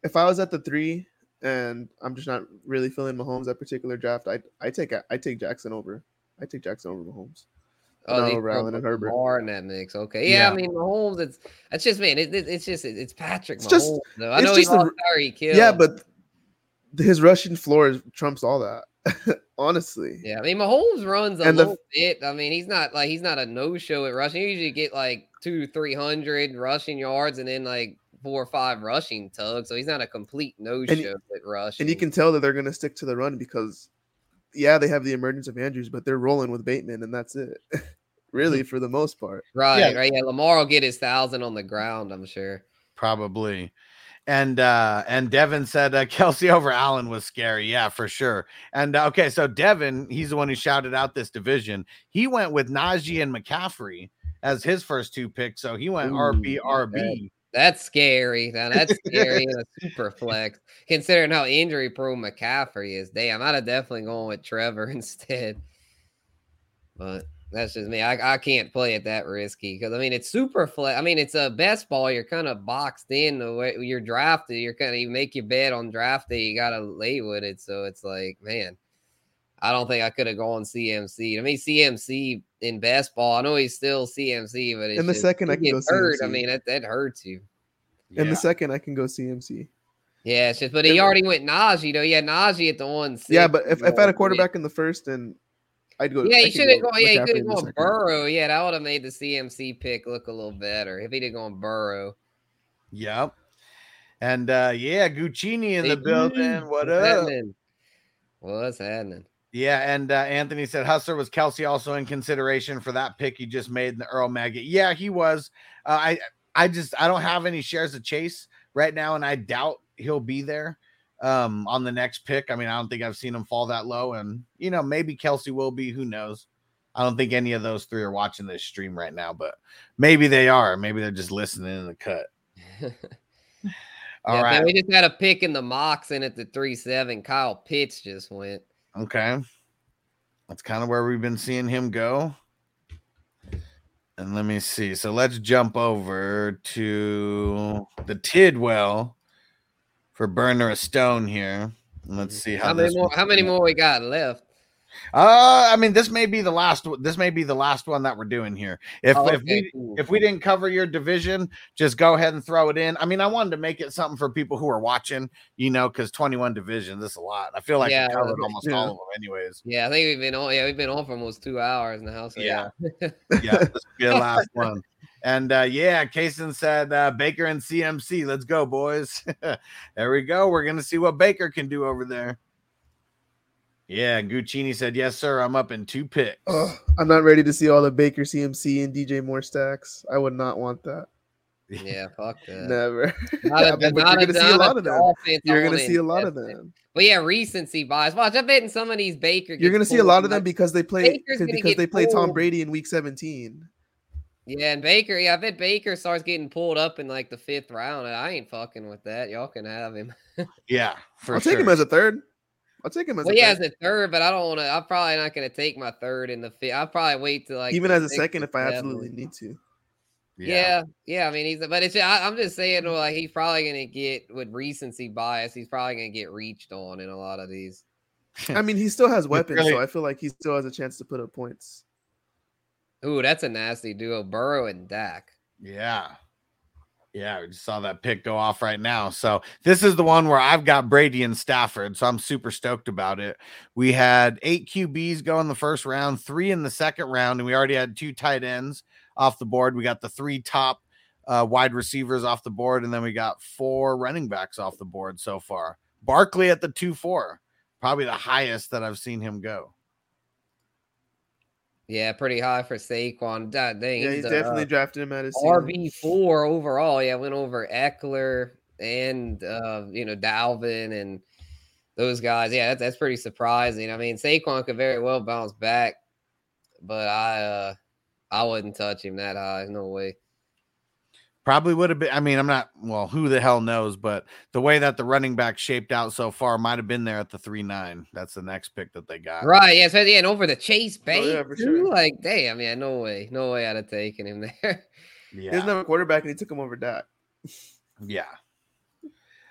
If I was at the three and I'm just not really feeling Mahomes that particular draft, I I take I take Jackson over. I take Jackson over Mahomes. Oh, Not they over throw Allen and Herbert. Lamar in that mix. Okay, yeah, Yeah. I mean Mahomes. It's it's just man, it, it- it's just it's Patrick It's Mahomes. just- though. I know he just the lost r- Tyreek Hill. Yeah, but his rushing floor is- trumps all that. Honestly. Yeah, I mean Mahomes runs a And the- little bit. I mean, he's not like he's not a no-show at rushing. You usually get like two, three hundred rushing yards and then like four or five rushing tugs. So he's not a complete no-show at rushing. And you can tell that they're going to stick to the run because, yeah, they have the emergence of Andrews, but they're rolling with Bateman, and that's it. really, mm-hmm. for the most part. right, Yeah. right. Yeah, Lamar will get his thousand on the ground. I'm sure. probably. And uh and Devin said uh, Kelce over Allen was scary. Yeah, for sure. And uh, okay, so Devin, he's the one who shouted out this division. He went with Najee and McCaffrey as his first two picks. So he went Ooh, RB RB. That's scary. Now that's scary in a super flex, considering how injury prone McCaffrey is. Damn, I'd have definitely gone with Trevor instead. But that's just me. I, I can't play it that risky because I mean it's super flat. I mean it's a best ball. You're kind of boxed in the way you're drafted. You're kind of you make your bet on draft day. You gotta lay with it. So it's like, man, I don't think I could have gone CMC. I mean CMC in best ball. I know he's still CMC, but it's In the just- second, I can get go hurt. I mean that that hurts you. In Yeah. the second, I can go CMC. Yeah, it's just but he already went Najee though. had Najee at the one. Yeah, but if, if I had a quarterback in the first, then I'd go. Yeah, I he should have gone. Yeah, he McCaffrey could have gone. Burrow. Yeah, that would have made the CMC pick look a little better if he'd have gone Burrow. Yep. And uh yeah, Guccini in the building. What What's up? happening? What's happening? Yeah, and uh, Anthony said Hustler was Kelce also in consideration for that pick he just made in the Earl Megget. Yeah, he was. Uh, I I just I don't have any shares of Chase right now, and I doubt he'll be there um on the next pick. I mean, I don't think I've seen him fall that low, and you know maybe Kelce will be. Who knows? I don't think any of those three are watching this stream right now, but maybe they are. Maybe they're just listening in the cut. All yeah, right. we just had a pick in the mocks in at the three seven. Kyle Pitts just went. Okay. That's kind of where we've been seeing him go. And let me see. So let's jump over to the Tidwell for Burner of Stone here. Let's see how, How many more? How many more we got left? Uh, I mean, this may be the last. one- This may be the last one that we're doing here. If Oh, if we if we didn't cover your division, just go ahead and throw it in. I mean, I wanted to make it something for people who are watching, you know, because 21 divisions, this is a lot. I feel like Yeah, we covered almost Yeah. all of them, anyways. Yeah, I think we've been on. Yeah, we've been on for almost two hours now. So Yeah. yeah, yeah, this will be the last one. And uh, yeah, Kaysen said uh, Baker and CMC. Let's go, boys. there we go. We're gonna see what Baker can do over there. Yeah, Guccini said, Yes, sir. I'm up in two picks. Ugh, I'm not ready to see all the Baker, CMC, and DJ Moore stacks. I would not want that. yeah, fuck that. Never. Not a- but not you're gonna see a lot of them. You're gonna see a lot of them. But yeah, recency bias. Watch, I bet in some of these Baker. You're gonna see a lot of them because they play Baker's because they play Tom. Brady in Week 17. Yeah, and Baker. Yeah, I bet Baker starts getting pulled up in like the fifth round. and I ain't fucking with that. Y'all can have him. Yeah, for I'll sure. take him as a third. I'll take him as well, a yeah, third. as a third, but I don't want to. I'm probably not gonna take my third in the fifth. I'll probably wait to like even as a second if I seventh. absolutely need to. Yeah. yeah, I mean he's, but it's. I, I'm just saying, well, like he's probably gonna get with recency bias. He's probably gonna get reached on in a lot of these. I mean, he still has weapons, really- so I feel like he still has a chance to put up points. Ooh, that's a nasty duo, Burrow and Dak. Yeah. Yeah, we just saw that pick go off right now. So this is the one where I've got Brady and Stafford. So I'm super stoked about it. We had eight QBs go in the first round, three in the second round, and we already had two tight ends off the board. We got the three top uh, wide receivers off the board, and then we got four running backs off the board so far. Barkley at the two four, probably the highest that I've seen him go. Yeah, pretty high for Saquon. God dang, Yeah, he's definitely uh, drafted him at his. RB four overall. Yeah, went over Ekeler and uh, you know Dalvin and those guys. Yeah, that's, that's pretty surprising. I mean, Saquon could very well bounce back, but I uh I wouldn't touch him that high. No way. Probably would have been. I mean, I'm not. Well, who the hell knows? But the way that the running back shaped out so far might have been there at the three nine. That's the next pick that they got. Right. Yeah. So yeah, and over the Chase Bay. Oh, yeah, for too, sure. Like, damn. Yeah. No way. No way I'd have taken him there. He Yeah. doesn't have a quarterback, and he took him over Dak. Yeah.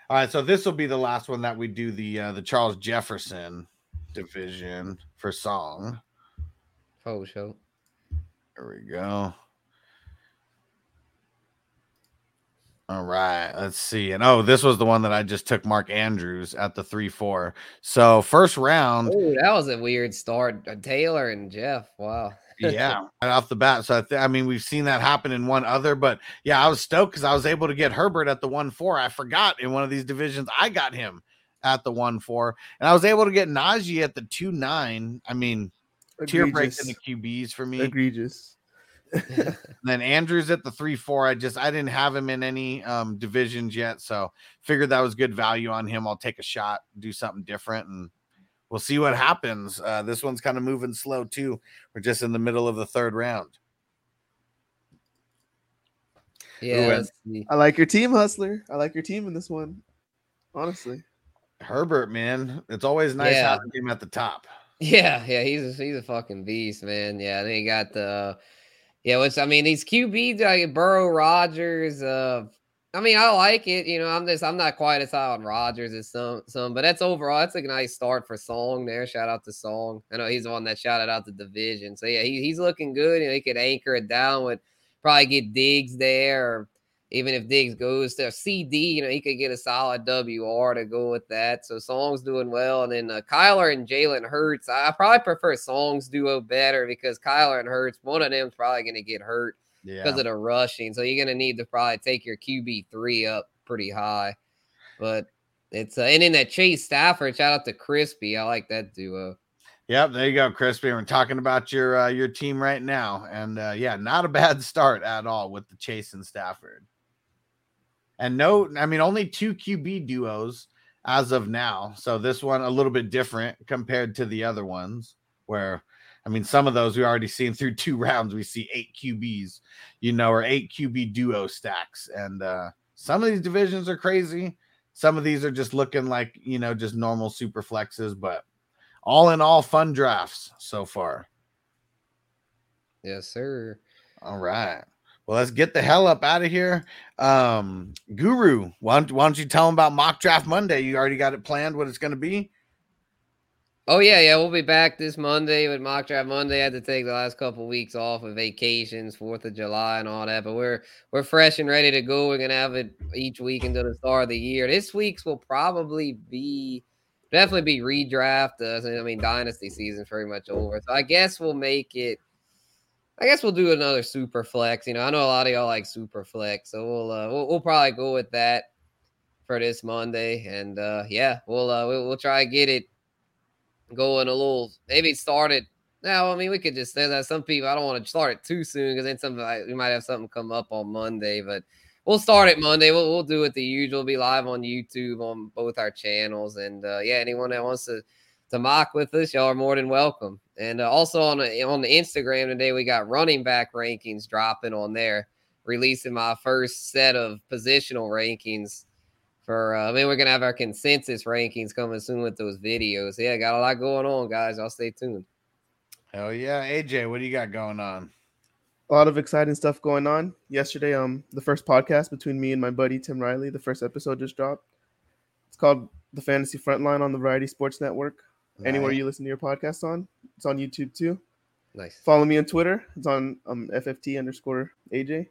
All right, so this will be the last one that we do the uh, the Charles Jefferson division for song. Oh, show. There we go. All right, let's see. And oh, this was the one that I just took Mark Andrews at the 3 4. So, first round, Oh, that was a weird start. Uh, Taylor and Jeff. Wow. yeah, right off the bat. So, I, th- I mean, we've seen that happen in one other, but yeah, I was stoked because I was able to get Herbert at the 1 4. I forgot in one of these divisions, I got him at the 1 4, and I was able to get Najee at the 2 9. I mean, tear breaking Egregious. the QBs for me. Egregious. And then Andrews at the three four. I just I didn't have him in any um divisions yet, so figured that was good value on him. I'll take a shot, do something different, and we'll see what happens. Uh, this one's kind of moving slow too. We're just in the middle of the third round. Yeah. Ooh, let's. I like your team, Hustler. I like your team in this one. Honestly. Herbert, man, it's always nice Yeah. having him at the top. Yeah, yeah, he's a, he's a fucking beast, man. Yeah, then you got the yeah, which I mean, these QBs like Burrow, Rodgers. Uh, I mean, I like it. You know, I'm just I'm not quite as high on Rodgers as some some, but that's overall that's a nice start for Song there. Shout out to Song. I know he's the one that shouted out the division. So yeah, he, he's looking good. You know, he could anchor it down with probably get Diggs there, or even if Diggs goes to CeeDee, you know, he could get a solid WR to go with that. So Song's doing well. And then uh, Kyler and Jalen Hurts, I, probably prefer Song's duo better because Kyler and Hurts, one of them's probably going to get hurt Yeah, because of the rushing. So you're going to need to probably take your QB3 up pretty high. But it's, uh, and then that Chase Stafford, shout out to Crispy. I like that duo. Yep, there you go, Crispy. We're talking about your uh, your team right now, and uh, yeah, not a bad start at all with the Chase and Stafford. And no, I mean only two QB duos as of now. So this one a little bit different compared to the other ones, where I mean some of those we already seen through two rounds. We see eight QBs, you know, or eight QB duo stacks, and uh, some of these divisions are crazy. Some of these are just looking like you know just normal super flexes, but all in all, fun drafts so far. Yes, sir. All right. Well, let's get the hell up out of here. Um, Guru, why don't, why don't you tell them about Mock Draft Monday? You already got it planned what it's going to be? Oh yeah, yeah, we'll be back this Monday with mock draft Monday. I had to take the last couple weeks off of vacations, Fourth of July and all that, but we're we're fresh and ready to go. We're gonna have it each week until the start of the year. This week's will probably be definitely be redraft. Uh, I mean, dynasty season's pretty much over, so I guess we'll make it. I guess we'll do another super flex. You know, I know a lot of y'all like super flex, so we'll uh, we'll, we'll probably go with that for this Monday, and uh, yeah, we'll uh, we'll, we'll try to get it going a little maybe start it now. I mean, we could just say that some people I don't want to start it too soon because then some we might have something come up on Monday, but we'll start it Monday. We'll, we'll do it the usual. Be live on YouTube on both our channels, and uh, yeah, anyone that wants to to mock with us, y'all are more than welcome. And uh, also on the, on the Instagram today, we got running back rankings dropping on there, releasing my first set of positional rankings for uh, I mean we're gonna have our consensus rankings coming soon with those videos. Yeah, got a lot going on, guys. Y'all stay tuned. Hell yeah. AJ, what do you got going on? A lot of exciting stuff going on. Yesterday, um, the first podcast between me and my buddy Tim Riley, the first episode just dropped. It's called The Fantasy Frontline on the Variety Sports Network. Anywhere you listen to your podcast on, it's on YouTube too. Nice. Follow me on Twitter. It's on um, FFT underscore AJ.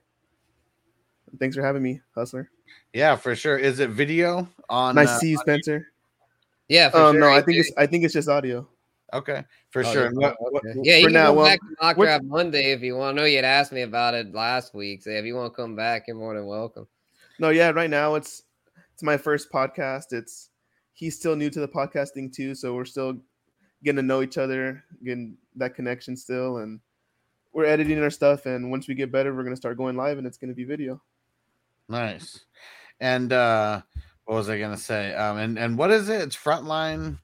Thanks for having me, Hustler. Yeah, for sure. Is it video on? nice uh, to see you, on- Spencer. Yeah, for Um, sure. no, I think it's I think it's just audio. Okay, for Oh, sure. yeah, And what- what- okay. yeah, you for can now, go well, back to mock what- draft Monday if you want. I know you had asked me about it last week. So if you want to come back, you're more than welcome. No, yeah, right now it's it's my first podcast. It's he's still new to the podcasting too, so we're still getting to know each other, getting that connection still, and we're editing our stuff. And once we get better, we're gonna start going live, and it's gonna be video. Nice. And uh what was I gonna say? Um and and what is it? It's frontline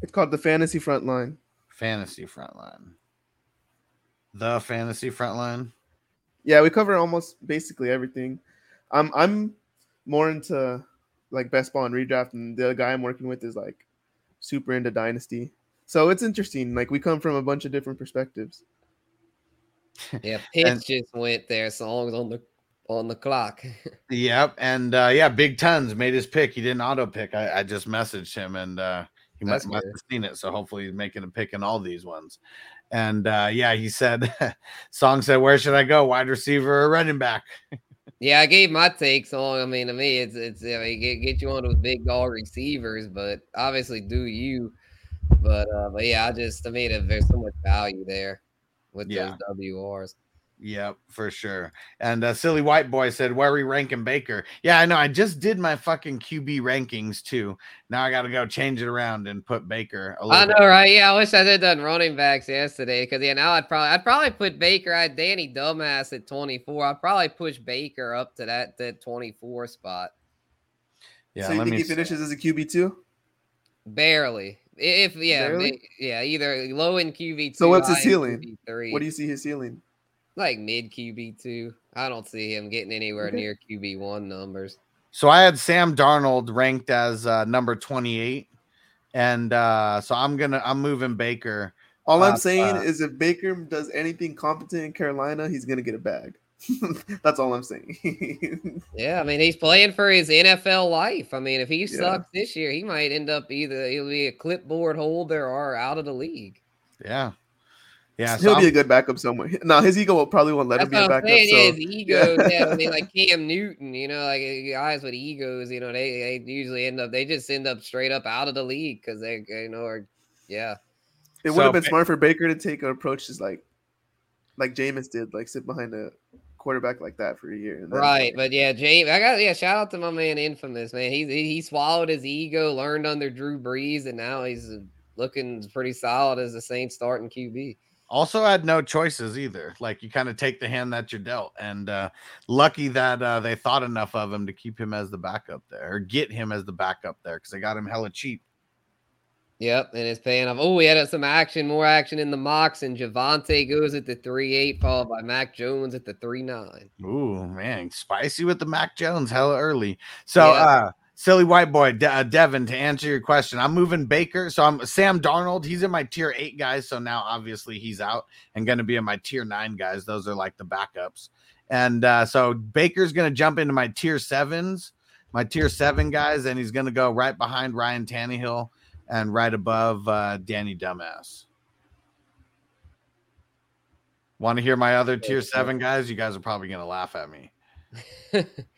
It's called the Fantasy Frontline. fantasy frontline. The fantasy frontline. Yeah, we cover almost basically everything. I'm I'm more into like best ball and redraft, and the guy I'm working with is like super into dynasty. So it's interesting. Like we come from a bunch of different perspectives. Yeah, Pitch And- just went there. Songs on the on the clock. Yep. And uh yeah, Big Tons made his pick. He didn't auto pick. I, I just messaged him and uh he must, That's must good. have seen it. So hopefully he's making a pick in all these ones. And uh yeah, he said Song said, Where should I go? Wide receiver or running back? Yeah, I gave my takes on. I mean, to me, it's it's I mean, get get you one of those big dog receivers, but obviously do you. But uh, but yeah, I just I mean, there's so much value there with Yeah. those WRs. Yep, for sure. And uh, silly white boy said, "Where are we ranking Baker?" Yeah, I know. I just did my fucking QB rankings too. Now I got to go change it around and put Baker. A little I bit- know, right? Yeah, I wish I had done running backs yesterday because yeah, now I'd probably I'd probably put Baker. I had Danny Dumbass at 24. I'd probably push Baker up to that that 24 spot. Yeah, so you let think me he finishes as a QB two? Barely. If yeah, Barely? yeah, either low in QB two. So what's his high in ceiling? QB3. What do you see his ceiling? Like mid QB two. I don't see him getting anywhere Okay. near QB one numbers. So I had Sam Darnold ranked as uh, number twenty-eight, and uh, so I'm gonna I'm moving Baker. All I'm Uh, saying uh, is if Baker does anything competent in Carolina, he's gonna get a bag. That's all I'm saying. Yeah, I mean he's playing for his NFL life. I mean, if he Yeah. sucks this year, he might end up either he'll be a clipboard holder or out of the league. Yeah, yeah. So He'll be I'm- a good backup somewhere. No, his ego will probably won't let him be a backup. saying. yeah, so, his ego. Yeah. I mean, like Cam Newton. You know, like uh, guys with egos. You know, they they usually end up they just end up straight up out of the league because they you know are yeah. it would So have been smart for Baker to take an approach just like like Jameis did, like sit behind a quarterback like that for a year. And then- Right, but yeah, Jameis, I got yeah. Shout out to my man, Infamous man. He he, he swallowed his ego, learned under Drew Brees, and now he's uh, looking pretty solid as the Saints starting QB. Also had no choices either. Like you kind of take the hand that you're dealt, and uh, lucky that uh, they thought enough of him to keep him as the backup there, or get him as the backup there, because they got him hella cheap. Yep, and it's paying off. Oh, we had some action, more action in the mocks, and Javonte goes at the three eight, followed by Mac Jones at the three nine. Ooh, man, spicy with the Mac Jones, hella early. So, Yeah. uh, silly white boy, De- uh, Devin, to answer your question, I'm moving Baker. So I'm Sam Darnold. He's in my tier eight guys. So now obviously he's out and going to be in my tier nine guys. Those are like the backups. And uh, so Baker's going to jump into my tier sevens, my tier seven guys, and he's going to go right behind Ryan Tannehill and right above uh, Danny Dumbass. Want to hear my other tier seven guys? You guys are probably going to laugh at me.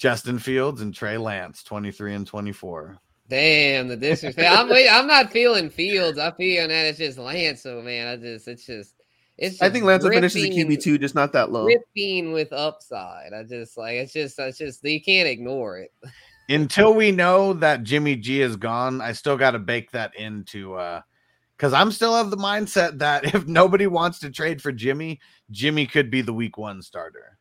Justin Fields and Trey Lance, 23 and 24. Damn the disrespect. I'm I'm not feeling Fields. I feel that it's just Lance. So man, I just it's just it's. I think Lance will finish as a dripping- QB two, just not that low. Dripping with upside. I just like it's just it's just you can't ignore it. Until we know that Jimmy G is gone, I still got to bake that into uh because I'm still of the mindset that if nobody wants to trade for Jimmy, Jimmy could be the week one starter.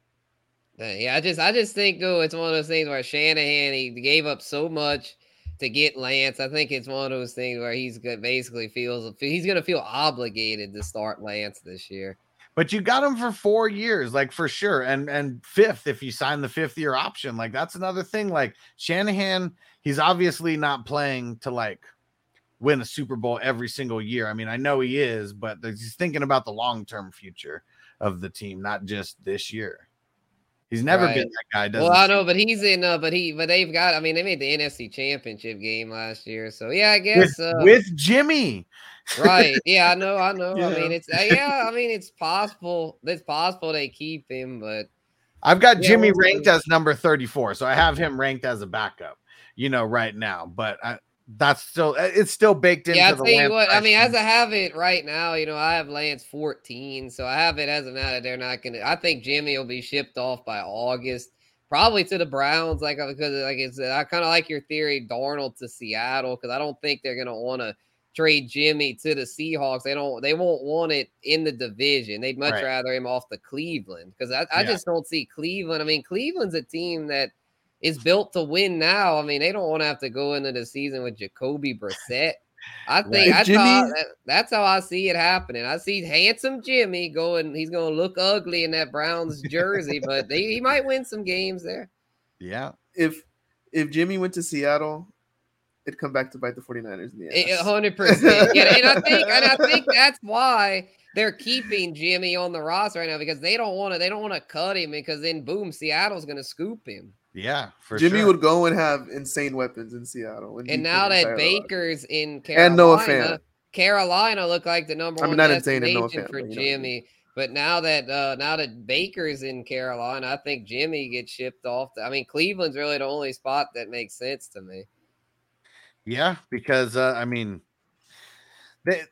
Yeah, I just I just think though it's one of those things where Shanahan he gave up so much to get Lance. I think it's one of those things where he's good basically feels he's gonna feel obligated to start Lance this year. But you got him for four years, like for sure. And and fifth, if you sign the fifth year option, like that's another thing. Like Shanahan, he's obviously not playing to like win a Super Bowl every single year. I mean, I know he is, but he's thinking about the long term future of the team, not just this year. He's never Right. been that guy. Doesn't Well, I know, but he's in uh but he but they've got I mean they made the NFC championship game last year. So yeah, I with, guess uh with Jimmy. right. Yeah, I know, I know. I mean it's uh, yeah, I mean it's possible it's possible they keep him, but I've got Yeah, Jimmy ranked as number 34, so I have him ranked as a backup, you know, right now. But I, that's still uh, it's still baked into Yeah, I the tell you Lance what. I mean, as I have it right now, you know, I have Lance 14, so I have it as of now that they're not gonna. I think Jimmy will be shipped off by August, probably to the Browns. Like uh, because, like uh, I said, I kind of like your theory, Darnold to Seattle, because I don't think they're gonna want to trade Jimmy to the Seahawks. They don't. They won't want it in the division. They'd much Right. rather him off to Cleveland because I, I Yeah. just don't see Cleveland. I mean, Cleveland's a team that is built to win now. I mean, they don't want to have to go into the season with Jacoby Brissett. I think If that's, how I, Jimmy- that- that's how I see it happening. I see handsome Jimmy going. He's going to look ugly in that Browns jersey, but they, he might win some games there. yeah, If if Jimmy went to Seattle, it'd come back to bite the 49ers in the A ass. hundred percent. Yeah, and I think and I think that's why they're keeping Jimmy on the roster right now because they don't want to. They don't want to cut him because then boom, Seattle's going to scoop him. Yeah, for Jimmy sure. would go and have insane weapons in Seattle. And beat now that entire lot. Baker's in Carolina, And Noah Fant. Carolina look like the number I mean, one not insane and destination Noah Fant, for but you know what I mean. Jimmy. But now that uh now that Baker's in Carolina, I think Jimmy gets shipped off. To, I mean, Cleveland's really the only spot that makes sense to me. Yeah, because uh, I mean, they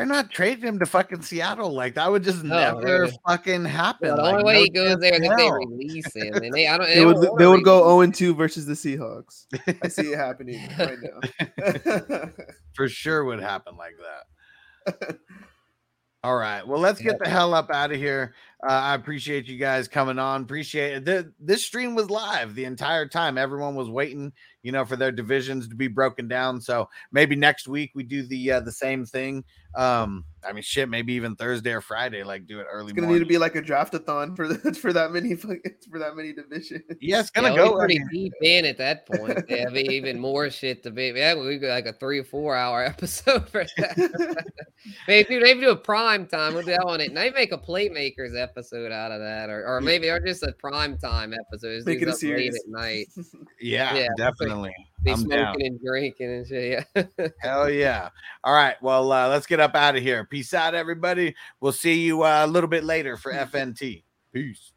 they're not trading him to fucking Seattle. Like that would just No, never really. fucking happen. Well, the like, only way no he goes chance there is if they release him, and they I don't. They would wanna they would go release 0 2 versus the Seahawks. I see it happening right now. for sure would happen like that. All right. Well, let's get the hell up out of here. Uh, I appreciate you guys coming on. Appreciate it. Th- This stream was live the entire time. Everyone was waiting, you know, for their divisions to be broken down. So maybe next week we do the uh, the same thing. Um, I mean, shit, maybe even Thursday or Friday, like do it early It's gonna morning. need to be like a draftathon for the, for that many for that many divisions. yeah, it's gonna we'll be go. I pretty mean, deep in at that point. Yeah, be even more shit to be. Yeah, we got like a three or four hour episode for that. maybe maybe do a prime time. We'll do that one. At, maybe make a playmakers episode out of that, or, or maybe or just a prime time episode. Just Make do it a something late series. at night. yeah, Yeah, definitely. Be I'm smoking down. and drinking and shit. Yeah. Hell yeah. All right. Well, uh, let's get up out of here. Peace out, everybody. We'll see you uh, a little bit later for FNT. Peace.